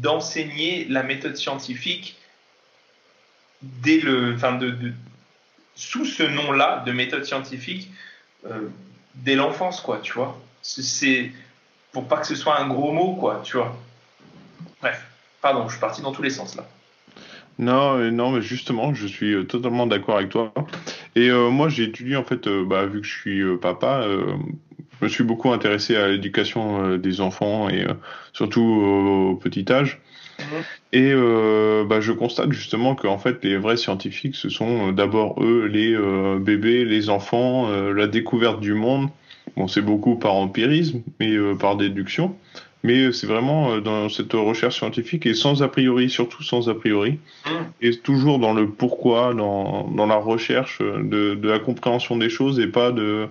d'enseigner la méthode scientifique dès le, enfin de, sous ce nom-là de méthode scientifique euh, dès l'enfance, quoi, tu vois. C'est pour pas que ce soit un gros mot, quoi, tu vois. Bref, pardon, je suis parti dans tous les sens là. Non, non, mais justement, je suis euh, totalement d'accord avec toi. Et euh, moi, j'ai étudié en fait, bah, vu que je suis papa, je me suis beaucoup intéressé à l'éducation des enfants et surtout au petit âge. Et euh, bah, je constate justement que en fait les vrais scientifiques ce sont euh, d'abord eux les euh, bébés, les enfants, la découverte du monde. Bon c'est beaucoup par empirisme mais par déduction. Mais c'est vraiment dans cette recherche scientifique et sans a priori, surtout sans a priori, mmh. et toujours dans le pourquoi, dans, dans la recherche de, de la compréhension des choses et pas de,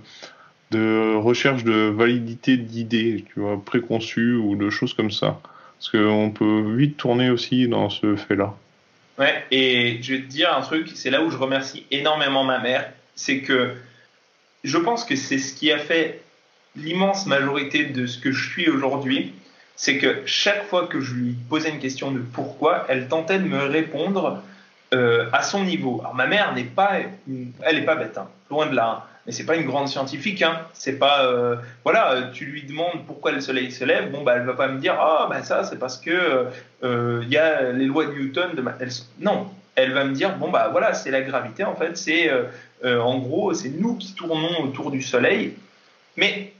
de recherche de validité d'idées, tu vois, préconçues ou de choses comme ça. Parce qu'on peut vite tourner aussi dans ce fait-là. Ouais, et je vais te dire un truc, c'est là où je remercie énormément ma mère, c'est que je pense que c'est ce qui a fait l'immense majorité de ce que je suis aujourd'hui, c'est que chaque fois que je lui posais une question de pourquoi, elle tentait de me répondre euh, à son niveau. Alors ma mère n'est pas, elle n'est pas bête, hein, loin de là. Hein mais c'est pas une grande scientifique. Hein. C'est pas, euh, voilà, tu lui demandes pourquoi le soleil se lève, bon bah elle va pas me dire ah ben ça c'est parce que euh, il y a les lois de Newton. De non, elle va me dire bon bah voilà c'est la gravité en fait, c'est euh, en gros c'est nous qui tournons autour du soleil. Mais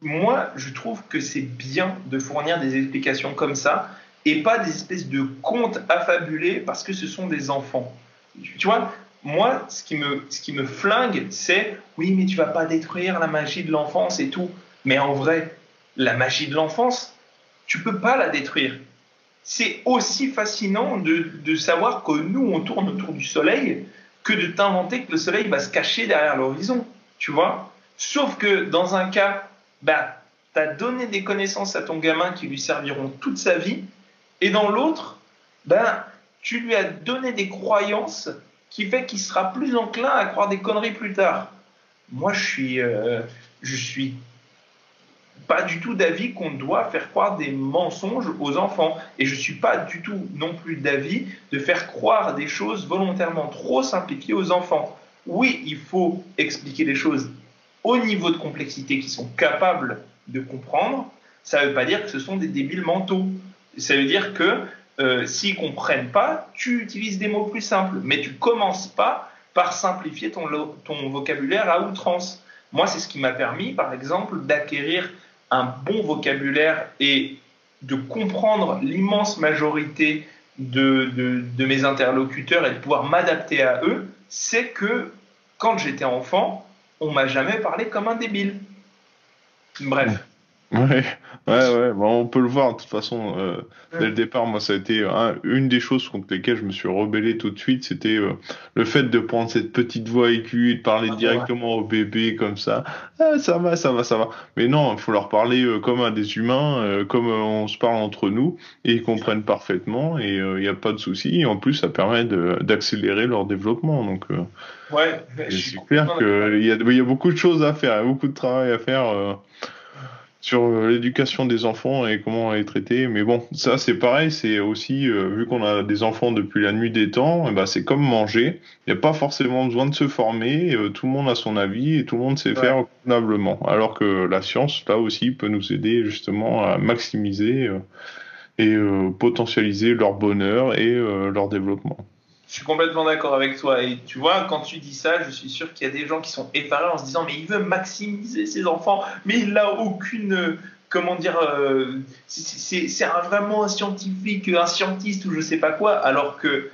moi je trouve que c'est bien de fournir des explications comme ça et pas des espèces de contes affabulés parce que ce sont des enfants. Tu vois, moi, ce qui me, ce qui me flingue, c'est oui, mais tu vas pas détruire la magie de l'enfance et tout. Mais en vrai, la magie de l'enfance, tu peux pas la détruire. C'est aussi fascinant de, savoir que nous, on tourne autour du soleil que de t'inventer que le soleil va se cacher derrière l'horizon. Tu vois Sauf que dans un cas, bah, tu as donné des connaissances à ton gamin qui lui serviront toute sa vie. Et dans l'autre, ben, tu lui as donné des croyances qui fait qu'il sera plus enclin à croire des conneries plus tard. Moi, je euh, je suis pas du tout d'avis qu'on doit faire croire des mensonges aux enfants. Et je suis pas du tout non plus d'avis de faire croire des choses volontairement trop simplifiées aux enfants. Oui, il faut expliquer les choses au niveau de complexité qu'ils sont capables de comprendre. Ça ne veut pas dire que ce sont des débiles mentaux. Ça veut dire que euh, s'ils comprennent pas, tu utilises des mots plus simples, mais tu commences pas par simplifier ton vocabulaire à outrance. Moi, c'est ce qui m'a permis, par exemple, d'acquérir un bon vocabulaire et de comprendre l'immense majorité de, mes interlocuteurs et de pouvoir m'adapter à eux, c'est que quand j'étais enfant, on m'a jamais parlé comme un débile. Bref. Ouais, ouais. Bon, on peut le voir de toute façon. Euh, dès le départ, moi, ça a été une des choses contre lesquelles je me suis rebellé tout de suite. C'était euh, le fait de prendre cette petite voix aiguë et de parler ah, directement au bébé comme ça. Ah, ça va, ça va, ça va. Mais non, il faut leur parler euh, comme à des humains, euh, comme on se parle entre nous, et ils comprennent parfaitement. Et il n'y a pas de souci. En plus, ça permet d'accélérer leur développement. Donc, ouais, c'est clair qu'il y a beaucoup de choses à faire, beaucoup de travail à faire sur euh, l'éducation des enfants et comment les traiter. Mais bon, ça c'est pareil, c'est aussi, euh, vu qu'on a des enfants depuis la nuit des temps, bah, c'est comme manger. Il n'y a pas forcément besoin de se former, euh, tout le monde a son avis et tout le monde sait faire convenablement. Alors que la science, là aussi, peut nous aider justement à maximiser et potentialiser leur bonheur et leur développement. Je suis complètement d'accord avec toi. Et tu vois, quand tu dis ça, je suis sûr qu'il y a des gens qui sont effarés en se disant Mais il veut maximiser ses enfants, mais il n'a aucune comment dire, euh, c'est vraiment un scientifique, un scientiste ou je sais pas quoi, alors que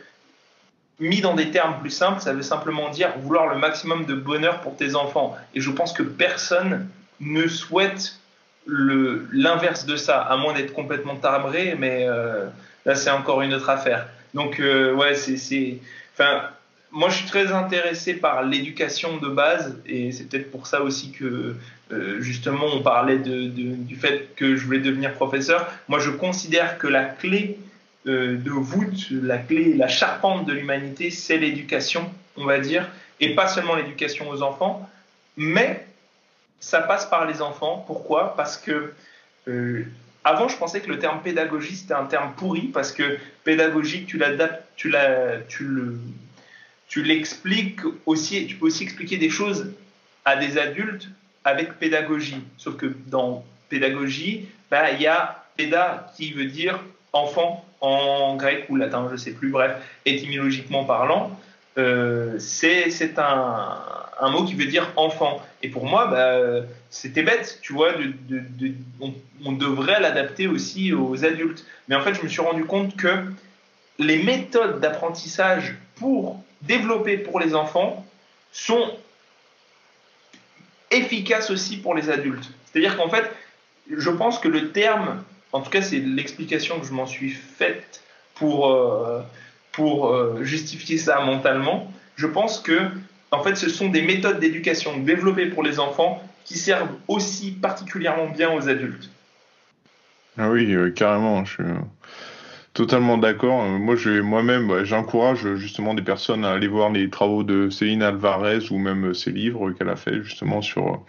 mis dans des termes plus simples, ça veut simplement dire vouloir le maximum de bonheur pour tes enfants. Et je pense que personne ne souhaite l'inverse de ça, à moins d'être complètement tarbré, mais euh, là c'est encore une autre affaire. Donc euh, ouais, c'est, enfin, moi je suis très intéressé par l'éducation de base, et c'est peut-être pour ça aussi que euh, justement on parlait du fait que je voulais devenir professeur. Moi je considère que la clé de voûte, la clé, la charpente de l'humanité, c'est l'éducation, on va dire, et pas seulement l'éducation aux enfants, mais ça passe par les enfants. Pourquoi? Parce que euh, avant, je pensais que le terme pédagogie c'était un terme pourri parce que pédagogique, tu l'expliques aussi, tu peux aussi expliquer des choses à des adultes avec pédagogie. Sauf que dans pédagogie, bah, il y a péda qui veut dire enfant en grec ou latin, je sais plus, bref, étymologiquement parlant, euh, c'est un, un mot qui veut dire enfant. Et pour moi, bah, c'était bête, tu vois, on, devrait l'adapter aussi aux adultes. Mais en fait, je me suis rendu compte que les méthodes d'apprentissage pour développer pour les enfants sont efficaces aussi pour les adultes. C'est-à-dire qu'en fait, je pense que le terme, en tout cas c'est l'explication que je m'en suis faite pour, euh, euh, justifier ça mentalement, je pense que en fait, ce sont des méthodes d'éducation développées pour les enfants qui servent aussi particulièrement bien aux adultes. Ah oui, euh, carrément, je suis totalement d'accord. Euh, moi, moi-même, j'encourage justement des personnes à aller voir les travaux de Céline Alvarez ou même ses livres qu'elle a fait justement sur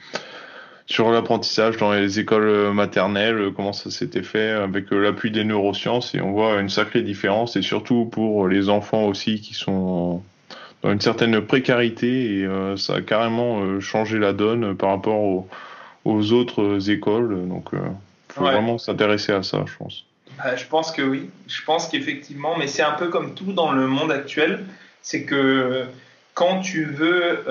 sur l'apprentissage dans les écoles maternelles, comment ça s'était fait avec l'appui des neurosciences et on voit une sacrée différence et surtout pour les enfants aussi qui sont dans une certaine précarité et euh, ça a carrément euh, changé la donne par rapport aux, autres écoles. Donc, il euh, faut vraiment s'intéresser à ça, je pense. Bah, je pense que oui. Je pense qu'effectivement, mais c'est un peu comme tout dans le monde actuel, c'est que quand tu veux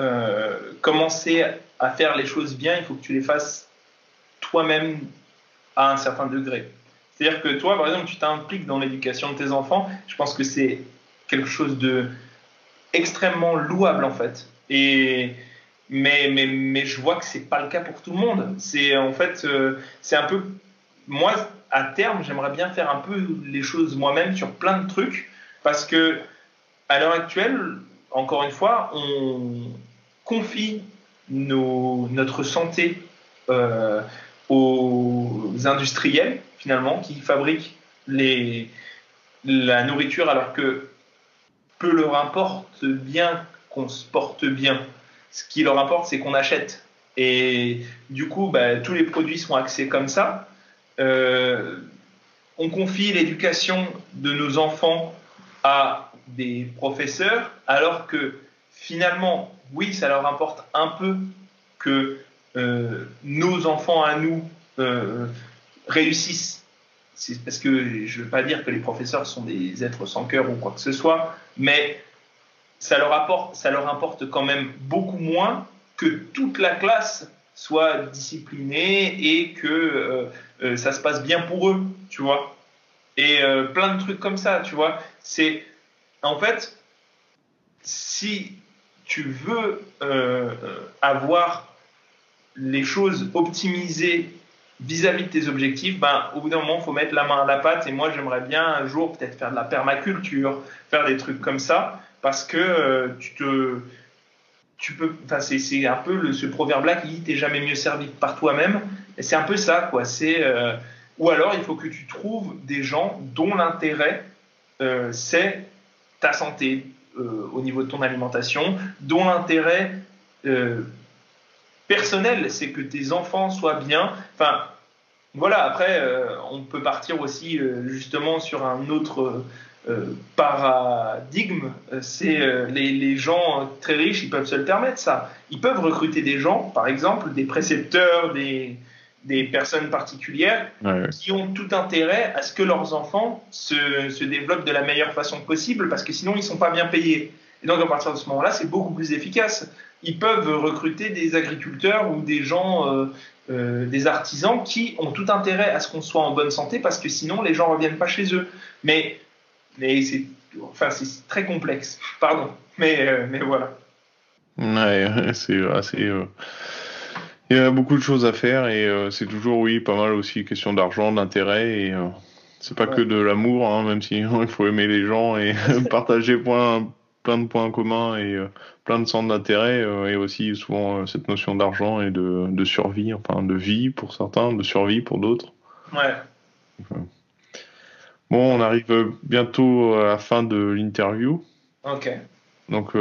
commencer à faire les choses bien, il faut que tu les fasses toi-même à un certain degré. C'est-à-dire que toi, par exemple, tu t'impliques dans l'éducation de tes enfants. Je pense que c'est quelque chose de extrêmement louable en fait. Et mais, mais, mais je vois que c'est pas le cas pour tout le monde. C'est en fait, euh, c'est un peu moi à terme, j'aimerais bien faire un peu les choses moi-même sur plein de trucs parce que à l'heure actuelle, encore une fois, on confie nos, notre santé euh, aux industriels finalement qui fabriquent les, la nourriture alors que peu leur importe bien qu'on se porte bien. Ce qui leur importe, c'est qu'on achète. Et du coup, bah, tous les produits sont axés comme ça. Euh, on confie l'éducation de nos enfants à des professeurs, alors que finalement, oui, ça leur importe un peu que euh, nos enfants à nous euh, réussissent c'est parce que je ne veux pas dire que les professeurs sont des êtres sans cœur ou quoi que ce soit, mais ça leur, apporte, ça leur importe quand même beaucoup moins que toute la classe soit disciplinée et que euh, euh, ça se passe bien pour eux, tu vois. Et euh, plein de trucs comme ça, tu vois. C'est en fait, si tu veux avoir les choses optimisées vis-à-vis de tes objectifs, ben, au bout d'un moment, il faut mettre la main à la pâte. Et moi, j'aimerais bien un jour peut-être faire de la permaculture, faire des trucs comme ça, parce que euh, tu te, tu peux, enfin, c'est un peu ce proverbe-là qui dit t'es jamais mieux servi que par toi-même. Et c'est un peu ça, quoi. C'est, euh, ou alors, il faut que tu trouves des gens dont l'intérêt euh, c'est ta santé au niveau de ton alimentation, dont l'intérêt personnel, c'est que tes enfants soient bien. Enfin, voilà, après, euh, on peut partir aussi euh, justement sur un autre euh, paradigme. C'est les, les, gens très riches, ils peuvent se le permettre, ça. Ils peuvent recruter des gens, par exemple, des précepteurs, des, des personnes particulières qui ont tout intérêt à ce que leurs enfants se, se, développent de la meilleure façon possible parce que sinon ils sont pas bien payés. Et donc, à partir de ce moment-là, c'est beaucoup plus efficace. Ils peuvent recruter des agriculteurs ou des gens, euh, euh, des artisans qui ont tout intérêt à ce qu'on soit en bonne santé parce que sinon, les gens ne reviennent pas chez eux. Mais, mais c'est enfin, très complexe. Pardon. Mais, euh, mais voilà. Ouais, c'est assez. Il y a beaucoup de choses à faire et c'est toujours, oui, pas mal aussi question d'argent, d'intérêt et c'est pas que de l'amour, hein, même si il faut aimer les gens et partager plein de points communs et euh, plein de centres d'intérêt euh, et aussi souvent euh, cette notion d'argent et de, de, survie, enfin de vie pour certains, de survie pour d'autres. Ouais. bon, on arrive bientôt à la fin de l'interview. Ok. Donc,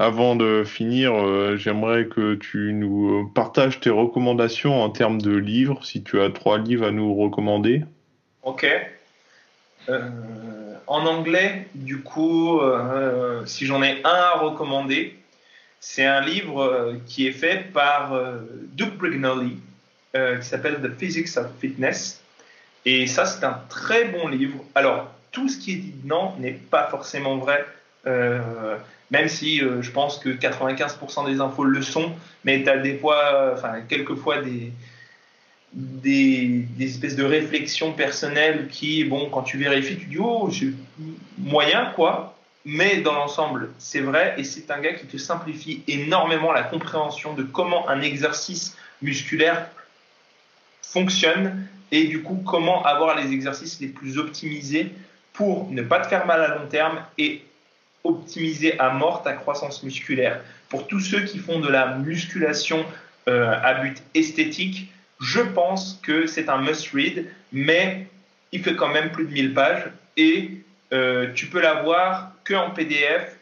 avant de finir, j'aimerais que tu nous partages tes recommandations en termes de livres, si tu as trois livres à nous recommander. Ok. Euh, en anglais, du coup, euh, si j'en ai un à recommander, c'est un livre euh, qui est fait par Doug Brignoli, qui s'appelle The Physics of Fitness. Et ça, c'est un très bon livre. Alors, tout ce qui est dit dedans n'est pas forcément vrai, même si je pense que 95% des infos le sont, mais tu as des fois, enfin, quelquefois des, des, espèces de réflexions personnelles qui, bon, quand tu vérifies, tu dis, oh, c'est moyen, quoi. Mais dans l'ensemble, c'est vrai, et c'est un gars qui te simplifie énormément la compréhension de comment un exercice musculaire fonctionne et du coup comment avoir les exercices les plus optimisés pour ne pas te faire mal à long terme et optimiser à mort ta croissance musculaire. Pour tous ceux qui font de la musculation euh, à but esthétique, je pense que c'est un must-read, mais il fait quand même plus de 1000 pages et euh, tu peux l'avoir que en PDF.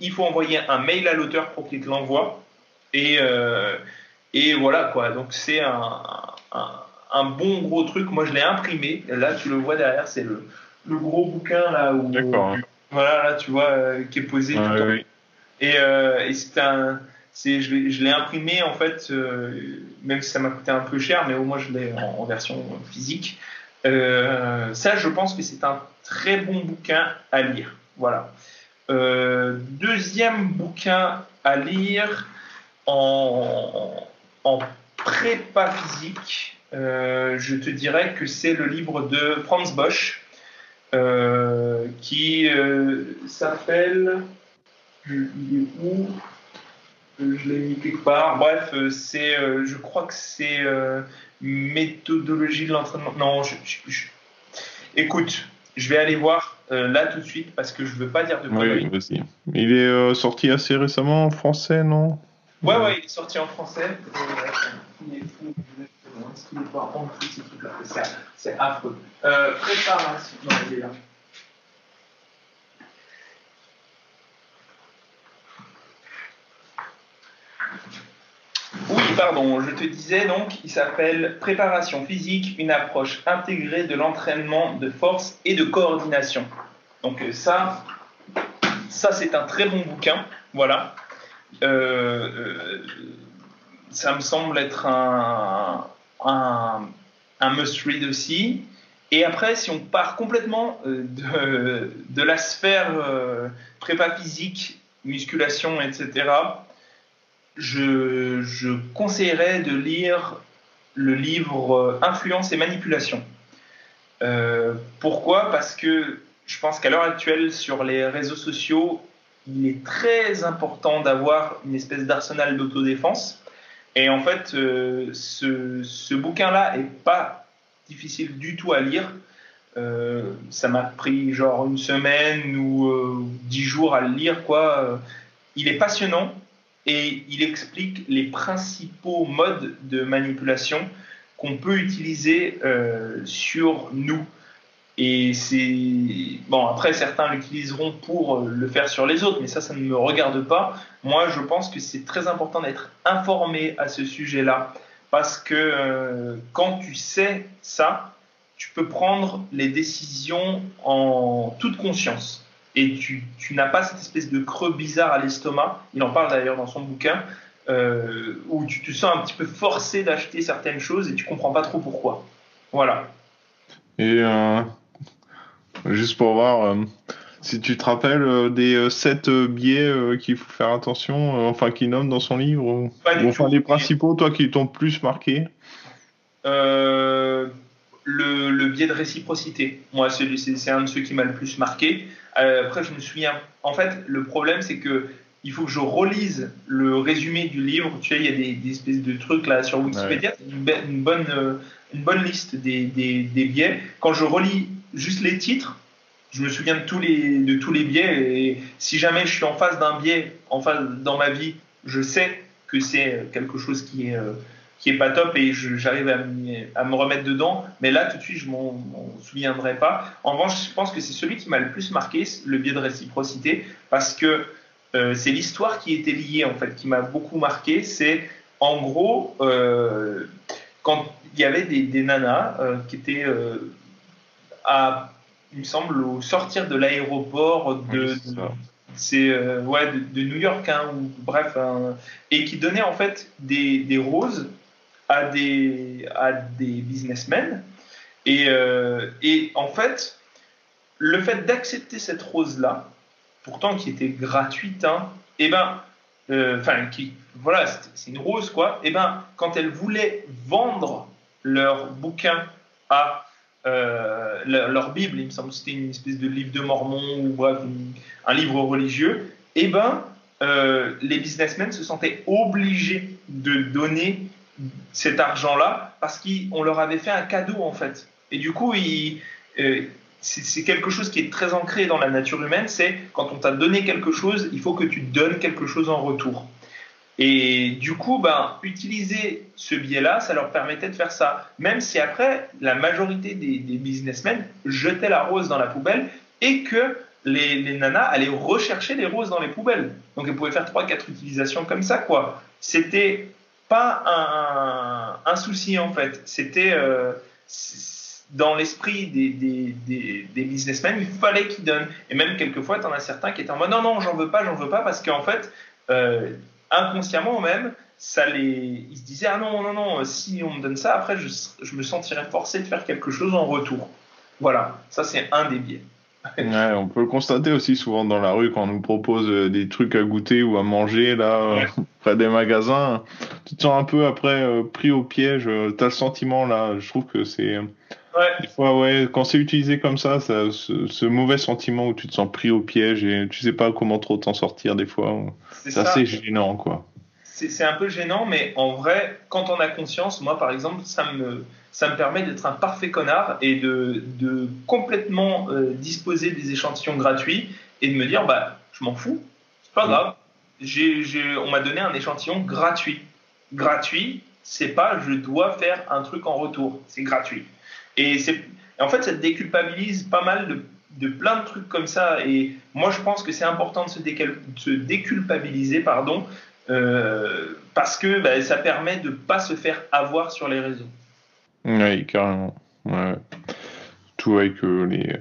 Il faut envoyer un mail à l'auteur pour qu'il te l'envoie. Et, euh, et voilà quoi. Donc c'est un, un, bon gros truc. Moi je l'ai imprimé. Là tu le vois derrière, c'est le, le, gros bouquin là où. Voilà, là tu vois, euh, qui est posé. Et, et c'est un je l'ai imprimé en fait, euh, même si ça m'a coûté un peu cher, mais au moins je l'ai en, version physique. Euh, ça, je pense que c'est un très bon bouquin à lire. Voilà. Euh, deuxième bouquin à lire en, prépa physique, je te dirais que c'est le livre de Franz Bosch qui s'appelle. Il est où? Je l'ai mis quelque part. Bref, euh, c'est, euh, je crois que c'est euh, méthodologie de l'entraînement. Non, je, écoute, je vais aller voir là tout de suite parce que je veux pas dire de conneries. Oui, Il est sorti assez récemment en français, non? Ouais, ouais, il est sorti en français. C'est affreux. préparation. Non, il est là. Pardon, je te disais donc, il s'appelle Préparation physique, une approche intégrée de l'entraînement de force et de coordination. Donc euh, ça, ça c'est un très bon bouquin, voilà. Euh, euh, ça me semble être un, un, must-read aussi. Et après, si on part complètement de, de la sphère prépa physique, musculation, etc., je, conseillerais de lire le livre Influence et manipulation. Euh, pourquoi? Parce que je pense qu'à l'heure actuelle, sur les réseaux sociaux, il est très important d'avoir une espèce d'arsenal d'autodéfense. Et en fait, euh, ce, bouquin-là est pas difficile du tout à lire. Euh, ça m'a pris genre une semaine ou dix jours à le lire, quoi. Il est passionnant et il explique les principaux modes de manipulation qu'on peut utiliser euh, sur nous. Et c'est bon après certains l'utiliseront pour le faire sur les autres, mais ça ça ne me regarde pas. Moi je pense que c'est très important d'être informé à ce sujet-là parce que euh, quand tu sais ça, tu peux prendre les décisions en toute conscience et tu, n'as pas cette espèce de creux bizarre à l'estomac, il en parle d'ailleurs dans son bouquin, euh, où tu te sens un petit peu forcé d'acheter certaines choses et tu comprends pas trop pourquoi. Voilà. Et euh, juste pour voir, euh, Si tu te rappelles des sept biais qu'il faut faire attention, enfin qu'il nomme dans son livre, ou, enfin les principaux, toi qui t'ont plus marqué? Le, le, biais de réciprocité. Moi, c'est un de ceux qui m'a le plus marqué. après, je me souviens. En fait, le problème, c'est que il faut que je relise le résumé du livre. Tu sais, il y a des, espèces de trucs là sur Wikipédia, une, bonne, euh, une bonne liste des, des, des, biais. Quand je relis juste les titres, je me souviens de tous les, de tous les biais. Et si jamais je suis en face d'un biais en face, dans ma vie, je sais que c'est quelque chose qui est, euh, qui est pas top et j'arrive à, à, me remettre dedans. Mais là, tout de suite, je m'en souviendrai pas. En revanche, je pense que c'est celui qui m'a le plus marqué, le biais de réciprocité, parce que euh, c'est l'histoire qui était liée, en fait, qui m'a beaucoup marqué. C'est, en gros, euh, quand il y avait des, nanas euh, qui étaient à, il me semble, au sortir de l'aéroport de, c'est ouais de, New York hein, ou bref et qui donnaient en fait des, des, roses à des à des businessmen. Et, et en fait le fait d'accepter cette rose là pourtant qui était gratuite, hein, et eh ben, euh, enfin, voilà, c'est une rose, quoi, et eh ben, quand elles voulaient vendre leur bouquin à euh, leur, Bible, il me semble que c'était une espèce de livre de Mormon ou un livre religieux, et eh ben, euh, les businessmen se sentaient obligés de donner cet argent-là parce qu'on leur avait fait un cadeau en fait. Et du coup, ils, c'est quelque chose qui est très ancré dans la nature humaine, c'est quand on t'a donné quelque chose, il faut que tu donnes quelque chose en retour. Et du coup, ben, utiliser ce biais-là, ça leur permettait de faire ça. Même si après, la majorité des, businessmen jetaient la rose dans la poubelle et que les, nanas allaient rechercher les roses dans les poubelles. Donc elles pouvaient faire 3-4 utilisations comme ça, quoi. C'était pas un, souci, en fait. C'était... Euh, dans l'esprit des, des, des, businessmen, il fallait qu'ils donnent. Et même quelquefois, tu en as certains qui étaient en mode non, non, j'en veux pas, j'en veux pas, parce qu'en fait, euh, inconsciemment même, ça les... ils se disaient ah non, non, non, si on me donne ça, après, je, je me sentirais forcé de faire quelque chose en retour. Voilà, ça c'est un des biais. Ouais, on peut le constater aussi souvent dans la rue quand on nous propose euh, des trucs à goûter ou à manger là euh, près des magasins. Tu te sens un peu après pris au piège. Tu as le sentiment là. Je trouve que c'est Ouais. ouais, quand c'est utilisé comme ça, ça ce, mauvais sentiment où tu te sens pris au piège et tu sais pas comment trop t'en sortir des fois, c'est assez gênant, quoi. C'est un peu gênant, mais en vrai, quand on a conscience, moi par exemple, ça me, ça me permet d'être un parfait connard et de, de complètement euh, disposer des échantillons gratuits et de me dire, bah, je m'en fous, c'est pas mm. grave. J'ai on m'a donné un échantillon gratuit. Gratuit, c'est pas je dois faire un truc en retour, c'est gratuit. Et, en fait, ça te déculpabilise pas mal de, plein de trucs comme ça. Et moi, je pense que c'est important de se, déculpabiliser, pardon, euh, parce que bah, ça permet de ne pas se faire avoir sur les réseaux. Oui, carrément. Tout avec euh, les,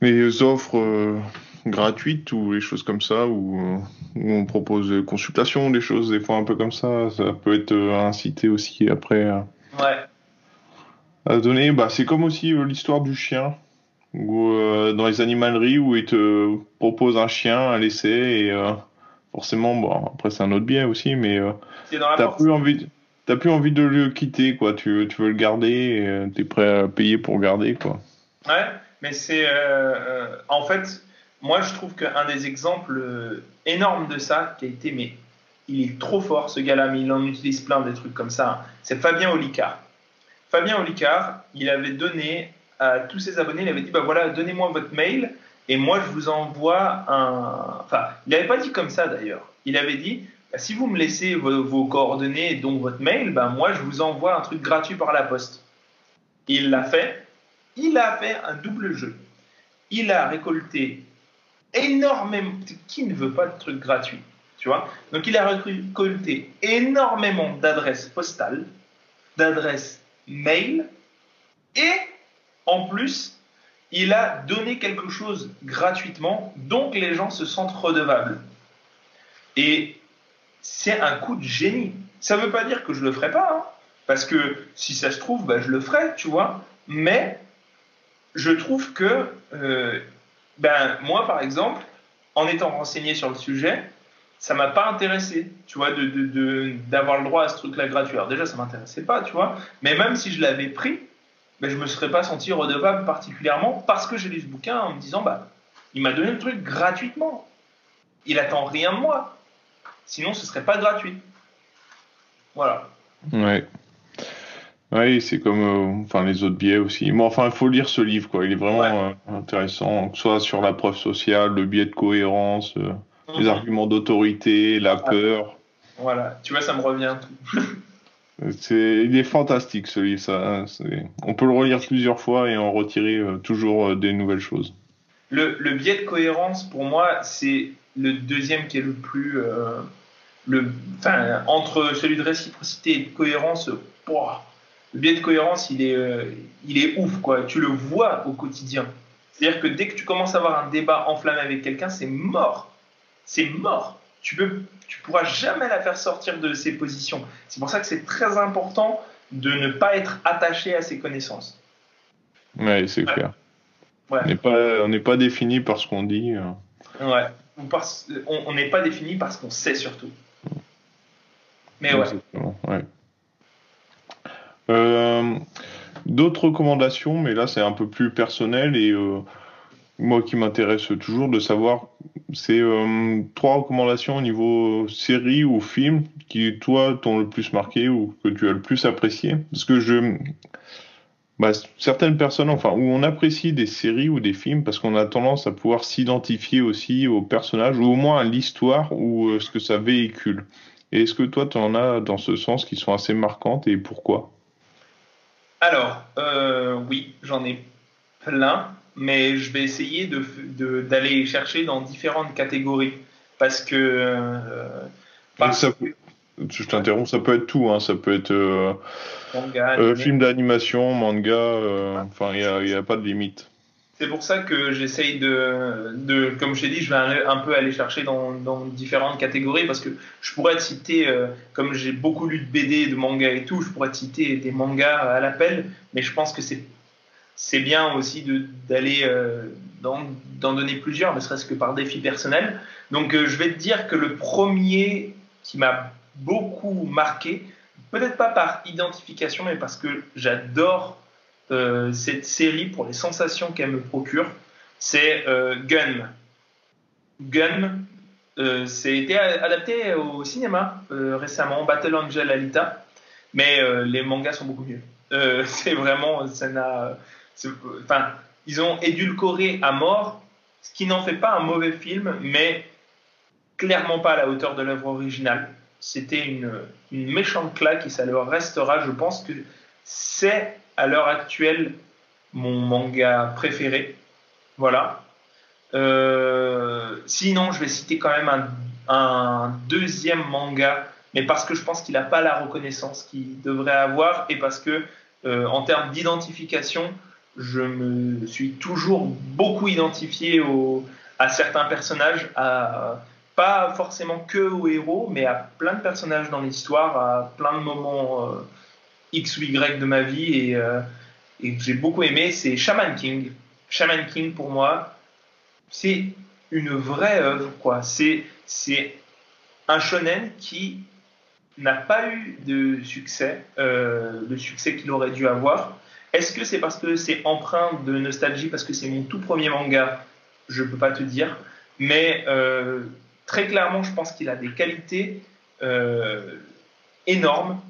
les offres euh, gratuites ou les choses comme ça, où, où, on propose des consultations, des choses des fois un peu comme ça, ça peut être incité aussi après. Ouais à donner. Bah, c'est comme aussi euh, l'histoire du chien. Où, euh, dans les animaleries où ils te proposent un chien à laisser et euh, forcément bon après c'est un autre bien aussi mais t'as plus envie t'as plus envie de le quitter quoi. Tu, tu veux le garder et t'es prêt à payer pour le garder quoi. Ouais mais c'est en fait moi je trouve qu'un des exemples énormes de ça qui a été mais il est trop fort ce gars-là mais il en utilise plein des trucs comme ça hein. c'est Fabien Olicard. Fabien Olicard, il avait donné à tous ses abonnés, il avait dit, bah voilà, donnez-moi votre mail et moi je vous envoie un... Enfin, il n'avait pas dit comme ça d'ailleurs. Il avait dit, bah, si vous me laissez vos, coordonnées, donc votre mail, bah moi je vous envoie un truc gratuit par la poste. Il l'a fait. Il a fait un double jeu. Il a récolté énormément... Qui ne veut pas de trucs gratuits tu vois? Donc il a récolté énormément d'adresses postales, d'adresses mail et en plus, il a donné quelque chose gratuitement, donc les gens se sentent redevables. Et c'est un coup de génie. Ça ne veut pas dire que je le ferai pas, hein, parce que si ça se trouve, bah, je le ferai, tu vois. Mais je trouve que euh, ben, moi, par exemple, en étant renseigné sur le sujet, ça m'a pas intéressé, tu vois, d'avoir de, le droit à ce truc-là gratuit. Alors déjà, ça m'intéressait pas, tu vois, mais même si je l'avais pris, ben, je me serais pas senti redevable particulièrement parce que j'ai lu ce bouquin en me disant, bah, il m'a donné le truc gratuitement. Il attend rien de moi. Sinon, ce serait pas gratuit. Voilà. Ouais. Oui, c'est comme euh, enfin les autres biais aussi. Bon, enfin, il faut lire ce livre, quoi. Il est vraiment euh, intéressant, que ce soit sur la preuve sociale, le biais de cohérence, euh, les mhm. arguments d'autorité, la peur. Voilà, tu vois, ça me revient. c'est, il est fantastique ce livre. Ça, hein, on peut le relire plusieurs fois et en retirer toujours des nouvelles choses. Le, le, biais de cohérence, pour moi, c'est le deuxième qui est le plus, le, enfin, entre celui de réciprocité et de cohérence. Le biais de cohérence, il est, euh, il est ouf, quoi. Tu le vois au quotidien. C'est-à-dire que dès que tu commences à avoir un débat enflammé avec quelqu'un, c'est mort. C'est mort. Tu peux, tu pourras jamais la faire sortir de ses positions. C'est pour ça que c'est très important de ne pas être attaché à ses connaissances. Oui, c'est clair. On n'est pas, défini par ce qu'on dit. Euh. Ouais. on n'est pas défini parce qu'on sait surtout. Mais ouais. ouais. Euh, d'autres recommandations, mais là c'est un peu plus personnel et euh, moi qui m'intéresse toujours de savoir, c'est euh, trois recommandations au niveau série ou film qui toi t'ont le plus marqué ou que tu as le plus apprécié. Parce que je, bah, certaines personnes, enfin, où on apprécie des séries ou des films parce qu'on a tendance à pouvoir s'identifier aussi aux personnages ou au moins à l'histoire ou ce que ça véhicule. Et est-ce que toi, tu en as dans ce sens qui sont assez marquantes et pourquoi? Alors, euh, oui, j'en ai plein, mais je vais essayer d'aller de, chercher dans différentes catégories. Parce que. Euh, je t'interromps, ça peut être tout. Hein, ça peut être euh, manga, film d'animation, manga, enfin, il n'y a, pas de limite. C'est pour ça que j'essaye de, de, comme je t'ai dit, je vais un peu aller chercher dans, dans, différentes catégories parce que je pourrais te citer, euh, comme j'ai beaucoup lu de BD, de manga et tout, je pourrais te citer des mangas à l'appel, mais je pense que c'est c'est bien aussi d'aller euh, d'en donner plusieurs, ne serait-ce que par défi personnel. Donc euh, je vais te dire que le premier qui m'a beaucoup marqué, peut-être pas par identification, mais parce que j'adore euh, cette série pour les sensations qu'elle me procure, c'est Gun. Gun, c'est été adapté au cinéma récemment, Battle Angel Alita, mais les mangas sont beaucoup mieux. c'est vraiment, ça n'a, enfin, ils ont édulcoré à mort, ce qui n'en fait pas un mauvais film, mais clairement pas à la hauteur de l'œuvre originale. C'était une, méchante claque et ça leur restera. Je pense que c'est à l'heure actuelle mon manga préféré. Voilà. Euh, sinon, je vais citer quand même un, deuxième manga, mais parce que je pense qu'il n'a pas la reconnaissance qu'il devrait avoir et parce que, euh, en termes d'identification, je me suis toujours beaucoup identifié à certains personnages, pas forcément que aux héros, mais à plein de personnages dans l'histoire, à plein de moments. Euh, X ou Y de ma vie et, euh, et que j'ai beaucoup aimé, c'est Shaman King. Shaman King, pour moi, c'est une vraie œuvre, quoi. C'est, c'est un shonen qui n'a pas eu de succès, euh, le succès qu'il aurait dû avoir. Est-ce que c'est parce que c'est empreint de nostalgie, parce que c'est mon tout premier manga? Je ne peux pas te dire. Mais euh, très clairement, je pense qu'il a des qualités énormes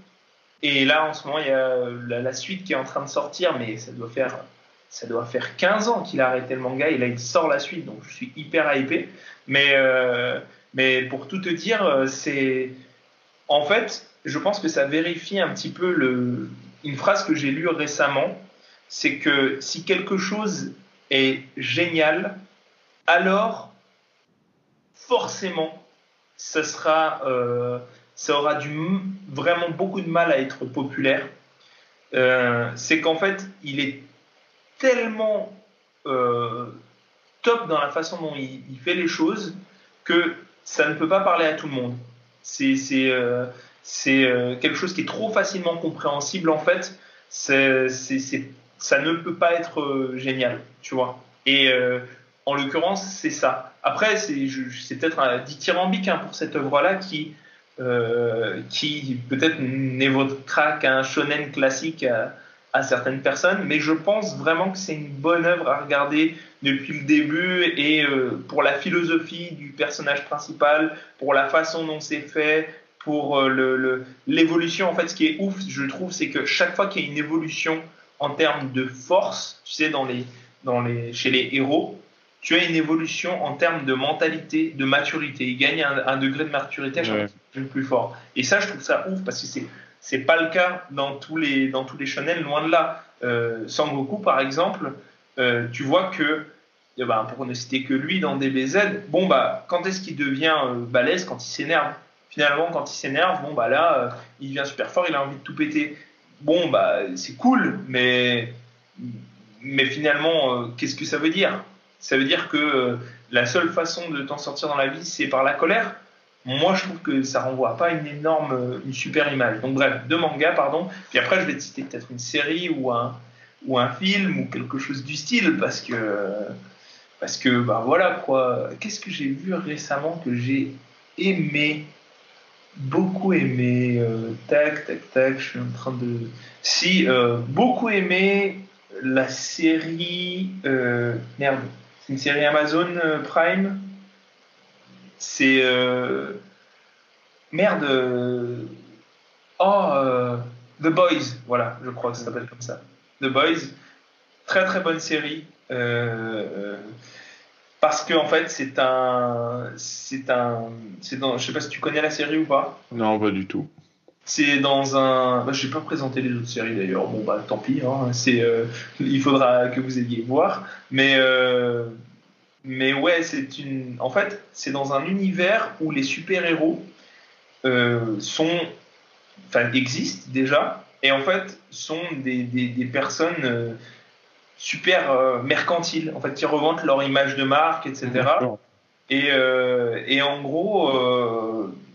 et là, en ce moment, il y a la, suite qui est en train de sortir, mais ça doit faire, ça doit faire 15 ans qu'il a arrêté le manga, et là, il sort la suite, donc je suis hyper hypé. Mais, euh, mais pour tout te dire, euh, c'est. En fait, je pense que ça vérifie un petit peu le, une phrase que j'ai lue récemment c'est que si quelque chose est génial, alors forcément, sera. Euh, ça aura du, vraiment beaucoup de mal à être populaire, euh, c'est qu'en fait, il est tellement euh, top dans la façon dont il, fait les choses que ça ne peut pas parler à tout le monde. C'est euh, quelque chose qui est trop facilement compréhensible en fait. c'est ça ne peut pas être génial, tu vois. Et en l'occurrence, c'est ça. Après, c'est peut-être dithyrambique hein, pour cette œuvre-là qui, euh, qui peut-être n'évoquera qu'un shonen classique à, certaines personnes, mais je pense vraiment que c'est une bonne œuvre à regarder depuis le début et euh, pour la philosophie du personnage principal, pour la façon dont c'est fait, pour euh, l'évolution. Le, en fait, ce qui est ouf, je trouve, c'est que chaque fois qu'il y a une évolution en termes de force, tu sais, dans les, dans les, chez les héros, tu as une évolution en termes de mentalité, de maturité. Il gagne un, degré de maturité à chaque fois plus fort. Et ça, je trouve ça ouf parce que c'est c'est pas le cas dans tous les dans tous les shonen, loin de là. Euh, Sangoku, par exemple, euh, tu vois que eh ben, pour ne citer que lui dans DBZ, bon bah quand est-ce qu'il devient euh, balèze quand il s'énerve? Finalement, quand il s'énerve, bon bah là, euh, il devient super fort, il a envie de tout péter. Bon bah c'est cool, mais mais finalement, qu'est-ce que ça veut dire? Ça veut dire que euh, la seule façon de t'en sortir dans la vie, c'est par la colère? Moi, je trouve que ça renvoie pas une énorme, euh, une super image. Donc, bref, deux mangas, pardon. Puis après, je vais te citer peut-être une série ou un, ou un film ou quelque chose du style parce que, parce que, bah voilà quoi. Qu'est-ce que j'ai vu récemment que j'ai aimé, beaucoup aimé. Euh, tac, tac, tac. Je suis en train de. Si, beaucoup aimé la série. merde c'est une série Amazon euh, Prime. C'est. Euh, merde. Euh, oh, The Boys, voilà, je crois que ça s'appelle comme ça. The Boys. Très très bonne série. Parce que en fait, c'est un. C'est un. C'est dans, je sais pas si tu connais la série ou pas. Non, pas du tout. C'est dans un. Bah, je vais pas présenter les autres séries d'ailleurs. Bon bah tant pis. Hein. C'est. Euh, il faudra que vous ayez voir. Mais euh, mais ouais, c'est une. En fait, c'est dans un univers où les super héros euh, sont. Enfin, existent déjà. Et en fait, sont des, des, des personnes super mercantiles. En fait, qui revendent leur image de marque, etc. Et, et en gros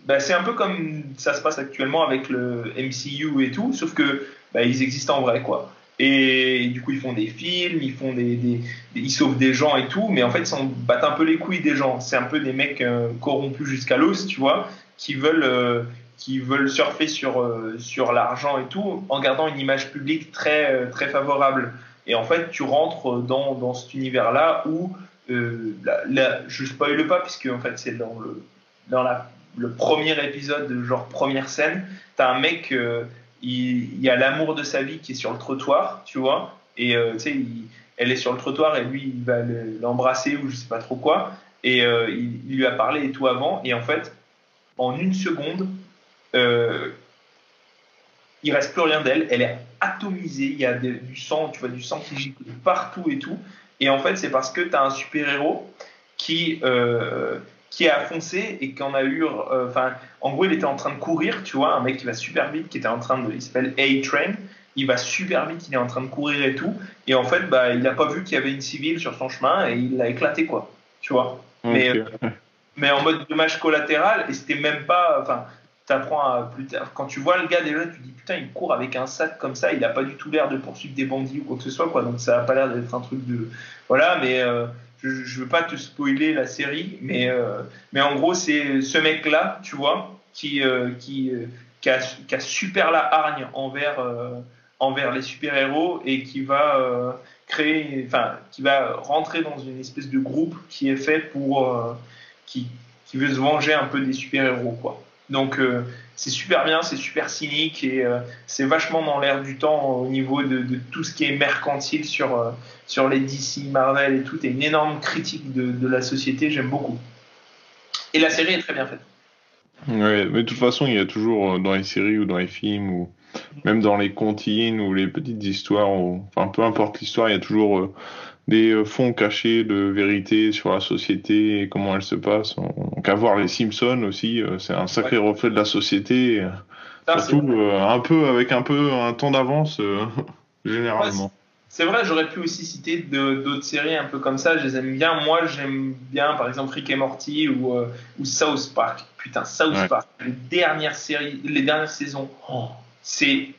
bah, c'est un peu comme ça se passe actuellement avec le MCU et tout, sauf que bah, ils existent en vrai, quoi. Et du coup, ils font des films, ils font des, des, ils sauvent des gens et tout, mais en fait, ils s'en battent un peu les couilles des gens. C'est un peu des mecs euh, corrompus jusqu'à l'os, tu vois, qui veulent, euh, qui veulent surfer sur, euh, sur l'argent et tout, en gardant une image publique très, très favorable. Et en fait, tu rentres dans, dans cet univers-là où, là, je spoil pas, puisque en fait, c'est dans le, dans la le premier épisode, genre première scène, t'as un mec, euh, il, y a l'amour de sa vie qui est sur le trottoir, tu vois, et euh, tu sais, elle est sur le trottoir et lui, il va l'embrasser ou je sais pas trop quoi, et euh, il, lui a parlé et tout avant, et en fait, en une seconde, il reste plus rien d'elle, elle est atomisée, il y a du sang, tu vois, du sang qui gicle partout et tout, et en fait, c'est parce que tu as un super-héros qui qui a foncé et qu'on a eu. Euh, enfin, en gros, il était en train de courir, tu vois, un mec qui va super vite, qui était en train de. Il s'appelle A-Train. Il va super vite, il est en train de courir et tout. Et en fait, bah, il n'a pas vu qu'il y avait une civile sur son chemin et il l'a éclaté, quoi. Tu vois. Mais, euh, mais en mode dommage collatéral, et c'était même pas. Enfin, t'apprends à plus tard. Quand tu vois le gars déjà, tu dis putain, il court avec un sac comme ça, il a pas du tout l'air de poursuivre des bandits ou quoi que ce soit, quoi. Donc ça a pas l'air d'être un truc de. Voilà, mais. Euh, je ne veux pas te spoiler la série, mais, euh, mais en gros, c'est ce mec-là, tu vois, qui, euh, qui, euh, qui, a, qui, a, super la hargne envers, envers les super-héros et qui va créer, enfin, qui va rentrer dans une espèce de groupe qui est fait pour. qui, qui veut se venger un peu des super-héros, quoi. Donc, c'est super bien, c'est super cynique et euh, c'est vachement dans l'air du temps au niveau de, tout ce qui est mercantile sur, euh, sur les DC, Marvel et tout. Et une énorme critique de, la société, j'aime beaucoup. Et la série est très bien faite. Ouais, mais de toute façon, il y a toujours euh, dans les séries ou dans les films ou même dans les comptines ou les petites histoires, enfin peu importe l'histoire, il y a toujours des euh, fonds cachés de vérité sur la société et comment elle se passe. Donc à voir les Simpsons aussi, euh, c'est un sacré reflet de la société, surtout euh, un peu avec un peu un temps d'avance généralement. c'est vrai, j'aurais pu aussi citer d'autres séries un peu comme ça, je les aime bien. Moi, j'aime bien par exemple Rick et Morty ou, ou South Park. Putain, South Park, les dernières séries, les dernières saisons, oh, c'est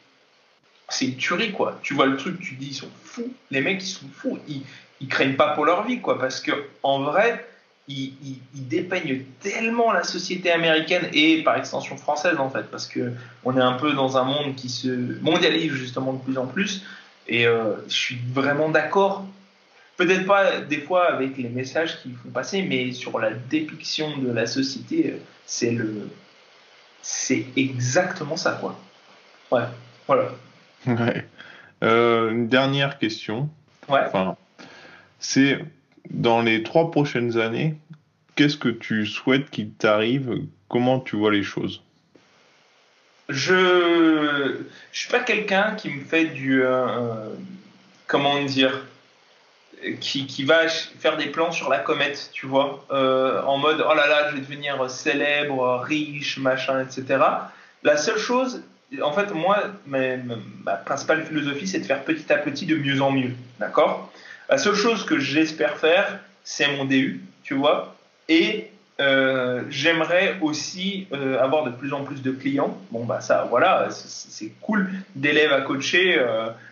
c'est une tuerie, quoi. Tu vois le truc, tu dis, ils sont fous. Les mecs, ils sont fous. Ils, ils craignent pas pour leur vie, quoi. Parce que en vrai, ils, ils, dépeignent tellement la société américaine et par extension française, en fait. Parce que on est un peu dans un monde qui se mondialise justement de plus en plus. Et euh, je suis vraiment d'accord. Peut-être pas des fois avec les messages qu'ils font passer, mais sur la dépiction de la société, c'est le, c'est exactement ça, quoi. Ouais, voilà. Ouais. Euh, une dernière question. Ouais. Enfin, c'est dans les trois prochaines années, qu'est-ce que tu souhaites qu'il t'arrive? Comment tu vois les choses? Je je suis pas quelqu'un qui me fait du euh, comment dire qui, qui, va faire des plans sur la comète, tu vois, euh, en mode oh là là, je vais devenir célèbre, riche, machin, etc. La seule chose, en fait, moi, ma, principale philosophie, c'est de faire petit à petit de mieux en mieux, d'accord? La seule chose que j'espère faire, c'est mon DU, tu vois, et euh, j'aimerais aussi euh, avoir de plus en plus de clients. Bon, bah ça, voilà, c'est cool, d'élèves à coacher,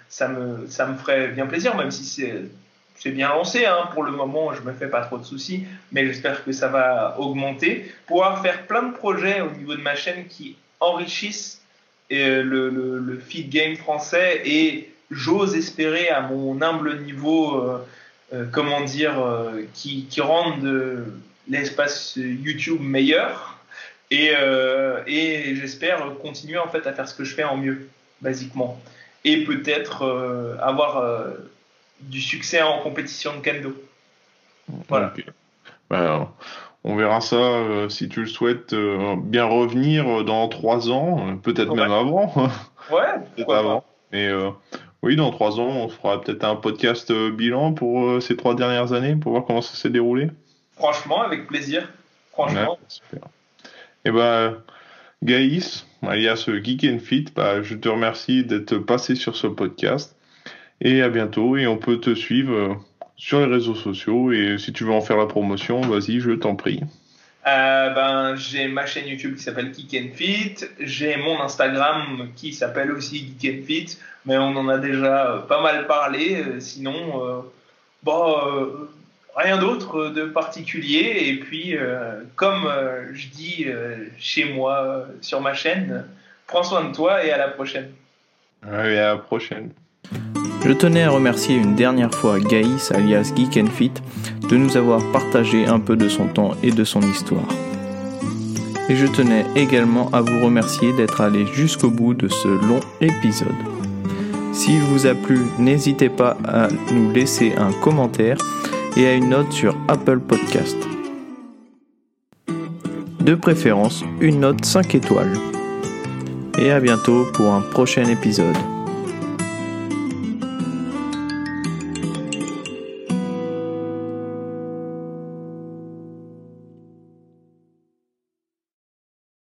ça, me, ça me ferait bien plaisir, même si c'est bien lancé. Hein. Pour le moment, je me fais pas trop de soucis, mais j'espère que ça va augmenter. Pouvoir faire plein de projets au niveau de ma chaîne qui enrichissent euh, le, le, feed game français et j'ose espérer à mon humble niveau, euh, euh, comment dire, qui, qui rendent l'espace YouTube meilleur. Et, et j'espère continuer en fait à faire ce que je fais en mieux, basiquement. Et peut-être avoir du succès en compétition de kendo. Voilà. Ben, on verra ça euh, si tu le souhaites euh, bien revenir dans trois ans, euh, peut-être même avant. Ouais, avant. Mais oui, dans trois ans, on fera peut-être un podcast bilan pour ces trois dernières années pour voir comment ça s'est déroulé. Franchement, avec plaisir. Franchement. super. Et eh ben, Gaïs, alias Geek and Fit, bah, je te remercie d'être passé sur ce podcast. Et à bientôt. Et on peut te suivre euh, sur les réseaux sociaux. Et si tu veux en faire la promotion, vas-y, je t'en prie. Euh, ben, j'ai ma chaîne YouTube qui s'appelle Geek and Fit. J'ai mon Instagram qui s'appelle aussi Geek and Fit. Mais on en a déjà euh, pas mal parlé. Sinon, bon, rien d'autre de particulier. Et puis, comme je dis chez moi sur ma chaîne, prends soin de toi et à la prochaine. Ouais, à la prochaine. Je tenais à remercier une dernière fois Gaïs alias Geek and Fit de nous avoir partagé un peu de son temps et de son histoire. Et je tenais également à vous remercier d'être allé jusqu'au bout de ce long épisode. S'il vous a plu, n'hésitez pas à nous laisser un commentaire et à une note sur Apple Podcast. De préférence, une note 5 étoiles. Et à bientôt pour un prochain épisode.